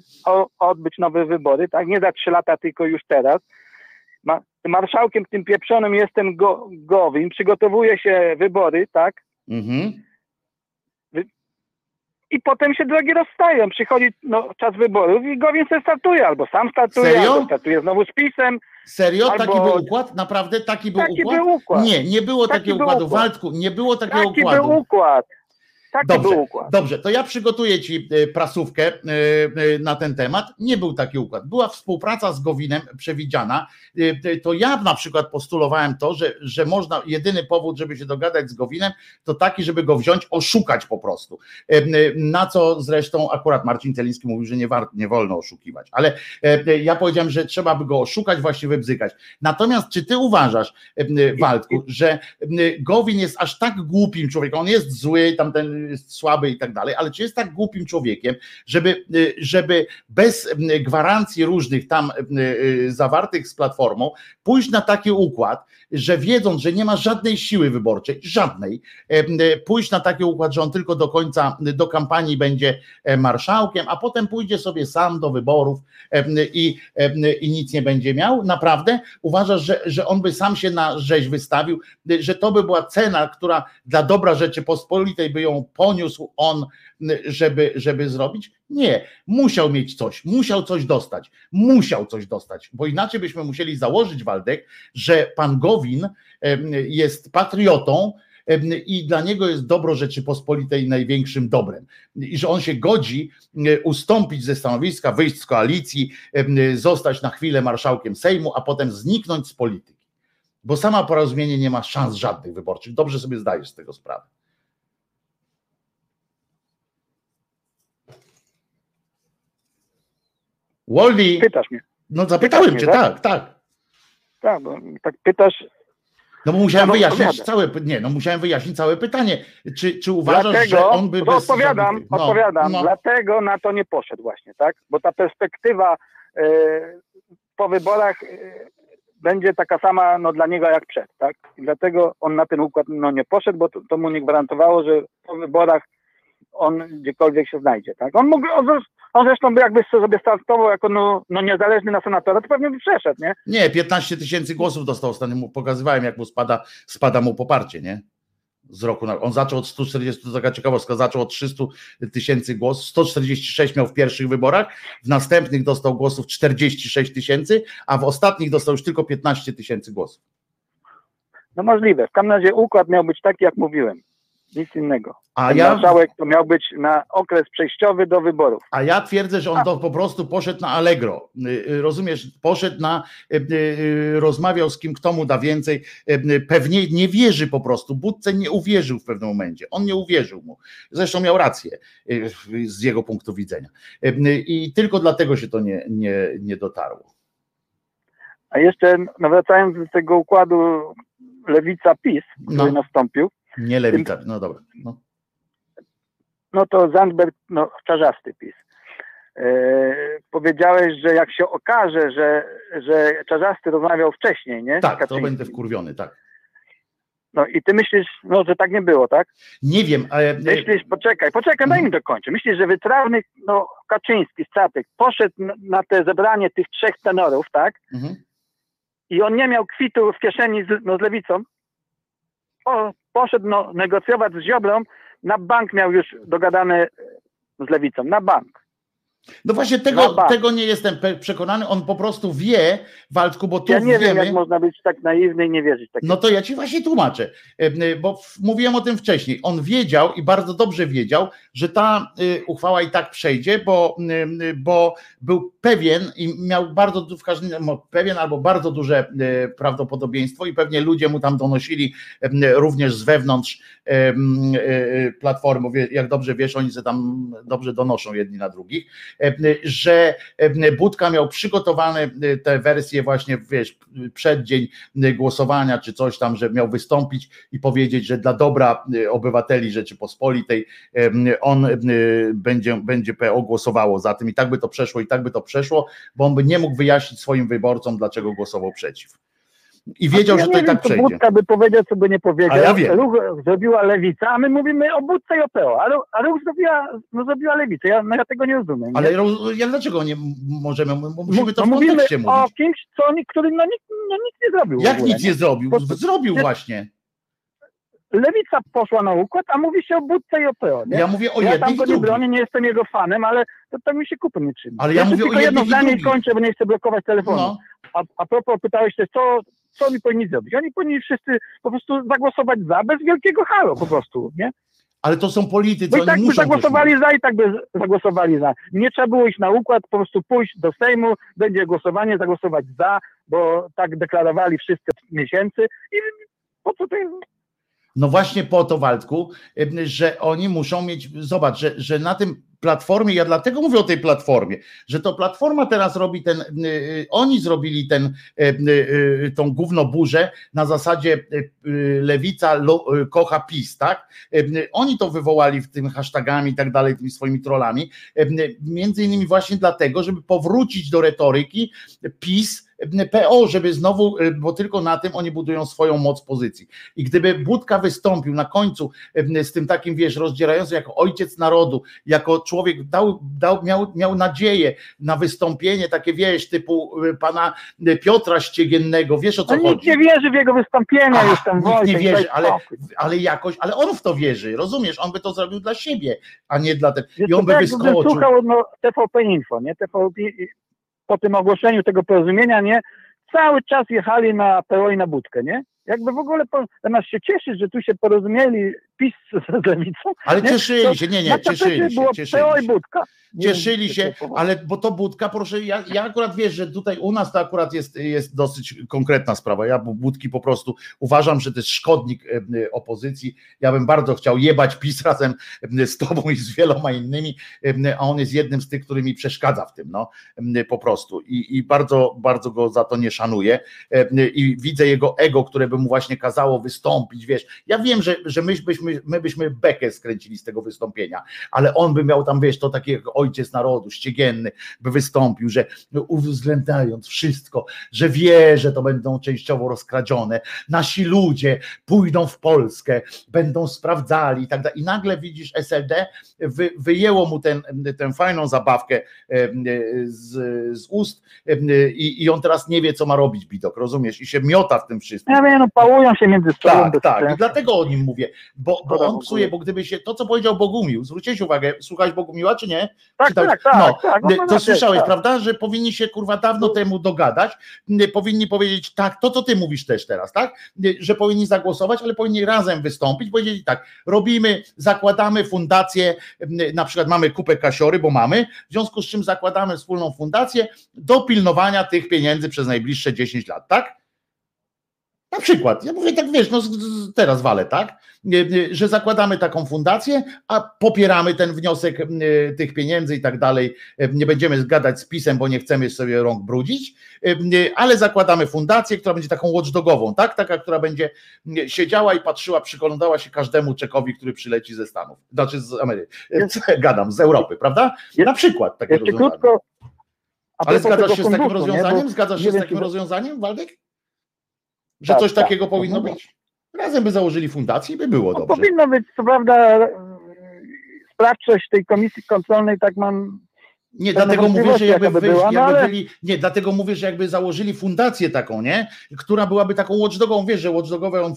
odbyć nowe wybory, tak? Nie za trzy lata, tylko już teraz. Ma, marszałkiem tym pieprzonym jestem go, Gowin, przygotowuje się wybory, tak? Mhm. I potem się drogi rozstają. Przychodzi no, czas wyborów i Gowin se startuje, albo sam startuje, Serio? albo startuje znowu z PiSem. Serio? Albo- Taki był układ? Naprawdę taki był Taki układ? był układ. Nie, nie było Taki takiego układu. układ. Waldku, nie było takiego Taki układu. był układ. Taki Dobrze, był układ. dobrze, to ja przygotuję ci e, prasówkę e, e, na ten temat. Nie był taki układ. Była współpraca z Gowinem przewidziana. To ja na przykład postulowałem to, że, że można, jedyny powód, żeby się dogadać z Gowinem, to taki, żeby go wziąć, oszukać po prostu. Na co zresztą akurat Marcin Celiński mówił, że nie, war, nie wolno oszukiwać. Ale ja powiedziałem, że trzeba by go oszukać, właściwie bzykać. Natomiast czy ty uważasz, Waldku, że Gowin jest aż tak głupim człowiekiem, on jest zły, tamten jest słaby i tak dalej, ale czy jest tak głupim człowiekiem, żeby, y, żeby bez y, gwarancji różnych tam y, zawartych z Platformą pójść na taki układ, że wiedząc, że nie ma żadnej siły wyborczej, żadnej, pójść na taki układ, że on tylko do końca, do kampanii będzie e, marszałkiem, a potem pójdzie sobie sam do wyborów i, i nic nie będzie miał? Naprawdę? Uważasz, że, że on by sam się na rzeź wystawił, że to by była cena, która dla dobra Rzeczypospolitej by ją poniósł on, żeby, żeby zrobić? Nie, musiał mieć coś, musiał coś dostać, musiał coś dostać, bo inaczej byśmy musieli założyć, Waldek, że pan Gowin jest patriotą, i dla niego jest dobro Rzeczypospolitej największym dobrem. I że on się godzi e, ustąpić ze stanowiska, wyjść z koalicji, zostać na chwilę marszałkiem Sejmu, a potem zniknąć z polityki. Bo sama porozumienie nie ma szans żadnych wyborczych. Dobrze sobie zdajesz z tego sprawę. Woldi, Pytasz mnie. no zapytałem pytasz cię, mnie, tak, tak. Tak, bo tak pytasz, No bo musiałem No, wyjaśnić odpowiadam. całe, nie, no musiałem wyjaśnić całe pytanie. Czy, czy uważasz, że dlatego, on by bez odpowiadam, żadnych- no, odpowiadam, no. dlatego na to nie poszedł właśnie, tak? Bo ta perspektywa e, po wyborach e, będzie taka sama no, dla niego jak przed, tak? I dlatego on na ten układ no, nie poszedł, bo to, to mu nie gwarantowało, że po wyborach on gdziekolwiek się znajdzie, tak? On mógł, on, on zresztą by jakby sobie startował jako no, no niezależny na senatora, to pewnie by przeszedł, nie? Nie, 15 tysięcy głosów dostał ostatnio, mu pokazywałem, jak mu spada, spada mu poparcie, nie? Z roku na On zaczął od 140, to taka ciekawostka, zaczął od 300 tysięcy głosów, 146 miał w pierwszych wyborach, w następnych dostał głosów 46 tysięcy, a w ostatnich dostał już tylko 15 tysięcy głosów. No możliwe. W każdym razie układ miał być taki, jak mówiłem. Nic innego. A Ten ja, marszałek to miał być na okres przejściowy do wyborów. a ja twierdzę, że on to po prostu poszedł na Allegro. Y, y, Rozumiesz, poszedł na, y, rozmawiał z kim, kto mu da więcej. Pewnie nie wierzy po prostu. Budce nie uwierzył w pewnym momencie. On nie uwierzył mu. Zresztą miał rację z jego punktu widzenia. I tylko dlatego się to nie, nie, nie dotarło. A jeszcze no wracając do tego układu Lewica PiS, który No. nastąpił, Nie lewica. No dobra. No. no to Zandberg, no czarzasty PiS. E, powiedziałeś, że jak się okaże, że, że Czarzasty rozmawiał wcześniej, nie? Tak, to będę wkurwiony, tak. No i ty myślisz, no, że tak nie było, tak? Nie wiem, ale Myślisz, poczekaj, poczekaj, daj mi dokończę. Myślisz, że wytrawny, no, Kaczyński, strateg, poszedł na, na te zebranie tych trzech tenorów, tak? mhm. I on nie miał kwitu w kieszeni z, no, z lewicą. Po, poszedł no, negocjować z Ziobrą, na bank miał już dogadane z lewicą, na bank. No właśnie tego, tego nie jestem przekonany. On po prostu wie, Waldku, bo tu Ja nie wiemy. wiem, jak można być tak naiwny i nie wierzyć. No to ja ci właśnie tłumaczę, e, bo w- mówiłem o tym wcześniej. On wiedział i bardzo dobrze wiedział, że ta y, uchwała i tak przejdzie, bo, bo był pewien i miał bardzo w każdym no, pewien albo bardzo duże y, prawdopodobieństwo i pewnie ludzie mu tam donosili również z wewnątrz platformy. Jak dobrze wiesz, oni se tam dobrze donoszą jedni na drugich, że Budka miał przygotowane te wersje właśnie, wiesz, przed dzień głosowania czy coś tam, że miał wystąpić i powiedzieć, że dla dobra obywateli Rzeczypospolitej on będzie, będzie PO głosowało za tym i tak by to przeszło i tak by to przeszło, bo on by nie mógł wyjaśnić swoim wyborcom, dlaczego głosował przeciw. I wiedział, ja że to i tak przejdzie. Budka by powiedział, co by nie powiedział. A ja wiem. Ruch zrobiła lewica, a my mówimy o Budce i o PO, a, Ruch- a ruch zrobiła, no, zrobiła lewicę. Ja, no, ja tego nie rozumiem. nie? Ale roz- ja dlaczego nie możemy, musimy to no, w mówimy kontekście o mówić. kimś, co który no, nic, no, nic nie zrobił. Jak ogóle, nic nie zrobił? Po- Zrobił nie- właśnie. Lewica poszła na układ, a mówi się o Budce i o PO. Nie? Ja mówię o ja tam go nie bronię, nie jestem jego fanem, ale to, to mi się kupy nie trzyma. Ale ja Jeszcze mówię o tylko jedno zdanie kończę, bo nie chcę blokować telefonu. No. A, a propos pytałeś też, co, co oni powinni zrobić? Oni powinni wszyscy po prostu zagłosować za, bez wielkiego halo po prostu, nie? Ale to są politycy, Bo i oni tak by zagłosowali za i tak by zagłosowali za. Nie trzeba było iść na układ, po prostu pójść do Sejmu, będzie głosowanie, zagłosować za, bo tak deklarowali wszyscy miesięcy i po co to jest? No właśnie po to, Waldku, że oni muszą mieć, zobacz, że, że na tym platformie, ja dlatego mówię o tej platformie, że to platforma teraz robi ten, y, y, oni zrobili ten, y, tą gównoburzę na zasadzie lewica kocha PiS, tak? Oni to wywołali w tym hashtagami i tak dalej, tymi swoimi trollami, między innymi właśnie dlatego, żeby powrócić do retoryki PiS, PO, żeby znowu, y, bo tylko na tym oni budują swoją moc pozycji. I gdyby Budka wystąpił na końcu em, z tym takim, wiesz, rozdzierającym jako ojciec narodu, jako człowiek dał, dał, miał, miał nadzieję na wystąpienie takie, wiesz, typu y, pana Piotra Ściegiennego, wiesz o co No nikt chodzi. nie wierzy w jego wystąpienia, Ach, już tam nikt nie wierzy, ale, ale jakoś, ale on w to wierzy, rozumiesz, on by to zrobił dla siebie, a nie dla tego. I on by tak, wyskoczył. słuchał no, TVP Info, nie? TVP, po tym ogłoszeniu tego porozumienia, nie? Cały czas jechali na PO i na budkę, nie? Jakby w ogóle po, zamiast się cieszyć, że tu się porozumieli PiS z, z lewicą, Ale nie? Cieszyli się, nie, nie, cieszyli się, było cieszyli PO i budka. Cieszyli się, ale bo to budka, proszę, ja, ja akurat wiesz, że tutaj u nas to akurat jest, jest dosyć konkretna sprawa. Ja budki po prostu uważam, że to jest szkodnik e, e, opozycji. Ja bym bardzo chciał jebać PiS razem e, z tobą i z wieloma innymi, a on jest jednym z tych, który mi przeszkadza w tym, no po prostu. I, i bardzo, bardzo go za to nie szanuję. I widzę jego ego, które by mu właśnie kazało wystąpić, wiesz. Ja wiem, że, że my, byśmy, my byśmy bekę skręcili z tego wystąpienia, ale on by miał tam, wiesz, to taki jak ojciec narodu, ściegienny, by wystąpił, że uwzględniając wszystko, że wie, że to będą częściowo rozkradzione, nasi ludzie pójdą w Polskę, będą sprawdzali i tak dalej. I nagle widzisz SLD, wy, wyjęło mu ten, tę fajną zabawkę e, z, z ust e, i, i on teraz nie wie, co ma robić, Bidok, rozumiesz? I się miota w tym wszystkim. Ja wiem, no pałują się między sobą. Tak, tak. I dlatego o nim mówię, bo, bo on psuje, bo gdyby się, to co powiedział Bogumił, zwróciłeś uwagę, słuchałeś Bogumiła czy nie? Tak, Czytałeś? tak, tak, No, tak. ma to rację, słyszałeś, tak. prawda, że powinni się kurwa dawno temu dogadać, nie, powinni powiedzieć tak, to co ty mówisz też teraz, tak, że powinni zagłosować, ale powinni razem wystąpić, powiedzieli tak, robimy, zakładamy fundację, na przykład mamy kupę kasiory, bo mamy, w związku z czym zakładamy wspólną fundację do pilnowania tych pieniędzy przez najbliższe 10 lat, tak? Na przykład, ja mówię tak, wiesz, no teraz walę, tak, że zakładamy taką fundację, a popieramy ten wniosek m, tych pieniędzy i tak dalej, nie będziemy zgadać z pisem, bo nie chcemy sobie rąk brudzić, ale zakładamy fundację, która będzie taką watchdogową, tak, taka, która będzie siedziała i patrzyła, przyglądała się każdemu czekowi, który przyleci ze Stanów, znaczy z Ameryki, gadam, z Europy, prawda? Na przykład takie rozwiązanie. Ale zgadzasz się z takim rozwiązaniem? Zgadzasz się z takim rozwiązaniem, Waldek? Że Tak, coś tak. takiego powinno Mhm. być? Razem by założyli fundację i by było No, dobrze. powinno być, co prawda, e, sprawczość tej komisji kontrolnej, tak mam. Nie, pewne dlatego mówię, że jakby, jaka by wy, była, no jakby ale- byli, nie, dlatego mówię, że jakby założyli fundację taką, nie? Która byłaby taką watchdogową, wiesz, że watchdogowe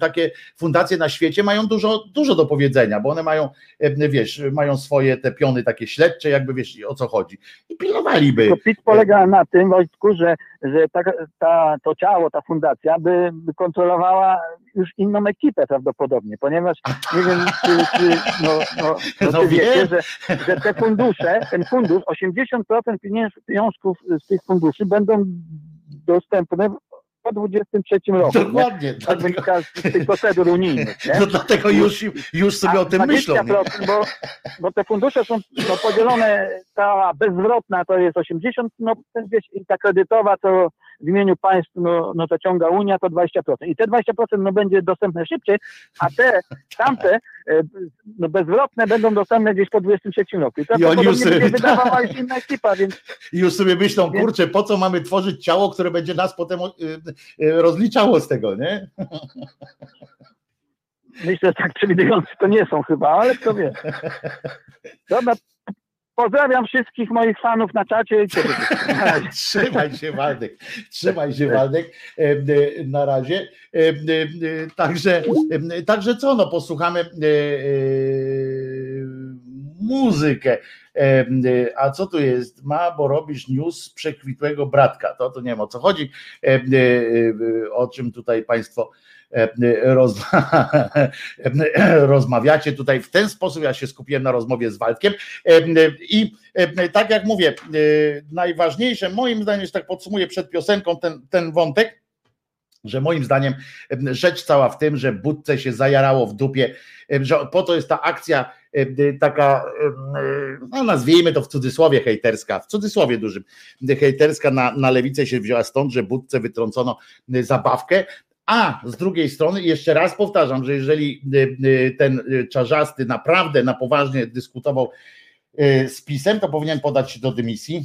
takie fundacje na świecie mają dużo, dużo do powiedzenia, bo one mają, e, wiesz, mają swoje te piony takie śledcze, jakby wiesz o co chodzi. I pilnowaliby. Tylko PiS polega na tym, Wojtku, że, że ta, ta, to ciało, ta fundacja by, by kontrolowała już inną ekipę prawdopodobnie, ponieważ nie wiem, czy, czy no, no, no, No wiecie, że, że te fundusze, ten fundusz, 80% pienięż, pieniążków z tych funduszy będą dostępne po 23 roku. nie? Dokładnie. Tak wynika z tych procedur unijnych. Nie? no dlatego już, już sobie o tym myślą. Nie? 20%, bo, bo te fundusze są no, podzielone, ta bezzwrotna to jest 80, no wiesz, i ta kredytowa to w imieniu państw, no, no to ciąga Unia, to 20%. I te 20% no, będzie dostępne szybciej, a te tamte e, no, bezzwrotne będą dostępne gdzieś po 23 roku. I I oni już sobie- wydawała już inna ekipa, więc I już sobie myślą, Więc- kurczę, po co mamy tworzyć ciało, które będzie nas potem y, y, rozliczało z tego, nie? myślę, że tak przewidujący to nie są chyba, ale kto wie. Dobra, pozdrawiam wszystkich moich fanów na czacie. Trzymaj się, Waldek. Trzymaj się, Waldek. E, Na razie. E, e, Także, także co, no posłuchamy muzykę. A co tu jest? Ma, bo robisz news z przekwitłego bratka. To, to nie wiem o co chodzi. E, e, O czym tutaj Państwo rozma- rozmawiacie tutaj w ten sposób. Ja się skupiłem na rozmowie z Waldkiem i tak jak mówię, e, najważniejsze, moim zdaniem, że tak podsumuję przed piosenką ten, ten wątek, że moim zdaniem rzecz cała w tym, że Budce się zajarało w dupie, że po to jest ta akcja taka, e, no nazwijmy to w cudzysłowie hejterska, w cudzysłowie dużym, hejterska na, na lewicę się wzięła stąd, że Budce wytrącono zabawkę, a z drugiej strony, jeszcze raz powtarzam, że jeżeli ten czarzasty naprawdę na poważnie dyskutował z PiSem, to powinien podać się do dymisji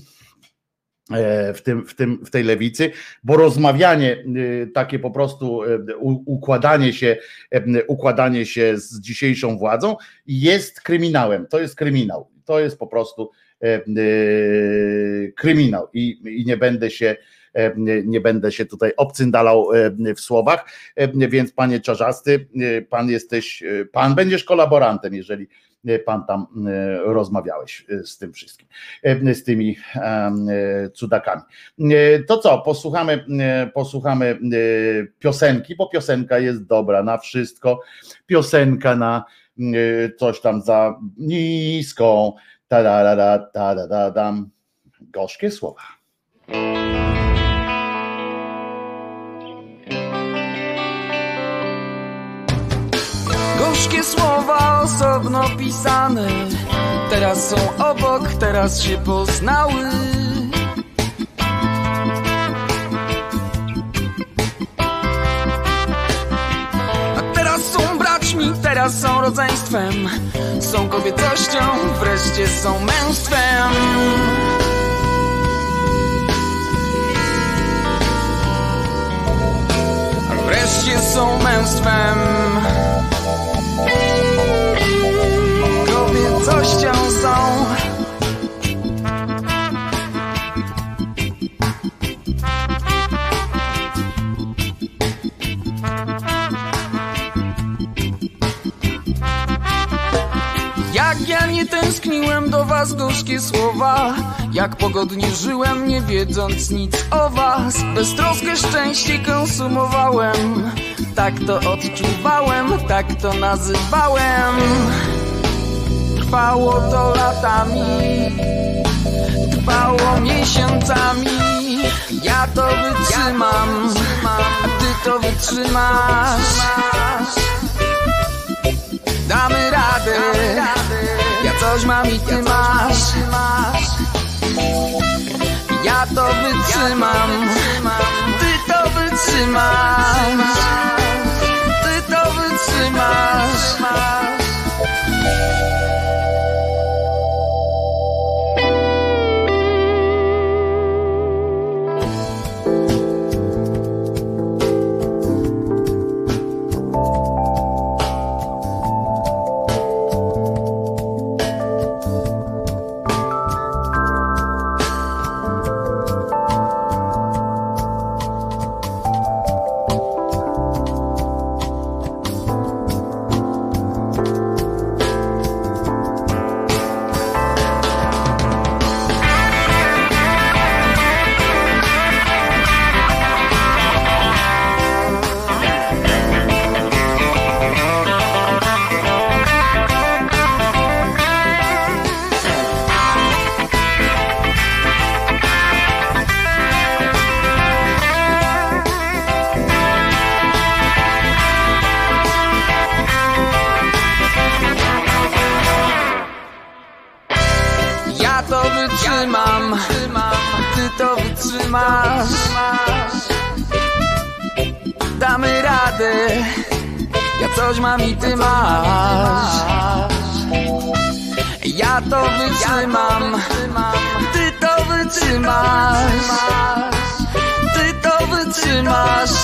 w, tym, w, tym, w tej lewicy, bo rozmawianie e, takie po prostu e, układanie się, e, układanie się z dzisiejszą władzą jest kryminałem. To jest kryminał. To jest po prostu e, e, kryminał i, i nie będę się e, nie, będę się tutaj obcyndalał e, w słowach, e, więc panie Czarzasty, e, pan jesteś, e, pan będziesz kolaborantem, jeżeli e, pan tam e, rozmawiałeś e, z tym wszystkim, e, z tymi e, cudakami. E, To co, posłuchamy, e, posłuchamy e, piosenki, bo piosenka jest dobra na wszystko. Piosenka na e, coś tam za niską. Ta da da da da da dam. Gorzkie słowa. Gorzkie słowa osobno pisane. Teraz są obok, teraz się poznały. A teraz są braćmi, teraz są rodzeństwem. Są kobiecością, wreszcie są męstwem. Wreszcie są męstwem kobiecością są. Jak ja nie tęskniłem do was gorzkie słowa Jak pogodnie żyłem, nie wiedząc nic o was Beztroskę szczęście konsumowałem Tak to odczuwałem, tak to nazywałem Trwało to latami Trwało miesiącami. Ja to wytrzymam A ty to wytrzymasz. Damy radę Ja coś mam i ty masz. Ja to wytrzymam Ty to wytrzymasz. Ty to wytrzymasz coś mam i ty masz. Ja to wytrzymam. Ty to wytrzymasz. Ty to wytrzymasz.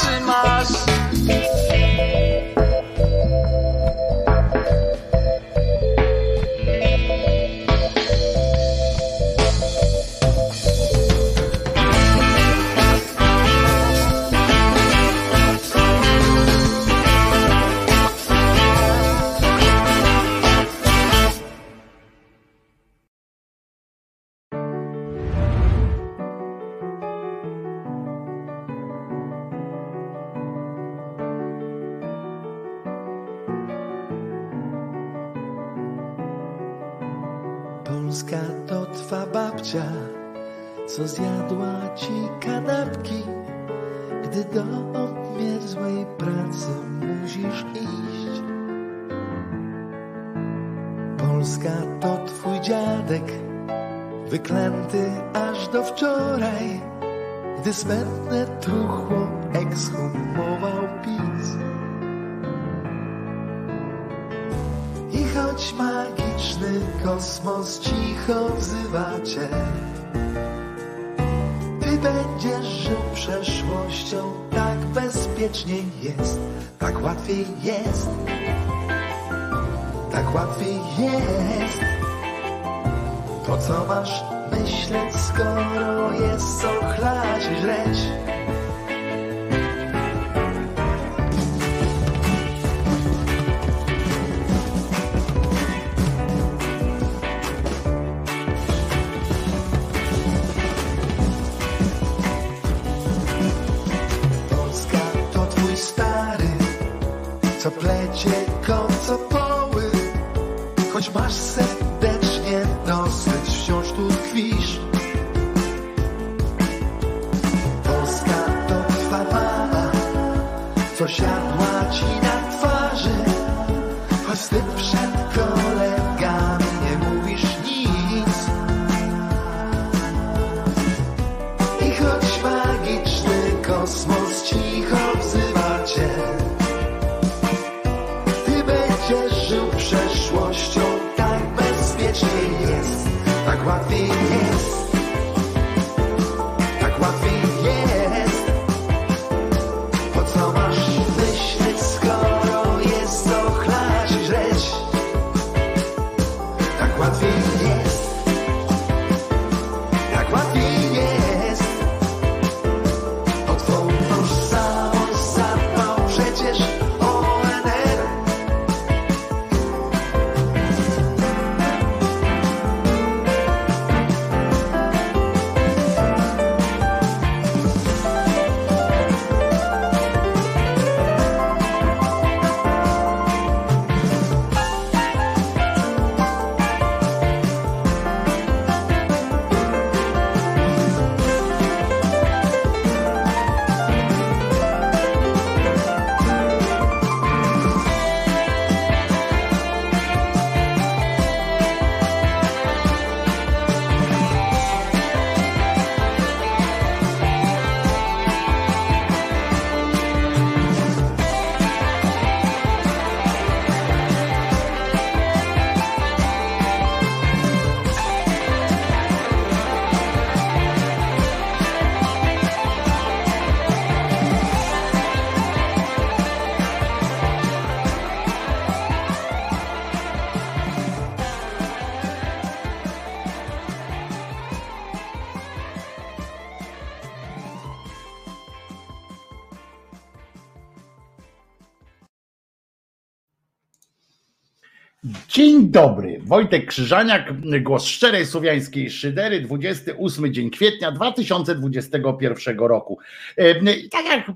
Dzień dobry, Wojtek Krzyżaniak, głos szczerej słowiańskiej szydery, 28 dzień kwietnia 2021 roku. E, tak jak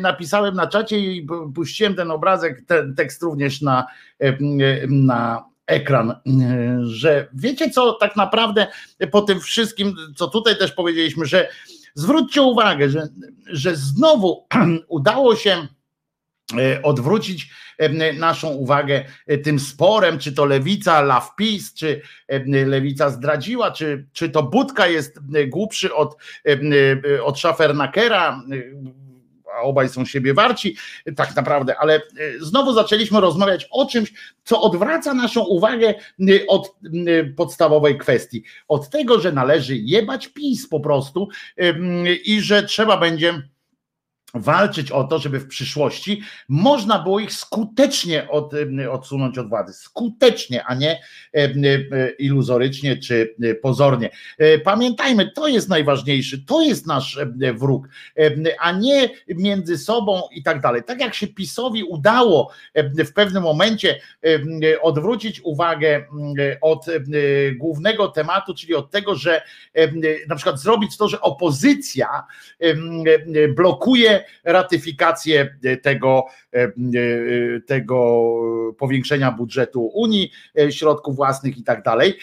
napisałem na czacie i puściłem ten obrazek, ten tekst również na, e, e, na ekran, że wiecie co, tak naprawdę po tym wszystkim, co tutaj też powiedzieliśmy, że zwróćcie uwagę, że, że znowu udało się odwrócić e, naszą uwagę e, tym sporem, czy to lewica love peace, czy lewica zdradziła, czy, czy to Budka jest głupszy od, od Schafernakera, a obaj są siebie warci, tak naprawdę, ale znowu zaczęliśmy rozmawiać o czymś, co odwraca naszą uwagę od podstawowej kwestii, od tego, że należy jebać PiS po prostu i że trzeba będzie walczyć o to, żeby w przyszłości można było ich skutecznie od, odsunąć od władzy. Skutecznie, a nie iluzorycznie czy pozornie. E, pamiętajmy, to jest najważniejszy, to jest nasz wróg, a nie między sobą i tak dalej. Tak jak się PiSowi udało w pewnym momencie odwrócić uwagę od głównego tematu, czyli od tego, że na przykład zrobić to, że opozycja blokuje ratyfikację tego, e, e, tego powiększenia budżetu Unii, e, środków własnych i tak dalej,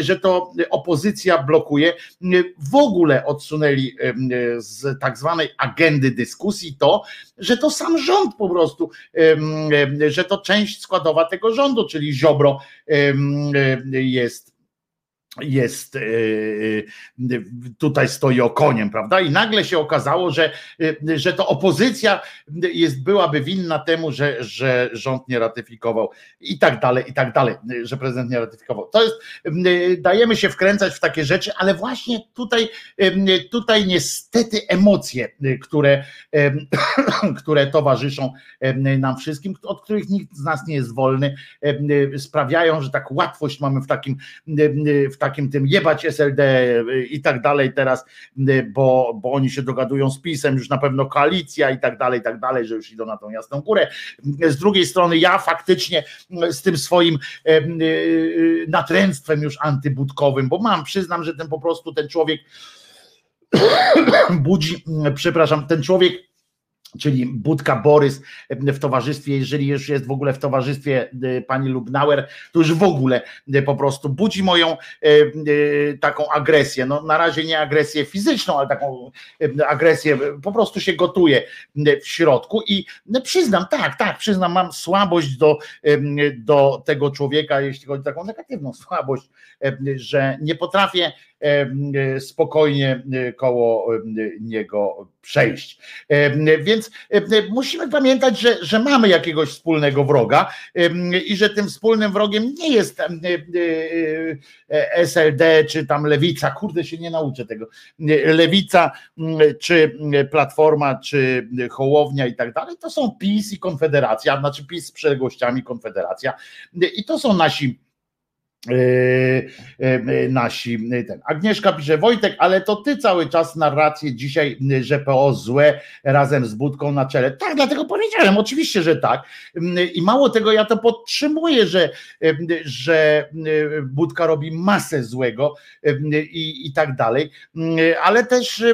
że to opozycja blokuje. W ogóle odsunęli z tak zwanej agendy dyskusji to, że to sam rząd po prostu, że to część składowa tego rządu, czyli Ziobro jest jest e, e, tutaj stoi okoniem, prawda? I nagle się okazało, że, e, że to opozycja jest, byłaby winna temu, że, że rząd nie ratyfikował i tak dalej, i tak dalej, że prezydent nie ratyfikował. To jest, dajemy się wkręcać w takie rzeczy, ale właśnie tutaj, tutaj niestety emocje, które, które towarzyszą nam wszystkim, od których nikt z nas nie jest wolny, sprawiają, że tak łatwość mamy w takim, w takim tym jebać SLD i tak dalej teraz, bo, bo oni się dogadują z PiSem, już na pewno koalicja i tak dalej, i tak dalej, że już idą na tą jasną górę. Z drugiej strony ja faktycznie z tym swoim natręctwem już antybudkowym, bo mam, przyznam, że ten po prostu ten człowiek budzi, przepraszam, ten człowiek czyli Budka Borys w towarzystwie, jeżeli już jest w ogóle w towarzystwie e, pani Lubnauer, to już w ogóle e, po prostu budzi moją e, taką agresję. No, na razie nie agresję fizyczną, ale taką agresję, po prostu się gotuje w środku i no, przyznam, tak, tak, przyznam, mam słabość do, do tego człowieka, jeśli chodzi o taką negatywną słabość, że nie potrafię spokojnie koło niego przejść. Więc musimy pamiętać, że, że mamy jakiegoś wspólnego wroga i że tym wspólnym wrogiem nie jest SLD czy tam lewica, kurde się nie nauczę tego, lewica czy platforma czy hołownia i tak dalej, to są PiS i Konfederacja, znaczy PiS z przeległościami Konfederacja i to są nasi nasi. Ten. Agnieszka pisze, Wojtek, ale to ty cały czas narrację dzisiaj, że PO złe razem z Budką na czele. Tak, dlatego powiedziałem, oczywiście, że tak. I mało tego, ja to podtrzymuję, że, że Budka robi masę złego i, i tak dalej, ale też,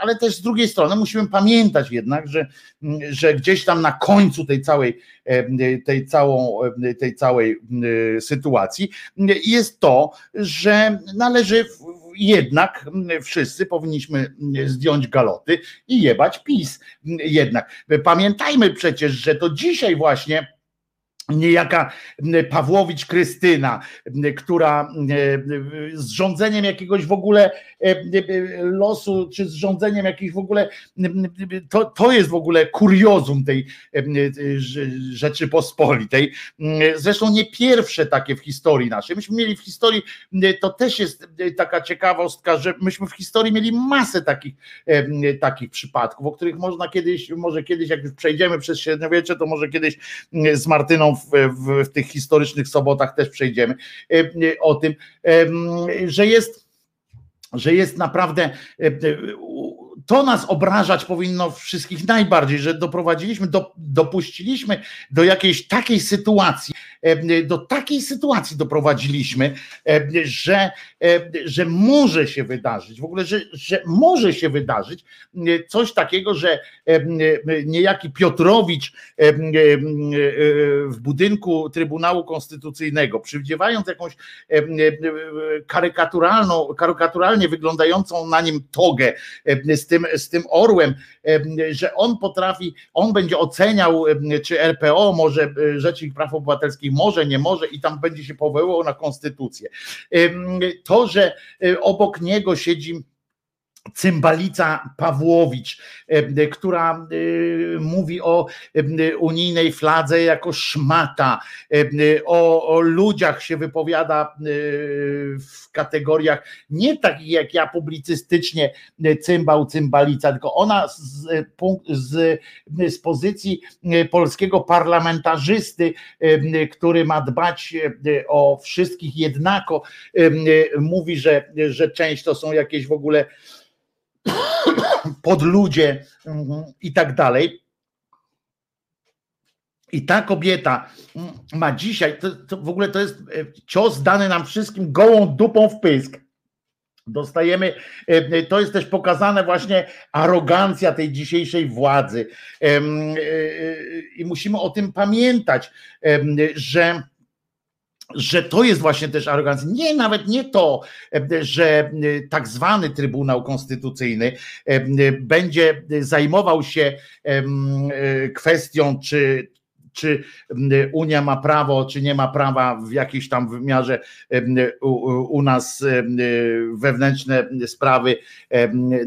ale też z drugiej strony musimy pamiętać jednak, że, że gdzieś tam na końcu tej całej tej, całą, tej całej sytuacji jest to, że należy jednak wszyscy powinniśmy zdjąć galoty i jebać PiS. Jednak pamiętajmy przecież, że to dzisiaj właśnie niejaka Pawłowicz Krystyna, która z rządzeniem jakiegoś w ogóle losu, czy z rządzeniem jakichś w ogóle, to, to jest w ogóle kuriozum tej Rzeczypospolitej. Zresztą nie pierwsze takie w historii naszej. Myśmy mieli w historii, to też jest taka ciekawostka, że myśmy w historii mieli masę takich, takich przypadków, o których można kiedyś, może kiedyś, jak już przejdziemy przez średniowiecze, to może kiedyś z Martyną w, w, w tych historycznych sobotach też przejdziemy e, o tym, że jest że jest naprawdę e, to nas obrażać powinno wszystkich najbardziej, że doprowadziliśmy, do, dopuściliśmy do jakiejś takiej sytuacji, do takiej sytuacji doprowadziliśmy, że, że może się wydarzyć, w ogóle, że, że może się wydarzyć coś takiego, że niejaki Piotrowicz w budynku Trybunału Konstytucyjnego, przywdziewając jakąś karykaturalną, karykaturalnie wyglądającą na nim togę z tym tym, z tym orłem, że on potrafi, on będzie oceniał, czy RPO może, Rzecznik Praw Obywatelskich może, nie może i tam będzie się powoływał na konstytucję. To, że obok niego siedzi Cymbalica Pawłowicz, e, która e, mówi o e, unijnej fladze jako szmata, o, o, ludziach się wypowiada w kategoriach nie takich jak ja publicystycznie cymbał, cymbalica, tylko ona z, z, z pozycji polskiego parlamentarzysty, który ma dbać o wszystkich jednako, mówi, że, że część to są jakieś w ogóle pod ludzie mhm, i tak dalej. I ta kobieta mm, ma dzisiaj, to, to, w ogóle to jest e, cios dany nam wszystkim gołą dupą w pysk. Dostajemy, e, to jest też pokazane właśnie arogancja tej dzisiejszej władzy. E, I musimy o tym pamiętać, że że to jest właśnie też arogancja. Nie, nawet nie to, że tak zwany Trybunał Konstytucyjny będzie zajmował się kwestią, czy, czy Unia ma prawo, czy nie ma prawa w jakiejś tam wymiarze u, u nas wewnętrzne sprawy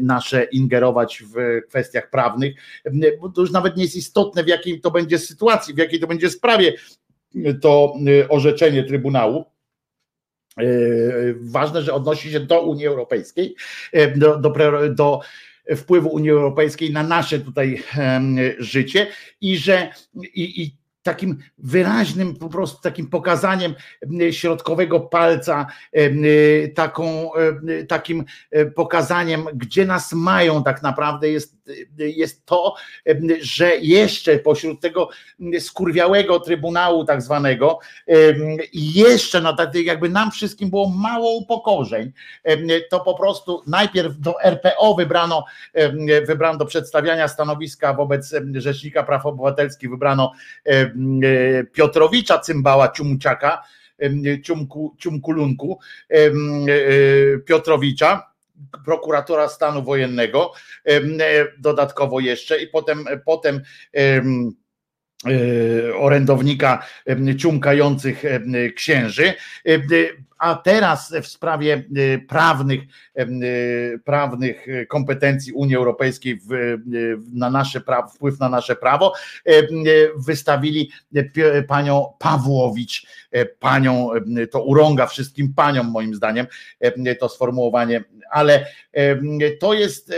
nasze ingerować w kwestiach prawnych, bo to już nawet nie jest istotne, w jakiej to będzie sytuacji, w jakiej to będzie sprawie to y, orzeczenie Trybunału. Y, ważne, że odnosi się do Unii Europejskiej, y, do, do, do wpływu Unii Europejskiej na nasze tutaj życie i że i, i takim wyraźnym, po prostu takim pokazaniem środkowego palca, taką, takim pokazaniem, gdzie nas mają tak naprawdę jest, jest to, że jeszcze pośród tego skurwiałego trybunału tak zwanego, jeszcze na tak, jakby nam wszystkim było mało upokorzeń, to po prostu najpierw do RPO wybrano, wybrano do przedstawiania stanowiska wobec Rzecznika Praw Obywatelskich wybrano E, Piotrowicza Cymbała Ciumciaka, Ciumku, Ciumkulunku e, Piotrowicza, prokuratora stanu wojennego, e, dodatkowo jeszcze i potem, potem orędownika ciumkających księży, a teraz w sprawie prawnych, prawnych kompetencji Unii Europejskiej w, na nasze prawo, wpływ na nasze prawo, wystawili panią Pawłowicz, panią, to urąga wszystkim paniom moim zdaniem to sformułowanie, ale to jest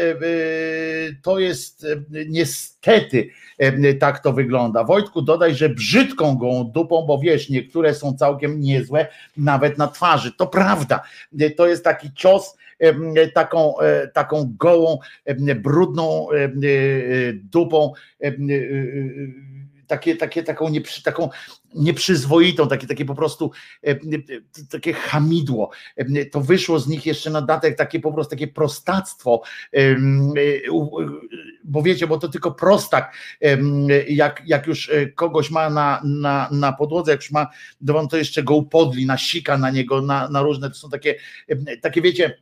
to jest niestety tak to wygląda. Wojtku dodaj, że brzydką gołą dupą, bo wiesz, niektóre są całkiem niezłe, nawet na twarzy. To prawda. To jest taki cios taką, e, taką gołą, brudną e, dupą takie, takie, taką, nieprzy, taką nieprzyzwoitą, takie, takie po prostu takie hamidło. To wyszło z nich jeszcze na datek takie po prostu takie prostactwo, bo wiecie, bo to tylko prostak, jak, jak już kogoś ma na, na, na podłodze, jak już ma, to jeszcze go upodli, nasika na niego, na, na różne, to są takie, takie wiecie,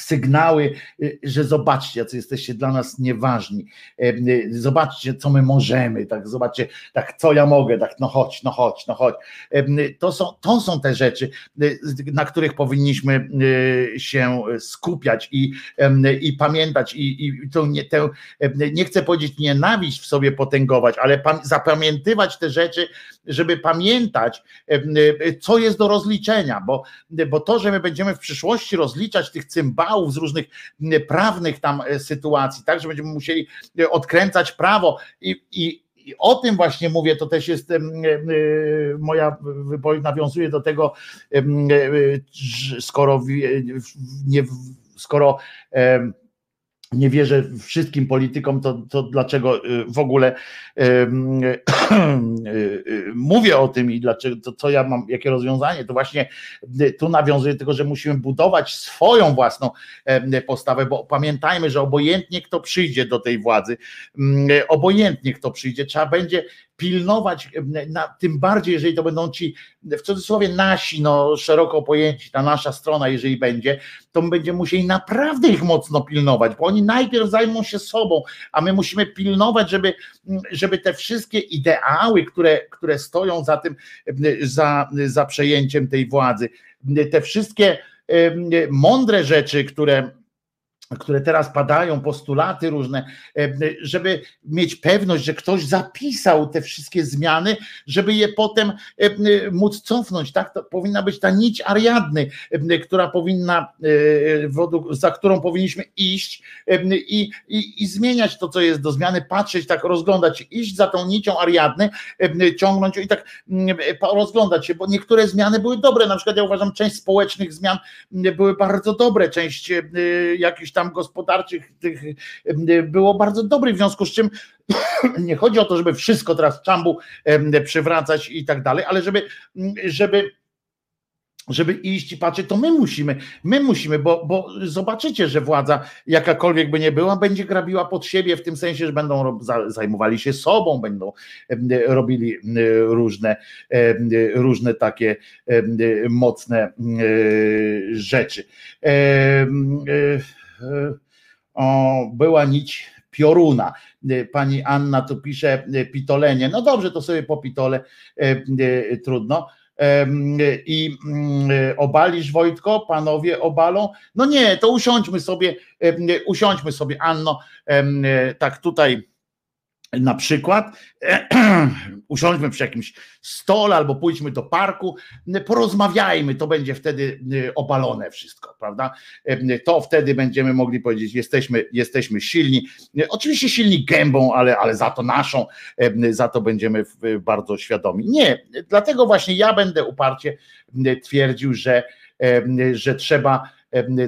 sygnały, y, że zobaczcie, co jesteście dla nas nieważni. Y, zobaczcie, co my możemy, tak, zobaczcie, tak, co ja mogę, tak, no chodź, no chodź, no chodź. To są, to są te rzeczy, y, na których powinniśmy się skupiać i, i pamiętać i, i to nie, tę, nie chcę powiedzieć nienawiść w sobie potęgować, ale zapamiętywać te rzeczy, żeby pamiętać, co jest do rozliczenia, bo, bo to, że my będziemy w przyszłości rozliczać tych cymbałów z różnych prawnych tam e, sytuacji, tak, że będziemy musieli e, odkręcać prawo. I, i i o tym właśnie mówię, to też jest e, moja wypowiedź nawiązuje do tego, skoro nie, skoro nie wierzę wszystkim politykom, to, to dlaczego y, w ogóle um, mówię o tym i dlaczego, to co ja mam, jakie rozwiązanie, to właśnie tu nawiązuję do tego, że musimy budować swoją własną postawę, bo pamiętajmy, że obojętnie kto przyjdzie do tej władzy, obojętnie kto przyjdzie, trzeba będzie pilnować, na, tym bardziej, jeżeli to będą ci w cudzysłowie nasi, no szeroko pojęci, ta nasza strona, jeżeli będzie, to my będziemy musieli naprawdę ich mocno pilnować, bo oni najpierw zajmą się sobą, a my musimy pilnować, żeby, żeby te wszystkie ideały, które, które stoją za tym, za, za przejęciem tej władzy, te wszystkie mądre rzeczy, które które teraz padają, postulaty różne, e, żeby mieć pewność, że ktoś zapisał te wszystkie zmiany, żeby je potem e, móc cofnąć. Tak, to powinna być ta nić Ariadny, e, która powinna, za którą powinniśmy iść i, i, i zmieniać to, co jest do zmiany, patrzeć, tak rozglądać, iść za tą nicią Ariadny, ciągnąć i tak rozglądać się, bo niektóre zmiany były dobre, na przykład ja uważam, część społecznych zmian były bardzo dobre, część jakichś tam gospodarczych tych było bardzo dobry, w związku z czym nie chodzi o to, żeby wszystko teraz czambu przywracać i tak dalej, ale żeby, żeby żeby iść i patrzeć, to my musimy, my musimy, bo, bo zobaczycie, że władza, jakakolwiek by nie była, będzie grabiła pod siebie w tym sensie, że będą zajmowali się sobą, będą robili różne, różne takie mocne rzeczy. O, była nić pioruna. Pani Anna tu pisze pitolenie. No dobrze, to sobie po pitole trudno. I mm, obalisz Wojtko, panowie obalą. No nie, to usiądźmy sobie, usiądźmy sobie, Anno, tak tutaj na przykład usiądźmy przy jakimś stole albo pójdźmy do parku, porozmawiajmy, to będzie wtedy y, obalone wszystko, prawda? Y, to wtedy będziemy mogli powiedzieć, jesteśmy, jesteśmy silni, y, oczywiście silni gębą, ale, ale za to naszą, za to będziemy bardzo świadomi. Nie, dlatego właśnie ja będę uparcie twierdził, że, że trzeba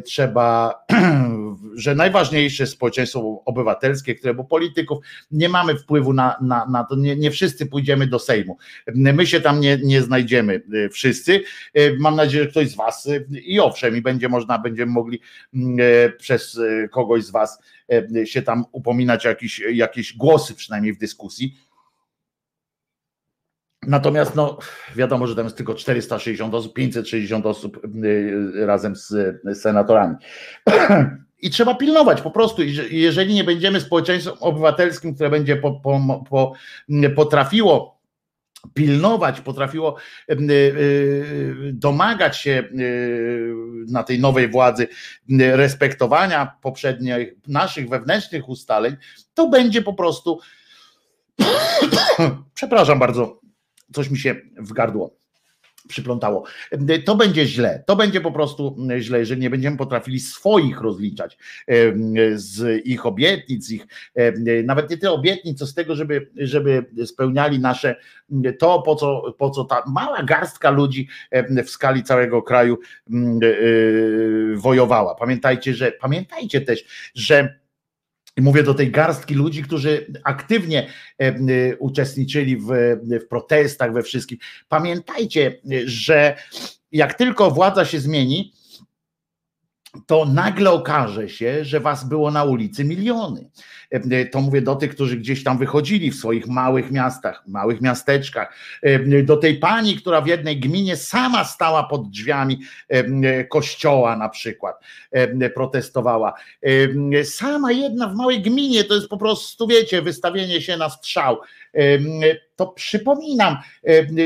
trzeba, że najważniejsze społeczeństwo obywatelskie, które, bo polityków nie mamy wpływu na, na, na to, nie, nie wszyscy pójdziemy do Sejmu. My się tam nie, nie znajdziemy y, wszyscy. Y, mam nadzieję, że ktoś z Was y, i owszem, i będzie można, będziemy mogli przez kogoś z Was się tam upominać jakieś, jakieś głosy, przynajmniej w dyskusji Natomiast no, wiadomo, że tam jest tylko 460 osób, 560 osób razem z senatorami. I trzeba pilnować po prostu, jeżeli nie będziemy społeczeństwem obywatelskim, które będzie po, po, po, potrafiło pilnować, potrafiło y, y, domagać się na tej nowej władzy respektowania poprzednich naszych wewnętrznych ustaleń, to będzie po prostu przepraszam bardzo, coś mi się w gardło przyplątało. To będzie źle. To będzie po prostu źle, jeżeli nie będziemy potrafili swoich rozliczać z ich obietnic, ich nawet nie tyle obietnic, co z tego, żeby, żeby spełniali nasze to, po co, po co ta mała garstka ludzi w skali całego kraju wojowała. Pamiętajcie, że pamiętajcie też, że mówię do tej garstki ludzi, którzy aktywnie e, e, uczestniczyli w, w protestach, we wszystkim. Pamiętajcie, że jak tylko władza się zmieni, to nagle okaże się, że was było na ulicy miliony. E, to mówię do tych, którzy gdzieś tam wychodzili w swoich małych miastach, małych miasteczkach, e, do tej pani, która w jednej gminie sama stała pod drzwiami e, kościoła na przykład, protestowała. Sama jedna w małej gminie, to jest po prostu, wiecie, wystawienie się na strzał. To przypominam,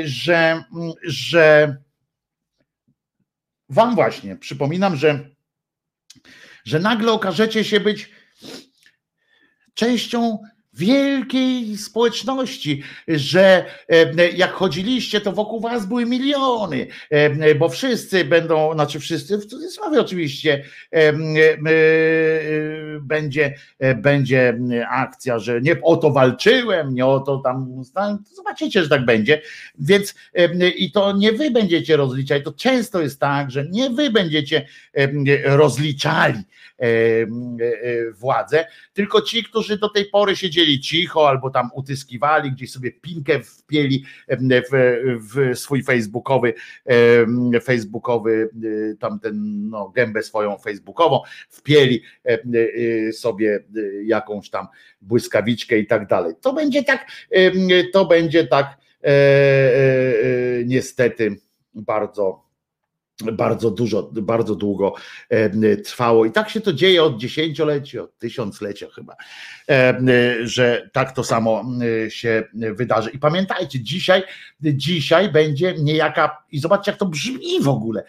że, że Wam właśnie przypominam, że, że nagle okażecie się być częścią wielkiej społeczności, że e, jak chodziliście, to wokół was były miliony, e, bo wszyscy będą, znaczy wszyscy, w cudzysłowie oczywiście, e, będzie, będzie akcja, że nie o to walczyłem, nie o to tam, zobaczycie, że tak będzie, więc i to nie wy będziecie rozliczać, to często jest tak, że nie wy będziecie rozliczali e, e, władzę, tylko ci, którzy do tej pory siedzieli cicho albo tam utyskiwali, gdzieś sobie pinkę wpieli w, w swój facebookowy, facebookowy e, tamten, no, gębę swoją facebookową, wpieli em, e, sobie e, jakąś tam błyskawiczkę i tak dalej. To będzie tak, to będzie tak e, e, e, niestety bardzo bardzo dużo, bardzo długo trwało. I tak się to dzieje od dziesięcioleci, od tysiąclecia chyba, że tak to samo się wydarzy. I pamiętajcie, dzisiaj, dzisiaj będzie niejaka, i zobaczcie, jak to brzmi w ogóle.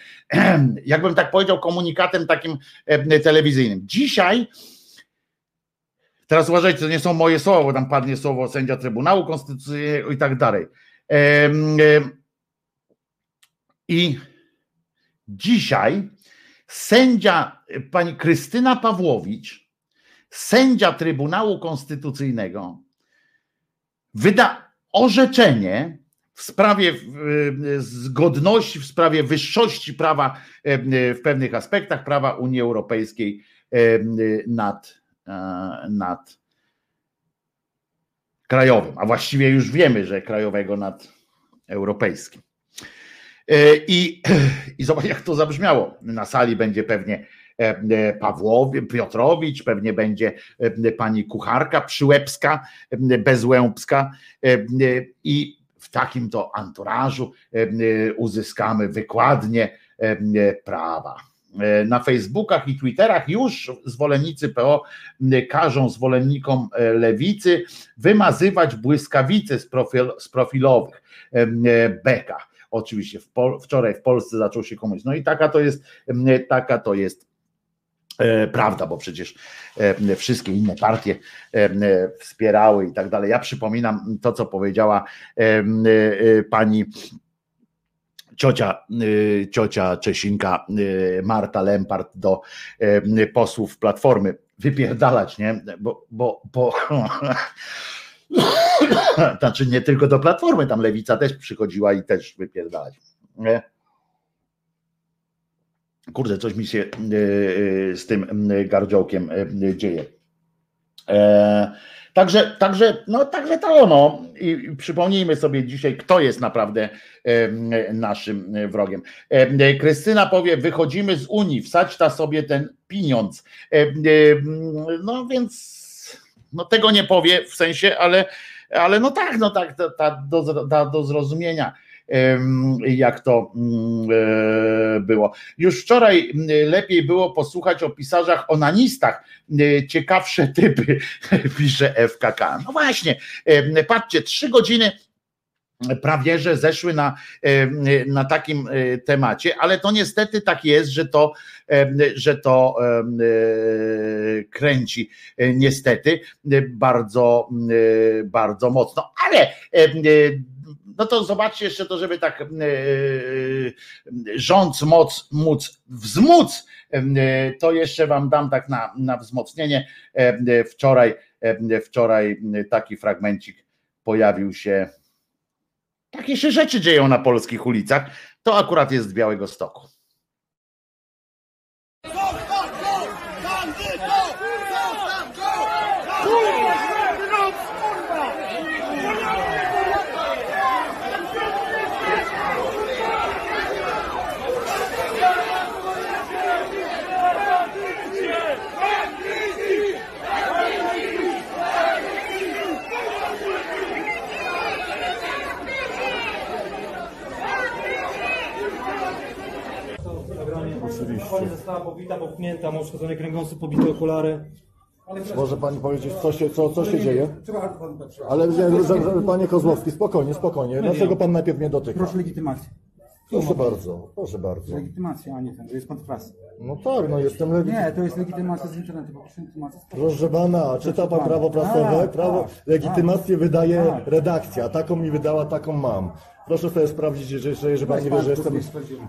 Jakbym tak powiedział komunikatem takim telewizyjnym. Dzisiaj. Teraz uważajcie, to nie są moje słowa, bo tam padnie słowo sędzia Trybunału Konstytucyjnego i tak dalej. I dzisiaj sędzia pani Krystyna Pawłowicz, sędzia Trybunału Konstytucyjnego, wyda orzeczenie w sprawie e, zgodności, w sprawie wyższości prawa e, w pewnych aspektach prawa Unii Europejskiej nad, e, nad krajowym, a właściwie już wiemy, że krajowego nad europejskim. E, I, I zobacz, jak to zabrzmiało. Na sali będzie pewnie e, e, Pawłowi, Piotrowicz, pewnie będzie pani kucharka Przyłębska, e, Bezłębska i w takim to anturażu uzyskamy wykładnie prawa. Na Facebookach i Twitterach już zwolennicy PO każą zwolennikom lewicy wymazywać błyskawice z, profil, z profilowych beka. Oczywiście wczoraj w Polsce zaczął się komuś. No i taka to jest, taka to jest e, prawda, bo przecież e, wszystkie inne partie e, wspierały i tak dalej. Ja przypominam to, co powiedziała pani ciocia, ciocia Czesinka Marta Lempart do posłów Platformy wypierdalać, nie? Bo, bo, bo znaczy nie tylko do Platformy, tam Lewica też przychodziła i też wypierdalać. Kurde, coś mi się y, y, z tym gardziołkiem y, dzieje. E, Także, także, no, także to no. I, przypomnijmy sobie dzisiaj, kto jest naprawdę naszym wrogiem. Em, Krystyna powie, wychodzimy z Unii, wsadź ta sobie ten pieniądz. No więc no tego nie powie w sensie, ale, ale no tak, no tak, ta, ta do, ta do zrozumienia jak to mm, e, było. Już wczoraj mm, lepiej było posłuchać o pisarzach onanistach, e, ciekawsze typy, pisze FKK. No właśnie, patrzcie, trzy godziny prawie że zeszły na, em, na takim e, temacie, ale to niestety tak jest, że to, em, że to e, kręci e, niestety e, bardzo, e, bardzo mocno, ale e, no to zobaczcie jeszcze to, żeby tak e, rząd moc, móc wzmóc, e, to jeszcze wam dam tak na, na wzmocnienie. E, Wczoraj, e, wczoraj taki fragmencik pojawił się. Takie się rzeczy dzieją na polskich ulicach. To akurat jest z Białego Stoku. Oczywiście. Pani została pobita, popchnięta, ma uszkodzony kręgosłup, pobite okulary. Może pani powiedzieć, co się, co, co się dzieje? Ale że- że- że- panie Kozłowski, spokojnie, spokojnie. Dlaczego pan najpierw mnie dotyka? Proszę legitymację. Proszę bardzo, proszę bardzo. Legitymacja, a nie ten, że jest pan w pracy. No tak, no jestem lewi. Nie, to jest legitymacja z internetu, poproszę legitymację. z Proszę pana, czyta pan prawo prasowe? Tak, Prawo, tak, legitymację wydaje tak. redakcja. Taką mi wydała, taką mam. Proszę sobie sprawdzić, jeżeli, jeżeli pan nie wie, że jestem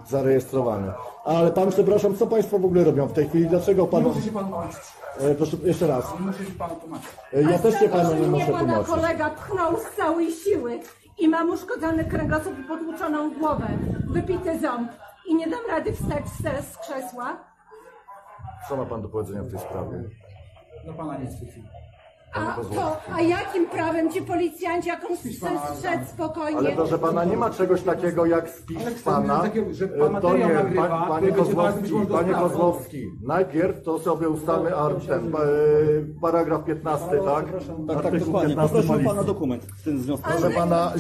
zarejestrowany. Ale pan, przepraszam, co państwo w ogóle robią w tej chwili? Dlaczego pan... Muszę się panu tłumaczyć. E, Proszę, jeszcze raz. Muszę się panu tłumaczyć. E, Ja też się panu nie muszę pana tłumaczyć. kolega pchnął z całej siły i mam uszkodzony kręgosłup i potłuczoną głowę, wypity ząb i nie dam rady wstać z, z krzesła. Co ma pan do powiedzenia w tej sprawie? No pana nic w tej chwili. A, to, a jakim prawem ci policjanci, jak on chce strzec spokojnie? Ale proszę pana, nie ma czegoś takiego jak spis pana. takiego, że pan E, To nie, nagrywa, pa, panie Kozłowski, panie. Kozłowski. Najpierw to sobie ustalmy ar- ten, pa- e, paragraf 15, tak? Tak, tak, dokładnie. 15 Poprosił policji. pana dokument w tym związku. Proszę pana,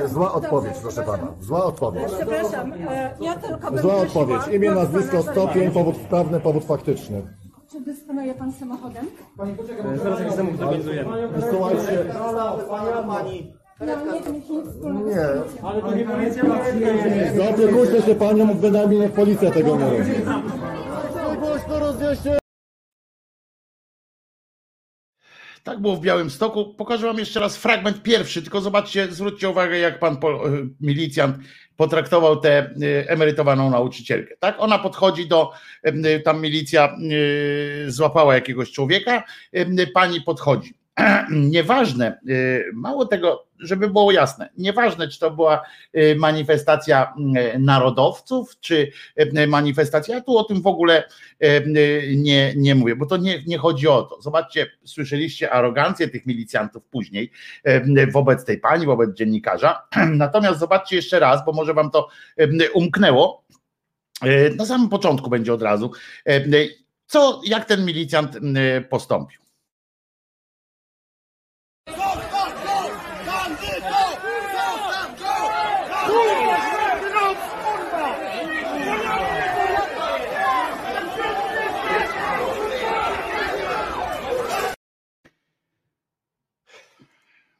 nie, zła odpowiedź, proszę pana. Zła odpowiedź. Przepraszam, e, ja tylko Zła odpowiedź. Imię, nazwisko, stopień, powód prawny, powód faktyczny. Czy dysponuje pan samochodem? Zaraz jakiś zamówienie zorganizujemy. Słuchajcie, No, nie, nic, nic wspólnego. nie. Ale to nie policja ma. Zaopiekujcie się panią, bynajmniej niech policja tego nie robi. Głośno rozjeździe. Tak było w Białymstoku. Pokażę wam jeszcze raz fragment pierwszy, tylko zobaczcie, zwróćcie uwagę, jak pan y, milicjant potraktował tę y, emerytowaną nauczycielkę. Tak? Ona podchodzi do, y, tam milicja złapała jakiegoś człowieka, pani podchodzi. Nieważne, y, mało tego, żeby było jasne, nieważne, czy to była y, manifestacja y, narodowców, czy manifestacja, ja tu o tym w ogóle nie, nie mówię, bo to nie, nie chodzi o to. Zobaczcie, słyszeliście arogancję tych milicjantów później wobec tej pani, wobec dziennikarza. Natomiast zobaczcie jeszcze raz, bo może wam to umknęło. Na samym początku będzie od razu. Co, jak ten milicjant postąpił?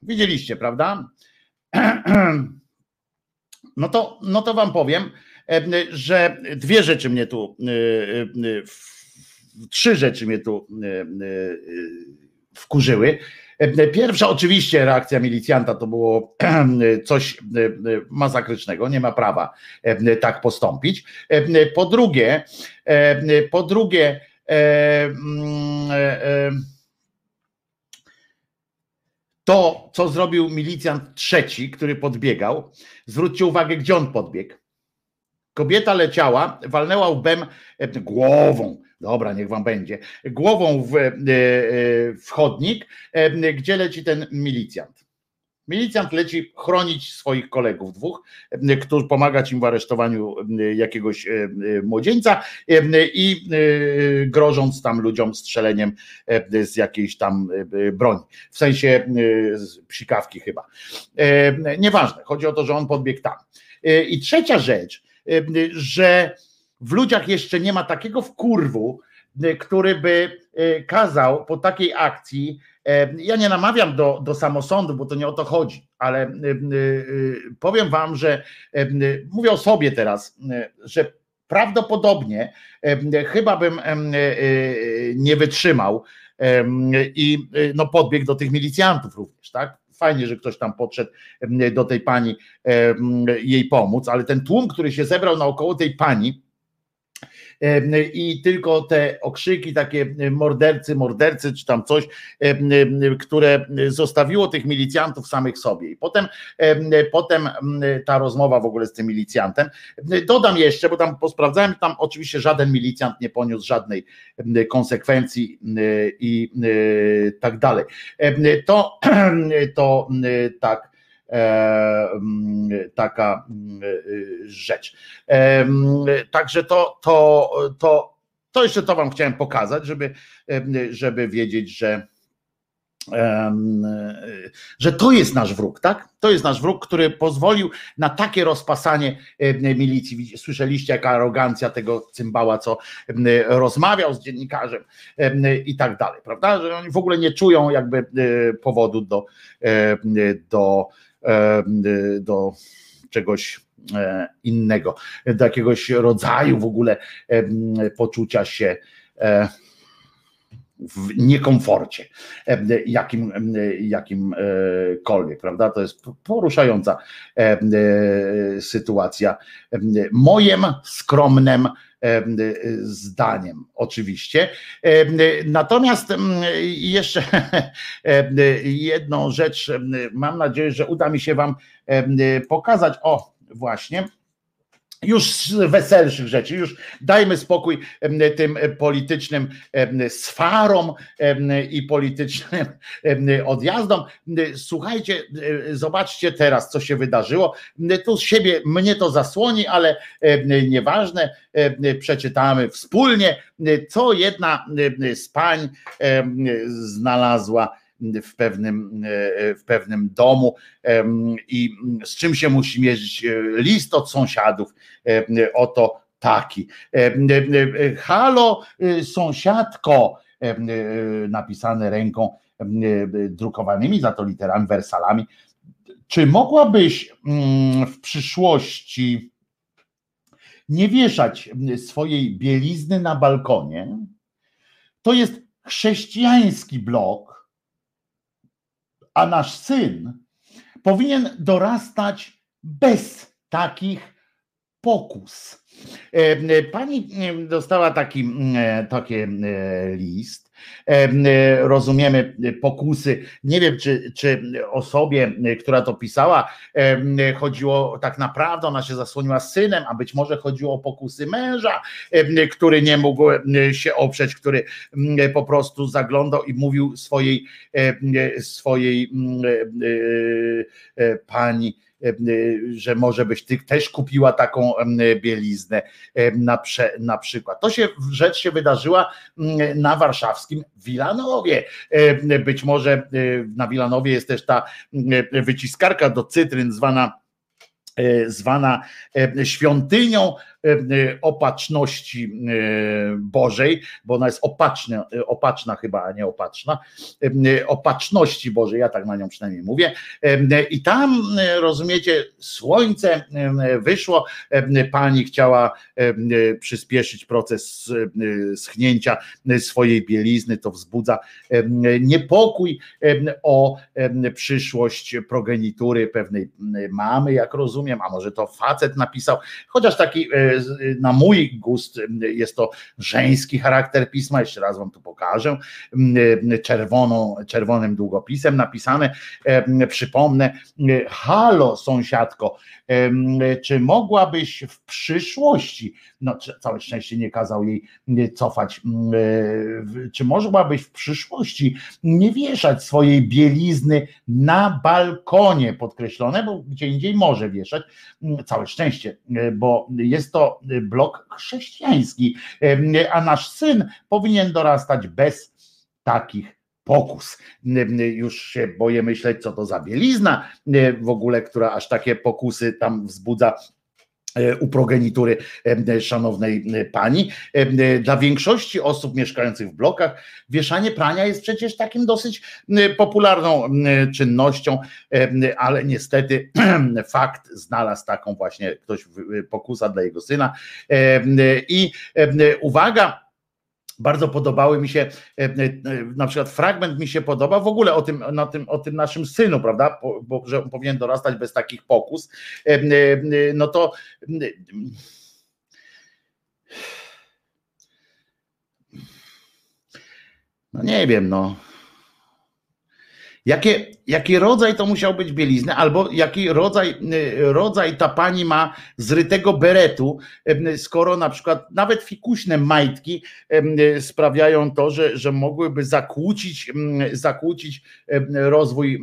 Widzieliście, prawda? No to, no to wam powiem, em, że dwie rzeczy mnie tu, y, w- trzy rzeczy mnie tu wkurzyły. Pierwsza oczywiście reakcja milicjanta to było coś masakrycznego, nie ma prawa tak postąpić. Po drugie, po drugie, em, em, to, co zrobił milicjant trzeci, który podbiegał, zwróćcie uwagę, gdzie on podbiegł. Kobieta leciała, walnęła łbem, e, głową, dobra, niech wam będzie, głową w, e, e, w chodnik, gdzie leci ten milicjant. Milicjant leci chronić swoich kolegów dwóch, e, którzy pomagać im w aresztowaniu e, jakiegoś e, młodzieńca i grożąc tam ludziom strzeleniem z jakiejś tam broni w sensie psikawki chyba. Nieważne, chodzi o to, że on podbiegł tam. I trzecia rzecz, że w ludziach jeszcze nie ma takiego wkurwu, który by kazał po takiej akcji, ja nie namawiam do, do samosądu, bo to nie o to chodzi, ale e, e, powiem wam, że e, mówię o sobie teraz, że prawdopodobnie chyba bym nie wytrzymał, i y, no podbiegł do tych milicjantów również, tak? Fajnie, że ktoś tam podszedł do tej pani jej pomóc, ale ten tłum, który się zebrał naokoło tej pani i tylko te okrzyki takie mordercy, mordercy, czy tam coś, które zostawiło tych milicjantów samych sobie. I potem, em, potem em, ta rozmowa w ogóle z tym milicjantem. Dodam jeszcze, bo tam posprawdzałem, tam oczywiście żaden milicjant nie poniósł żadnej konsekwencji i em, tak dalej. To, to tak e, taka m, y, rzecz. Em, Także to, to, to, to jeszcze to Wam chciałem pokazać, żeby, żeby wiedzieć, że, że to jest nasz wróg, tak? To jest nasz wróg, który pozwolił na takie rozpasanie milicji. Słyszeliście, jaka arogancja tego cymbała, co rozmawiał z dziennikarzem em, i tak dalej, prawda? Że oni w ogóle nie czują jakby e, powodu do, do, do czegoś e, innego, do jakiegoś rodzaju w ogóle poczucia się e, w niekomforcie em, jakim, em, jakimkolwiek, prawda? To jest poruszająca e, sytuacja. Em, Moim skromnym em, zdaniem, oczywiście. Natomiast em, jeszcze jedną rzecz, mam nadzieję, że uda mi się Wam pokazać. O, właśnie. Już z weselszych rzeczy, już dajmy spokój tym e, politycznym em, i politycznym odjazdom. Słuchajcie, e, zobaczcie teraz, co się wydarzyło. Tu z siebie mnie to zasłoni, ale nieważne, przeczytamy wspólnie, co jedna z pań znalazła w pewnym, e, w pewnym domu i z czym się musi mierzyć e, list od sąsiadów. Oto taki. E, Halo, sąsiadko, napisane ręką drukowanymi za to literami, wersalami. Czy mogłabyś mm, w przyszłości nie wieszać swojej bielizny na balkonie? To jest chrześcijański blok, a nasz syn powinien dorastać bez takich pokus. E, e, Pani e, dostała taki, list. E, Rozumiemy e, pokusy. Nie wiem, czy, czy osobie, e, która to pisała, chodziło tak naprawdę, ona się zasłoniła synem, a być może chodziło o pokusy męża, który nie mógł się oprzeć, który m, po prostu zaglądał i mówił swojej, swojej m, e, pani, że może byś ty też kupiła taką bieliznę na, prze, na przykład. To się rzecz się wydarzyła mm, na warszawskim Wilanowie. Być może e, na Wilanowie jest też ta mm, wyciskarka do cytryn zwana zwana świątynią opatrzności e, Bożej, bo ona jest opatrzna, e, opatrzna chyba, a nie opatrzna, e, opatrzności Bożej, ja tak na nią przynajmniej mówię. I tam, rozumiecie, słońce wyszło, pani chciała przyspieszyć proces schnięcia swojej bielizny, to wzbudza niepokój o przyszłość progenitury pewnej mamy, jak rozumiem, a może to facet napisał, chociaż taki e, z- na mój gust e, jest to żeński charakter pisma, jeszcze raz wam tu pokażę, m, czerwoną, czerwonym długopisem napisane, przypomnę, halo sąsiadko, czy mogłabyś w przyszłości, no całe szczęście nie kazał jej cofać, m, w- czy mogłabyś w przyszłości nie wieszać swojej bielizny na balkonie, podkreślone, bo gdzie indziej może wieszać, m, całe szczęście, bo jest to e, blok chrześcijański, em, a nasz syn powinien dorastać bez takich pokus. N- Już się boję myśleć, co to za bielizna w ogóle, która aż takie pokusy tam wzbudza u progenitury e, szanownej e, pani. E, Dla większości osób mieszkających w blokach wieszanie prania jest przecież takim dosyć e, popularną e, czynnością, e, ale niestety fakt znalazł taką właśnie ktoś pokusa dla jego syna. E, I e, uwaga, bardzo podobały mi się, e, e, na przykład fragment mi się podoba w ogóle o tym, na tym, o tym naszym synu, prawda, bo, że on powinien dorastać bez takich pokus, E, e, no to e, no nie wiem, no. Jakie, jaki rodzaj to musiał być bielizny, albo jaki rodzaj, y, rodzaj ta pani ma zrytego beretu, em, skoro na przykład nawet fikuśne majtki y, sprawiają to, że, że mogłyby zakłócić, zakłócić rozwój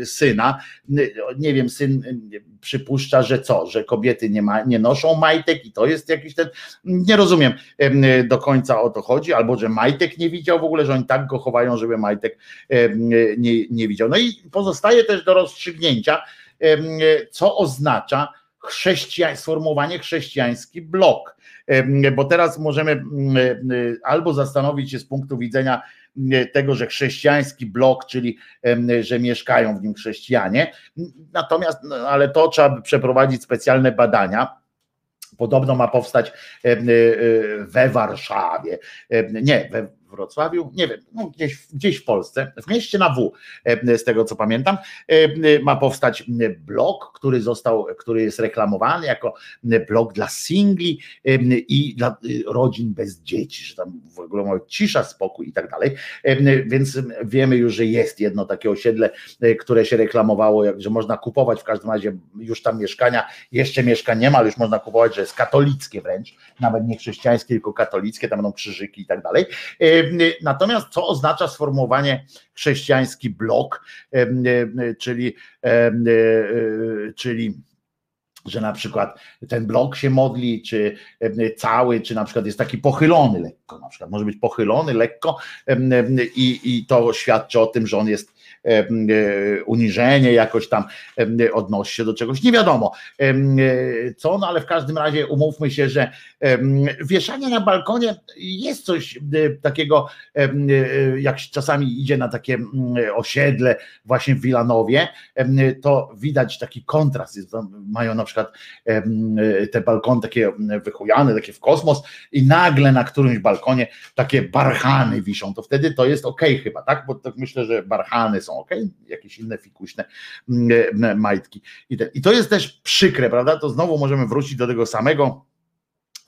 y, syna. Y, Nie wiem, syn y, przypuszcza, że co, że kobiety nie, ma, nie noszą majtek i to jest jakiś ten, nie rozumiem em, do końca o to chodzi, albo że majtek nie widział w ogóle, że oni tak go chowają, żeby majtek nie, nie widział. No i pozostaje też do rozstrzygnięcia, co oznacza chrześcijań, sformułowanie chrześcijański blok. Bo teraz możemy albo zastanowić się z punktu widzenia tego, że chrześcijański blok, czyli że mieszkają w nim chrześcijanie, natomiast, no, ale to trzeba przeprowadzić specjalne badania. Podobno ma powstać y, y, we Warszawie, nie, we, Wrocławiu, nie wiem, no gdzieś, gdzieś w Polsce, w mieście na W, z tego co pamiętam, ma powstać blog, który został, który jest reklamowany jako blog dla singli i dla rodzin bez dzieci, że tam w ogóle ma cisza, spokój i tak dalej. Więc wiemy już, że jest jedno takie osiedle, które się reklamowało, że można kupować w każdym razie już tam mieszkania, jeszcze mieszkań nie ma, ale już można kupować, że jest katolickie wręcz, nawet nie chrześcijańskie, tylko katolickie, tam będą krzyżyki i tak dalej. Natomiast co oznacza sformułowanie chrześcijański blok, czyli, czyli że na przykład ten blok się modli, czy cały, czy na przykład jest taki pochylony lekko, na przykład może być pochylony lekko i, i to świadczy o tym, że on jest uniżenie jakoś tam odnosi się do czegoś, nie wiadomo e, co, no ale w każdym razie umówmy się, że wieszanie na balkonie jest coś e, takiego, jak czasami idzie na takie osiedle właśnie w Wilanowie, to widać taki kontrast, mają na przykład te balkony takie wychujane, takie w kosmos i nagle na którymś balkonie takie barchany wiszą, to wtedy to jest ok chyba, tak, bo tak myślę, że barchany są są ok, jakieś inne fikuśne mm, majtki. I, te, I to jest też przykre, prawda? To znowu możemy wrócić do tego samego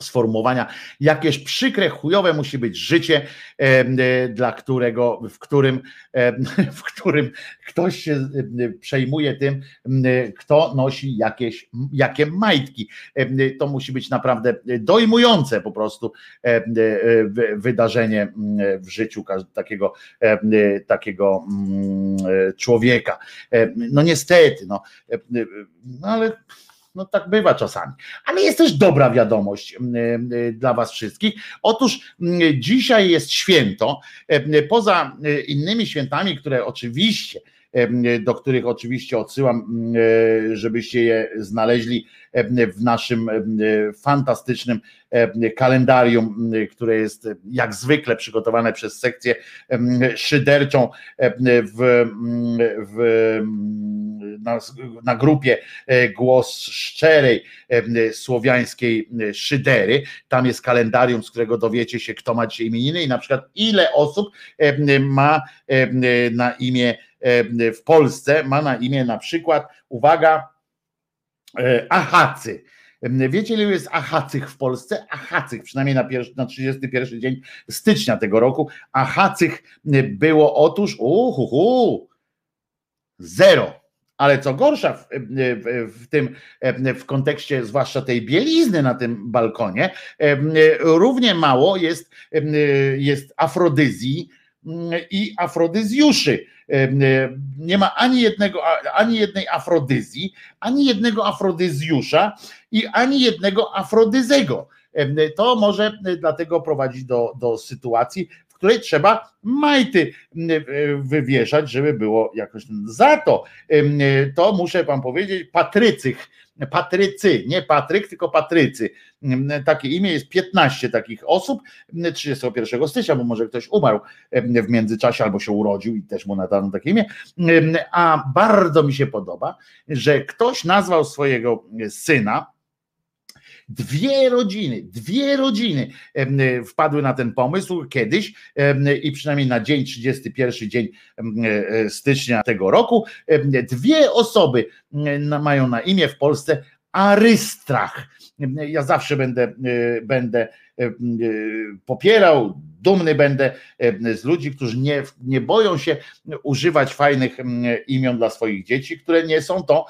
sformułowania. Jakieś przykre, chujowe musi być życie, e, dla którego, w którym, w którym ktoś się przejmuje tym, kto nosi jakieś, jakie majtki. To musi być naprawdę dojmujące po prostu e, wydarzenie w życiu takiego, takiego człowieka. No niestety, no, no ale no tak bywa czasami. Ale jest też dobra wiadomość mm, y, dla Was wszystkich. Otóż mm, dzisiaj jest święto. E, poza y, innymi świętami, które oczywiście do których oczywiście odsyłam, mm, e, żebyście je znaleźli w naszym fantastycznym kalendarium, które jest jak zwykle przygotowane przez sekcję szyderczą w, w na, na, grupie e, Głos Szczerej słowiańskiej szydery. Tam jest kalendarium, z którego dowiecie się, kto ma dzisiaj imieniny i na przykład ile osób ma na imię w Polsce, ma na imię na przykład, uwaga, E, Ahacy. Wiecie, ile jest Ahacych w Polsce? Ahacych, przynajmniej na, pierwszy, na 31 dzień stycznia tego roku. Ahacych było otóż, uhuhu, zero. Ale co gorsza w, w, w, tym, w kontekście zwłaszcza tej bielizny na tym balkonie, równie mało jest, jest afrodyzji i afrodyzjuszy nie ma ani jednego, ani jednej afrodyzji, ani jednego afrodyzjusza i ani jednego afrodyzego. To może dlatego prowadzić do, do sytuacji, w której trzeba majty wywieszać, żeby było jakoś. Za to, to muszę wam powiedzieć, Patrycych Patrycy, nie Patryk, tylko Patrycy. Takie imię jest 15 takich osób 31 stycznia, bo może ktoś umarł w międzyczasie albo się urodził i też mu nadano takie imię. A bardzo mi się podoba, że ktoś nazwał swojego syna Dwie rodziny, dwie rodziny wpadły na ten pomysł kiedyś i przynajmniej na dzień 31 dzień e, stycznia tego roku dwie osoby mają na imię w Polsce Arystrach. Ja zawsze będę, e, będę e, popierał, dumny będę z ludzi, którzy nie, nie boją się używać fajnych imion dla swoich dzieci, które nie są to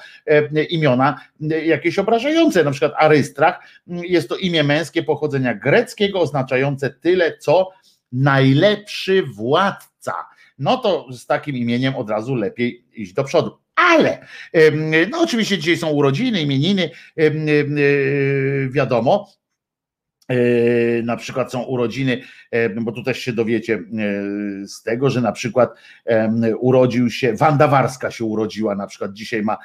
imiona jakieś obrażające. Na przykład Arystrach jest to imię męskie pochodzenia greckiego, oznaczające tyle, co najlepszy władca. No to z takim imieniem od razu lepiej iść do przodu. Ale, no oczywiście dzisiaj są urodziny, imieniny, wiadomo, E, na przykład są urodziny, e, bo tu też się dowiecie e, z tego, że na przykład urodził się, Wanda Warska się urodziła, na przykład dzisiaj ma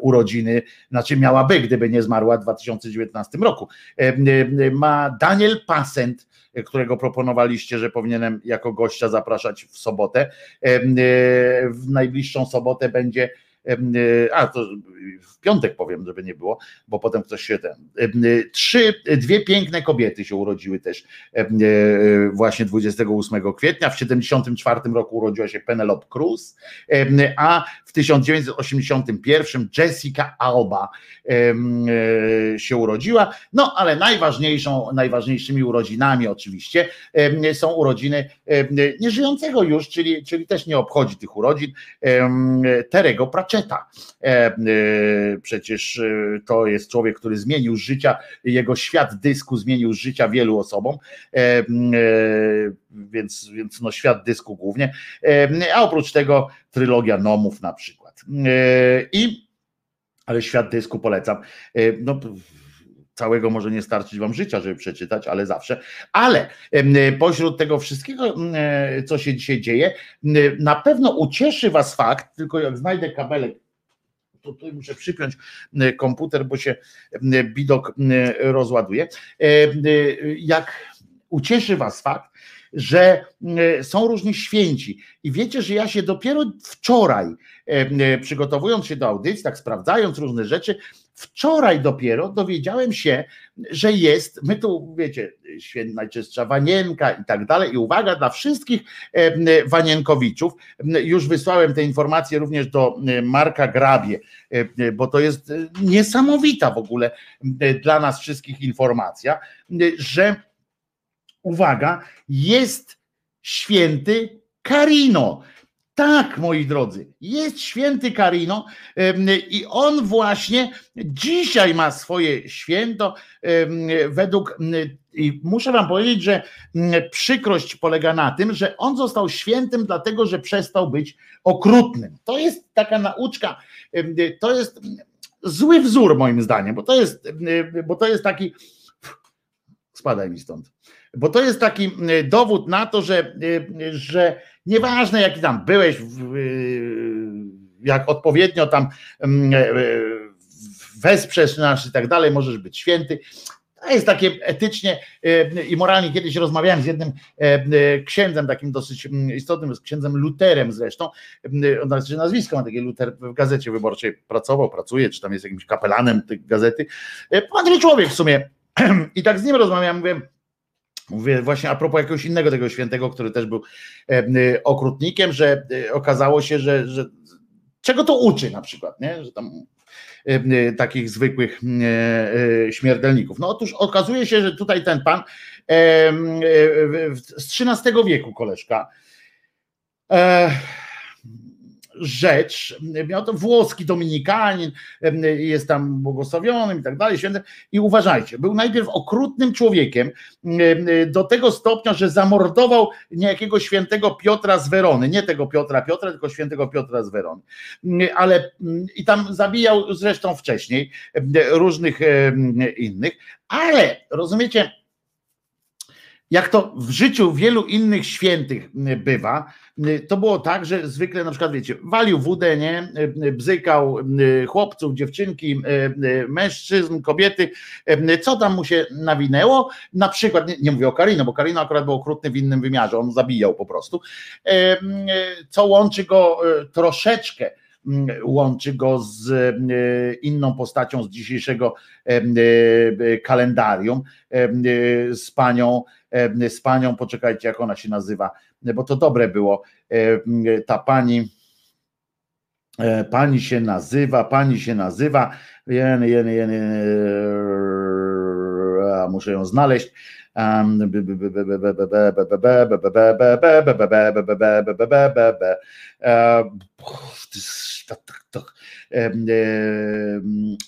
urodziny, znaczy miałaby, gdyby nie zmarła w 2019 roku. Ma Daniel Pasent, którego proponowaliście, że powinienem jako gościa zapraszać w sobotę. W najbliższą sobotę będzie a to w piątek powiem, żeby nie było, bo potem ktoś się ten. Trzy, dwie piękne kobiety się urodziły też właśnie 28 kwietnia. W 74 roku urodziła się Penelope Cruz, a w 1981 Jessica Alba się urodziła. No ale najważniejszą, najważniejszymi urodzinami oczywiście są urodziny nieżyjącego już, czyli, czyli też nie obchodzi tych urodzin, Terego Pratchetta. Przecież to jest człowiek, który zmienił życia, jego świat dysku zmienił życia wielu osobom, więc, więc no świat dysku głównie, a oprócz tego trylogia Nomów na przykład. I ale świat dysku polecam. No, całego może nie starczyć wam życia, żeby przeczytać, ale zawsze. Ale pośród tego wszystkiego, co się dzisiaj dzieje, na pewno ucieszy was fakt, tylko jak znajdę kabelek, to tutaj muszę przypiąć komputer, bo się bidok rozładuje. Jak ucieszy was fakt, że są różni święci. I wiecie, że ja się dopiero wczoraj, przygotowując się do audycji, tak sprawdzając różne rzeczy, wczoraj dopiero dowiedziałem się, że jest, my tu wiecie, święta najczystsza Wanienka i tak dalej. I uwaga dla wszystkich Wanienkowiczów, już wysłałem te informacje również do Marka Grabie, bo to jest niesamowita w ogóle dla nas wszystkich informacja, że uwaga, jest święty Karino. Tak, moi drodzy, jest święty Karino i on właśnie dzisiaj ma swoje święto według muszę wam powiedzieć, że przykrość polega na tym, że on został świętym dlatego, że przestał być okrutnym. To jest taka nauczka, to jest zły wzór moim zdaniem, bo to jest, bo to jest taki spadaj mi stąd bo to jest taki y, dowód na to, że, y, że nieważne jaki tam byłeś, y, jak odpowiednio tam mm, wesprzesz nas i tak dalej, możesz być święty. To jest takie etycznie i moralnie. Kiedyś rozmawiałem z jednym księdzem, takim dosyć mm, istotnym, z księdzem Luterem zresztą. On znaczy nazwisko ma takie Luter w gazecie wyborczej pracował, pracuje, czy tam jest jakimś kapelanem tej gazety. Mądry człowiek w sumie. I tak z nim rozmawiałem, mówię, Mówię właśnie a propos jakiegoś innego tego świętego, który też był y, okrutnikiem, że y, okazało się, że, że czego to uczy na przykład, nie? że tam takich zwykłych śmiertelników. No otóż okazuje się, że tutaj ten pan z XIII wieku koleżka e, rzecz, miał to włoski dominikanin, jest tam błogosławionym i tak dalej, świętym. I uważajcie, był najpierw okrutnym człowiekiem do tego stopnia, że zamordował niejakiego świętego Piotra z Werony, nie tego Piotra Piotra, tylko świętego Piotra z Werony. Ale i tam zabijał zresztą wcześniej różnych innych, ale rozumiecie, jak to w życiu wielu innych świętych bywa, to było tak, że zwykle na przykład, wiecie, walił wódę, nie, bzykał chłopców, dziewczynki, mężczyzn, kobiety, co tam mu się nawinęło, na przykład, nie, nie mówię o Karino, bo Karino akurat był okrutny w innym wymiarze, on zabijał po prostu, co łączy go e, troszeczkę, łączy go z inną postacią z dzisiejszego kalendarium, z panią z panią, poczekajcie, jak ona się nazywa, bo to dobre było. Ta pani, e, pani się nazywa, pani się nazywa, jen, jen, jen, muszę ją znaleźć.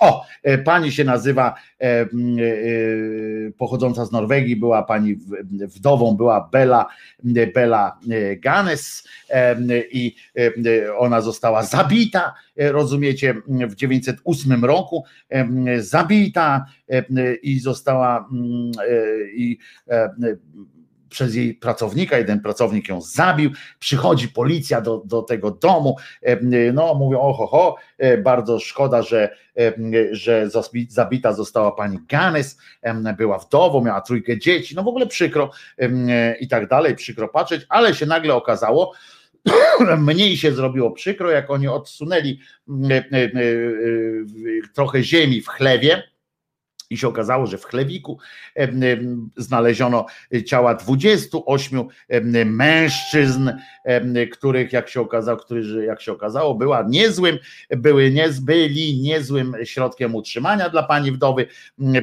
O, pani się nazywa pochodząca z Norwegii, była pani wdową, była Bela, Bela Ganes i ona została zabita, rozumiecie, w 908 roku, zabita i została i przez jej pracownika, jeden pracownik ją zabił, przychodzi policja do, do tego domu, no mówią oho, ho, bardzo szkoda, że, że zabita została pani Ganes, była wdową, miała trójkę dzieci, no w ogóle przykro i tak dalej, przykro patrzeć, ale się nagle okazało, mniej się zrobiło przykro, jak oni odsunęli trochę ziemi w chlewie, i się okazało, że w chlewiku znaleziono ciała 28 mężczyzn, których jak się okazało, którzy jak się okazało, była niezłym, były nie, byli niezłym środkiem utrzymania dla pani wdowy,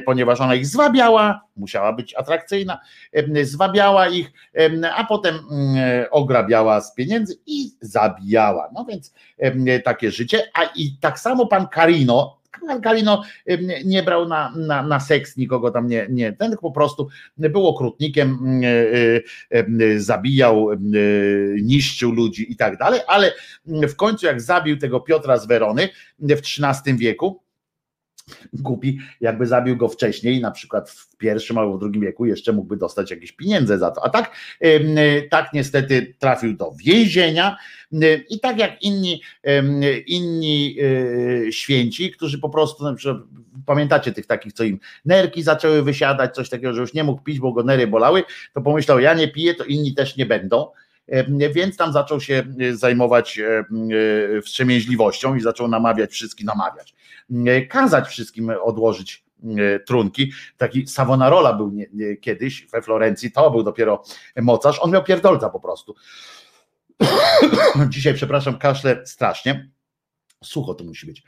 ponieważ ona ich zwabiała, musiała być atrakcyjna, zwabiała ich, a potem ograbiała z pieniędzy i zabijała. No więc takie życie, a i tak samo pan Karino, Galino nie brał na, na, na seks nikogo tam nie, nie, ten po prostu był okrutnikiem, zabijał, niszczył ludzi i tak dalej, ale w końcu jak zabił tego Piotra z Werony w XIII wieku, głupi, jakby zabił go wcześniej, na przykład w pierwszym albo w drugim wieku, jeszcze mógłby dostać jakieś pieniądze za to. A tak, tak niestety trafił do więzienia i tak jak inni, inni e, święci, którzy po prostu, pamiętacie tych takich, co im nerki zaczęły wysiadać, coś takiego, że już nie mógł pić, bo go nery bolały, to pomyślał, ja nie piję, to inni też nie będą więc tam zaczął się zajmować wstrzemięźliwością i zaczął namawiać wszystkich, namawiać, kazać wszystkim odłożyć trunki. Taki Savonarola był nie, nie, kiedyś we Florencji, to był dopiero mocarz, on miał pierdolca po prostu. Dzisiaj, przepraszam, kaszle strasznie. Sucho to musi być.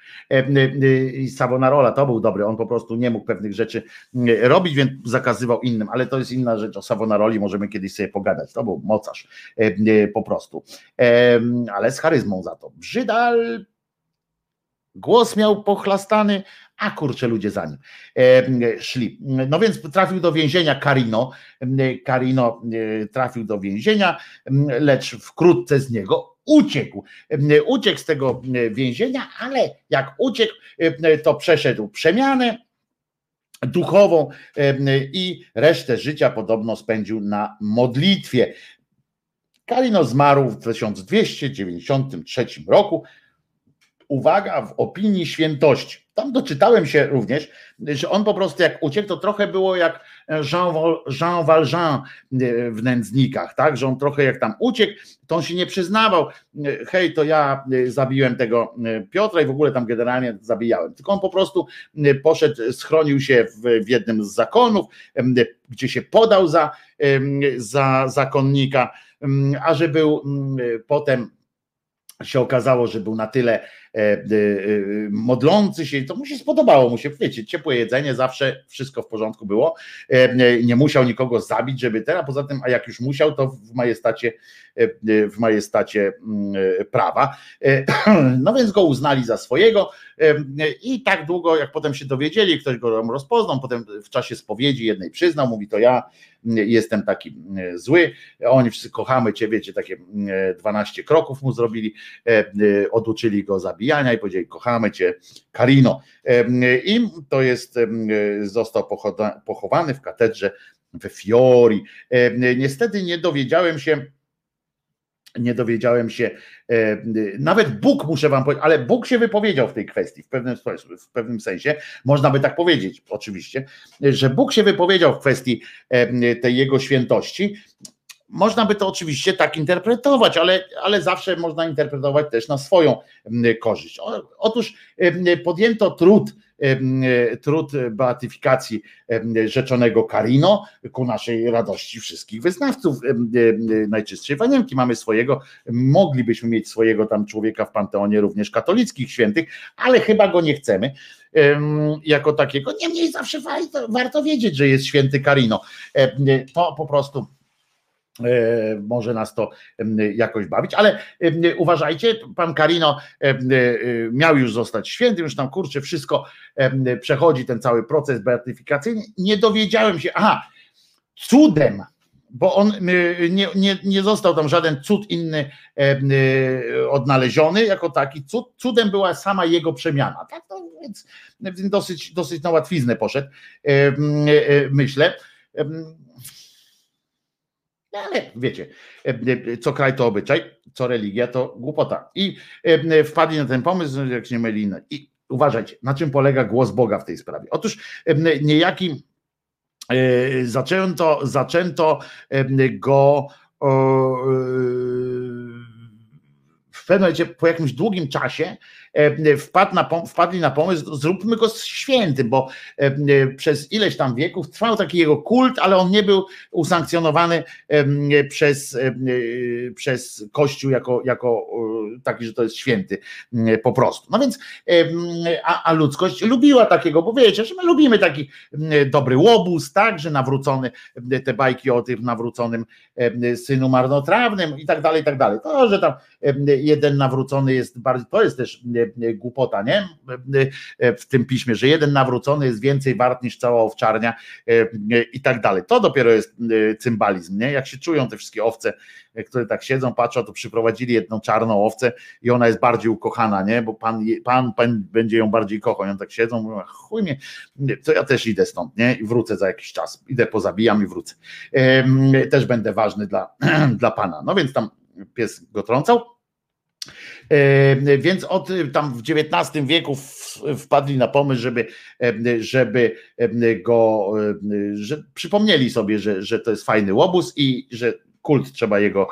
I Savonarola to był dobry, on po prostu nie mógł pewnych rzeczy robić, więc zakazywał innym, ale to jest inna rzecz. O Savonaroli możemy kiedyś sobie pogadać. To był mocarz po prostu. Ale z charyzmą za to. Brzydal Głos miał pochlastany, a kurczę ludzie za nim e, szli. No więc trafił do więzienia Karino. Karino e, trafił do więzienia, lecz wkrótce z niego uciekł. Uciekł z tego więzienia, ale jak uciekł, to przeszedł przemianę duchową i resztę życia podobno spędził na modlitwie. Karino zmarł w 1293 roku uwaga, w opinii świętości. Tam doczytałem się również, że on po prostu jak uciekł, to trochę było jak Jean, Jean Valjean w nędznikach, tak? Że on trochę jak tam uciekł, to on się nie przyznawał, hej, to ja zabiłem tego Piotra i w ogóle tam generalnie zabijałem. Tylko on po prostu poszedł, schronił się w, w jednym z zakonów, gdzie się podał za, za zakonnika, a że był potem się okazało, że był na tyle e, e, e, modlący się, to mu się spodobało, mu się, wiecie, ciepłe jedzenie, zawsze wszystko w porządku było, nie musiał nikogo zabić, żeby teraz, poza tym, a jak już musiał, to w majestacie, w majestacie mm, prawa. No więc go uznali za swojego i tak długo, jak potem się dowiedzieli, ktoś go rozpoznał, potem w czasie spowiedzi jednej przyznał, mówi to ja jestem taki zły, oni wszyscy kochamy cię, wiecie, takie 12 kroków mu zrobili, oduczyli go zabijania i powiedzieli kochamy cię Karino. I to jest, został pochowany w katedrze we Fiori. Niestety nie dowiedziałem się, nie dowiedziałem się, nawet Bóg muszę wam powiedzieć, ale Bóg się wypowiedział w tej kwestii w pewnym, w pewnym sensie, można by tak powiedzieć oczywiście, że Bóg się wypowiedział w kwestii tej jego świętości. Można by to oczywiście tak interpretować, ale, ale zawsze można interpretować też na swoją korzyść. Otóż podjęto trud trud beatyfikacji rzeczonego Karino ku naszej radości wszystkich wyznawców najczystszej Wanienki. Mamy swojego, moglibyśmy mieć swojego tam człowieka w panteonie również katolickich świętych, ale chyba go nie chcemy jako takiego. Niemniej zawsze warto, wiedzieć, że jest święty Karino. To po prostu E, może nas to jakoś bawić, ale uważajcie, pan Karino e, miał już zostać świętym, już tam kurczę, wszystko przechodzi ten cały proces beatyfikacyjny. Nie dowiedziałem się, aha, cudem, bo on nie, nie, nie został tam żaden cud inny odnaleziony jako taki. Cud, cudem była sama jego przemiana, tak, no, więc dosyć, dosyć na łatwiznę poszedł, e, myślę no ale wiecie, e, e, co kraj to obyczaj, co religia to głupota. I e, wpadli na ten pomysł, jak się nie myli. I uważajcie, na czym polega głos Boga w tej sprawie. Otóż niejaki zaczęto, zaczęto go w pewnym momencie, po jakimś długim czasie wpadł na, wpadli na pomysł, zróbmy go świętym, bo przez ileś tam wieków trwał taki jego kult, ale on nie był usankcjonowany przez, przez Kościół jako, jako taki, że to jest święty po prostu. No więc, a, a ludzkość lubiła takiego, bo wiecie, że my lubimy taki dobry łobuz, tak, że nawrócony, te bajki o tym nawróconym synu marnotrawnym i tak dalej, i tak dalej. To, że tam jeden nawrócony jest bardziej, to jest też głupota, nie? W tym piśmie, że jeden nawrócony jest więcej wart niż cała owczarnia i tak dalej. To dopiero jest cymbalizm, nie? Jak się czują te wszystkie owce, które tak siedzą, patrzą, to przyprowadzili jedną czarną owcę i ona jest bardziej ukochana, nie? Bo pan, pan, pan będzie ją bardziej kochał. I on tak siedzą, mówią, chuj mnie, to ja też idę stąd, nie? I wrócę za jakiś czas. Idę, pozabijam i wrócę. Też będę ważny dla, dla pana. No więc tam pies go trącał. Więc od tam w XIX wieku wpadli na pomysł, żeby, żeby go, że przypomnieli sobie, że, że to jest fajny łobuz i że kult trzeba jego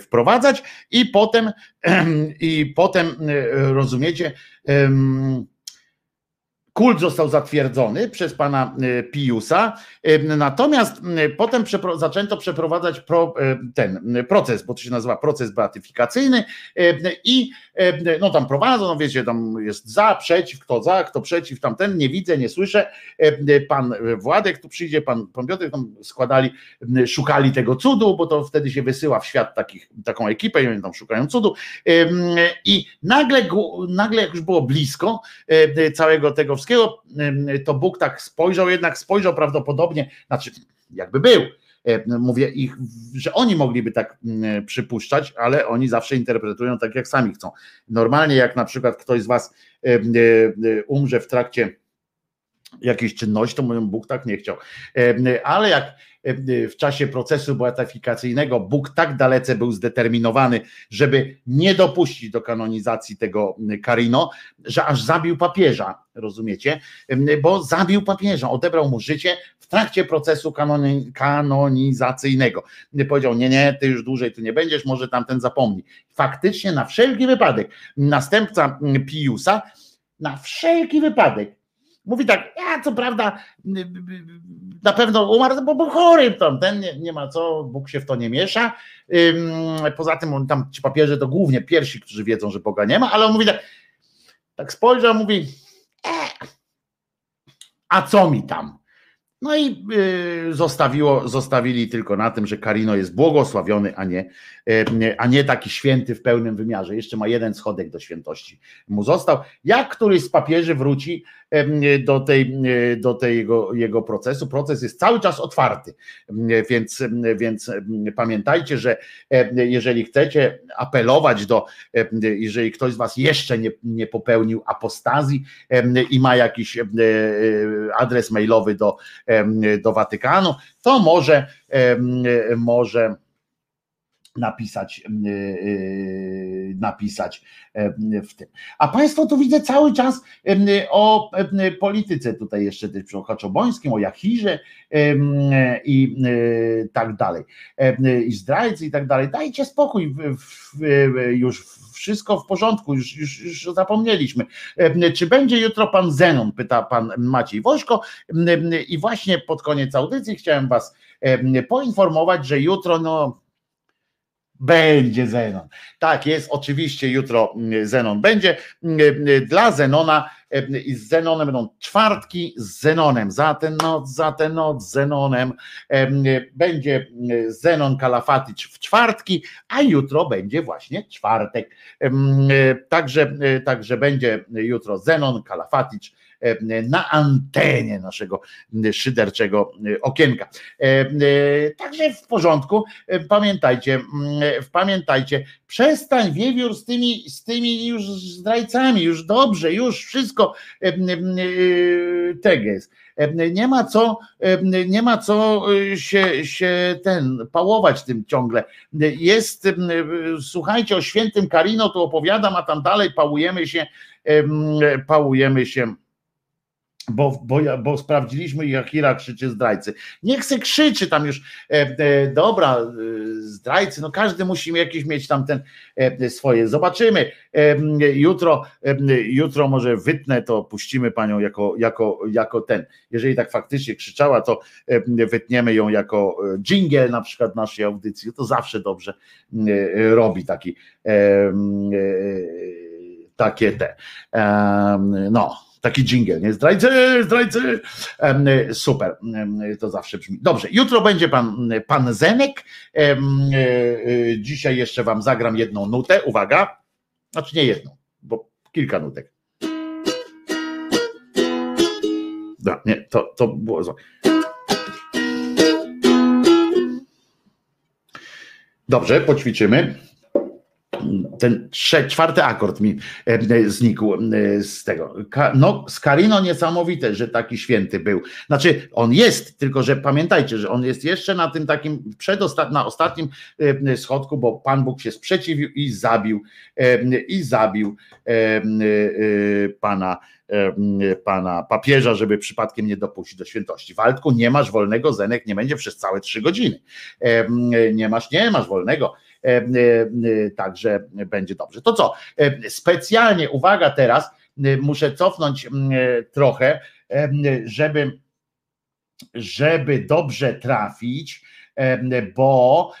wprowadzać. I potem i potem rozumiecie kult został zatwierdzony przez pana e, Piusa, e, natomiast e, potem zaczęto przeprowadzać pro, ten proces, bo to się nazywa proces beatyfikacyjny. I no tam prowadzą, no wiecie, tam jest za, przeciw, kto za, kto przeciw, tamten, nie widzę, nie słyszę, pan Władek tu przyjdzie, pan, pan Piotrek tam składali, szukali tego cudu, bo to wtedy się wysyła w świat takich, taką ekipę i oni tam szukają cudu. I nagle, nagle jak już było blisko całego tego Kowalskiego, to Bóg tak spojrzał, jednak spojrzał prawdopodobnie, znaczy jakby był, mówię ich, że oni mogliby tak przypuszczać, ale oni zawsze interpretują tak, jak sami chcą. Normalnie, jak na przykład ktoś z Was umrze w trakcie jakiejś czynności, to mówią, Bóg tak nie chciał. Ale jak w czasie procesu beatyfikacyjnego Bóg tak dalece był zdeterminowany, żeby nie dopuścić do kanonizacji tego Karino, że aż zabił papieża, rozumiecie? Bo zabił papieża, odebrał mu życie w trakcie procesu kanoni, kanonizacyjnego. Powiedział, nie, nie, ty już dłużej tu nie będziesz, może tamten zapomni. Faktycznie na wszelki wypadek następca Piusa na wszelki wypadek Mówi tak, ja co prawda na pewno umarł, bo był chory tam, ten nie, nie, ma co, Bóg się w to nie miesza. Poza tym on tam ci papieże to głównie pierwsi, którzy wiedzą, że Boga nie ma, ale on mówi tak, tak spojrzał, mówi, e, a co mi tam? No i y, zostawiło, zostawili tylko na tym, że Karino jest błogosławiony, a nie, a nie taki święty w pełnym wymiarze. Jeszcze ma jeden schodek do świętości mu został. Jak któryś z papieży wróci do, tej, do tego jego procesu, proces jest cały czas otwarty, więc, więc pamiętajcie, że jeżeli chcecie apelować do, jeżeli ktoś z Was jeszcze nie, nie popełnił apostazji i ma jakiś adres mailowy do do Watykanu, to może, może napisać, napisać w tym. A Państwo tu widzę cały czas o polityce tutaj jeszcze też o Kaczobońskim, o Jachirze i tak dalej, i zdrajcy i tak dalej. Dajcie spokój, już wszystko w porządku, już, już, już zapomnieliśmy. Czy będzie jutro pan Zenon, pyta pan Maciej Wośko i właśnie pod koniec audycji chciałem was poinformować, że jutro no będzie Zenon. Tak jest, oczywiście jutro Zenon będzie. Dla Zenona i z Zenonem będą czwartki z Zenonem. Za tę noc, za tę noc z Zenonem będzie Zenon Kalafaticz w czwartki, a jutro będzie właśnie czwartek. Także, także będzie jutro Zenon Kalafaticz na antenie naszego szyderczego okienka. Także w porządku, pamiętajcie, pamiętajcie, przestań wiewiór z tymi, z tymi już zdrajcami, już dobrze, już wszystko teges. Nie ma co, nie ma co się, się ten pałować tym ciągle. Jest, słuchajcie, o świętym Karino tu opowiadam, a tam dalej pałujemy się, pałujemy się bo, bo, bo sprawdziliśmy i Akira krzyczy zdrajcy. Niech se krzyczy tam już, e, e, dobra, e, zdrajcy, no każdy musi jakiś mieć tam ten e, swoje. Zobaczymy. E, jutro, e, jutro może wytnę, to puścimy panią jako, jako, jako ten. Jeżeli tak faktycznie krzyczała, to wytniemy ją jako jingle na przykład naszej audycji. To zawsze dobrze robi taki takie te. No, taki jingle, nie? Zdrajcy, zdrajcy. Super, to zawsze brzmi. Dobrze, jutro będzie pan, pan Zenek. E, e, dzisiaj jeszcze wam zagram jedną nutę. Uwaga. Znaczy nie jedną, bo kilka nutek. No, nie, to, to było złe. Dobrze, poćwiczymy ten trzeci, czwarty akord mi znikł z tego. No, z Karino niesamowite, że taki święty był. Znaczy, on jest, tylko że pamiętajcie, że on jest jeszcze na tym takim przedostat, na ostatnim schodku, bo Pan Bóg się sprzeciwił i zabił i zabił pana pana papieża, żeby przypadkiem nie dopuścić do świętości. Waldku, nie masz wolnego, Zenek nie będzie przez całe trzy godziny. Nie masz, nie masz wolnego. E, e, także będzie dobrze. To co? E, specjalnie, uwaga teraz, muszę cofnąć trochę, żeby, żeby dobrze trafić, bo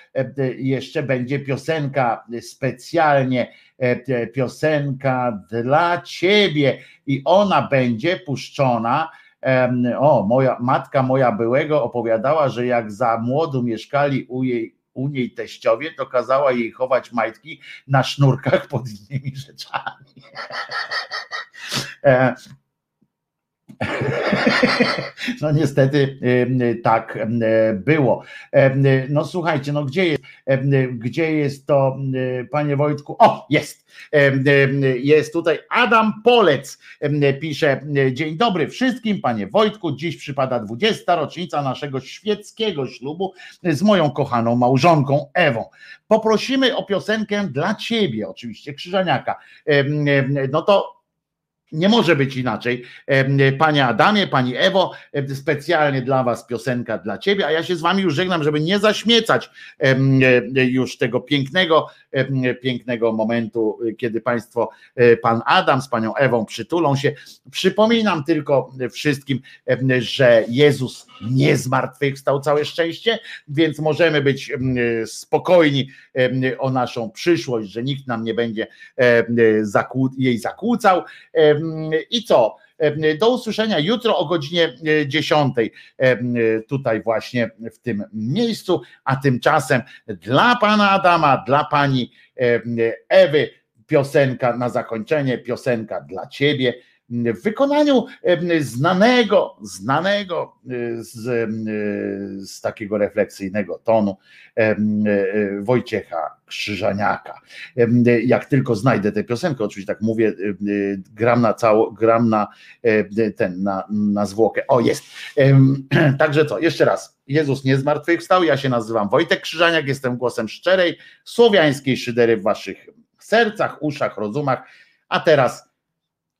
jeszcze będzie piosenka specjalnie, piosenka dla ciebie i ona będzie puszczona. O, moja matka moja byłego opowiadała, że jak za młodu mieszkali u jej u niej teściowie, to kazała jej chować majtki na sznurkach pod innymi rzeczami. No niestety tak było. No słuchajcie, no gdzie jest, gdzie jest to, panie Wojtku? O, jest. Jest tutaj Adam Polec, pisze, dzień dobry wszystkim, panie Wojtku, dziś przypada 20. rocznica naszego świeckiego ślubu z moją kochaną małżonką Ewą. Poprosimy o piosenkę dla ciebie, oczywiście, Krzyżaniaka. No to nie może być inaczej. Panie Adamie, Pani Ewo, specjalnie dla Was piosenka dla Ciebie, a ja się z Wami już żegnam, żeby nie zaśmiecać już tego pięknego, pięknego momentu, kiedy Państwo, e, Pan Adam z Panią Ewą przytulą się. Przypominam tylko wszystkim, że Jezus nie zmartwychwstał, całe szczęście, więc możemy być spokojni o naszą przyszłość, że nikt nam nie będzie jej zakłócał. I co? Do usłyszenia jutro o godzinie 10 tutaj właśnie w tym miejscu, a tymczasem dla pana Adama, dla pani Ewy piosenka na zakończenie, piosenka dla ciebie w wykonaniu znanego, znanego e, z, e, z takiego refleksyjnego tonu e, Wojciecha Krzyżaniaka. Jak tylko znajdę tę piosenkę, oczywiście tak mówię, gram na cało, gram na ten, na, na zwłokę. O, jest. Także co, jeszcze raz. Jezus nie zmartwychwstał, ja się nazywam Wojtek Krzyżaniak, jestem głosem szczerej, słowiańskiej szydery w waszych sercach, uszach, rozumach, a teraz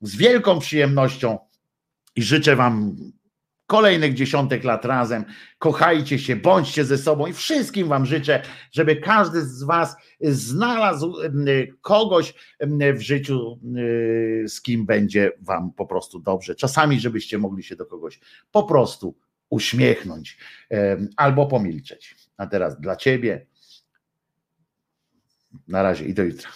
z wielką przyjemnością i życzę Wam kolejnych dziesiątek lat razem. Kochajcie się, bądźcie ze sobą i wszystkim Wam życzę, żeby każdy z Was znalazł kogoś w życiu, z kim będzie Wam po prostu dobrze. Czasami, żebyście mogli się do kogoś po prostu uśmiechnąć albo pomilczeć. A teraz dla Ciebie. Na razie i do jutra.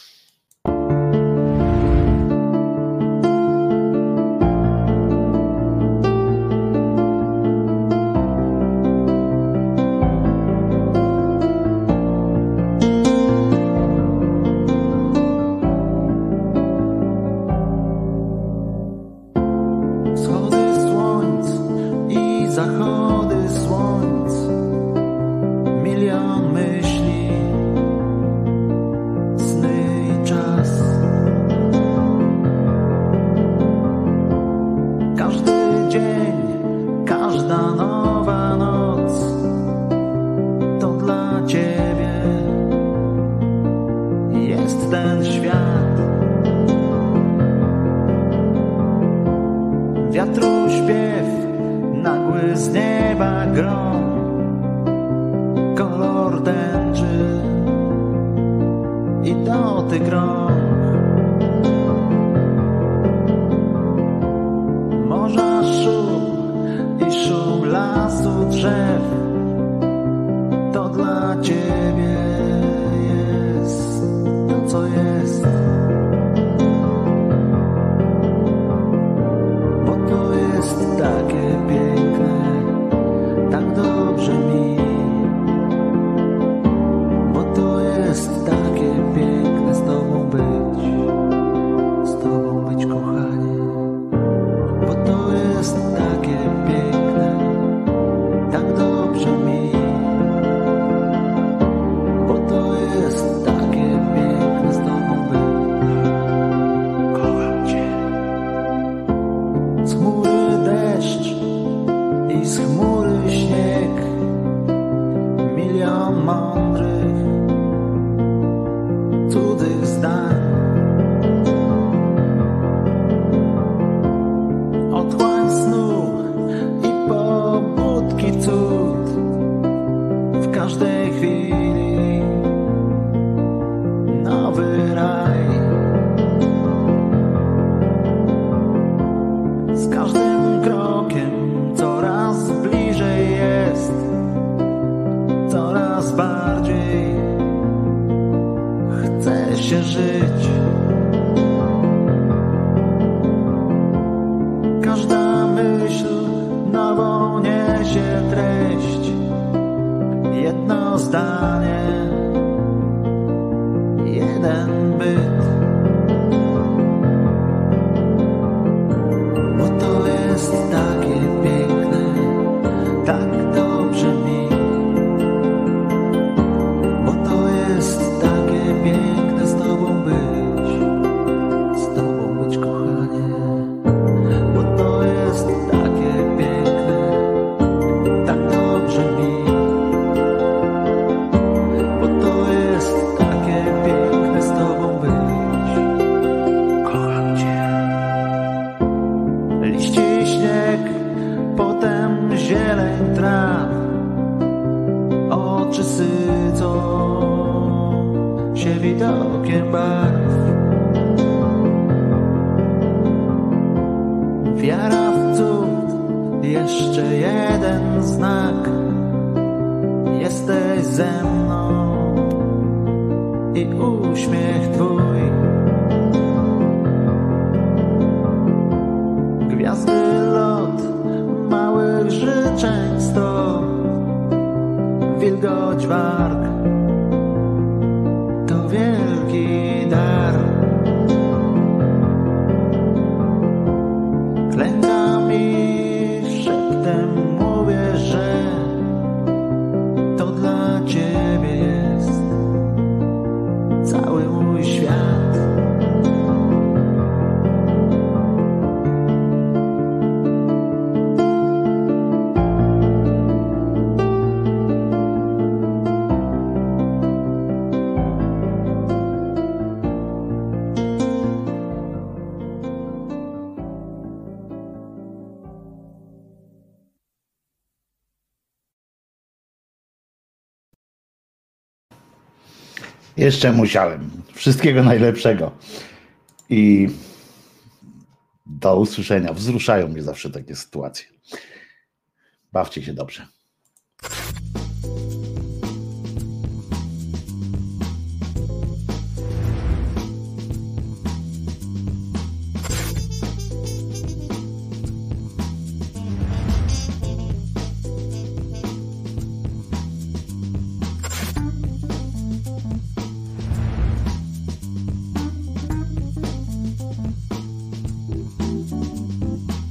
jeszcze musiałem. Wszystkiego najlepszego. I do usłyszenia. Wzruszają mnie zawsze takie sytuacje. Bawcie się dobrze.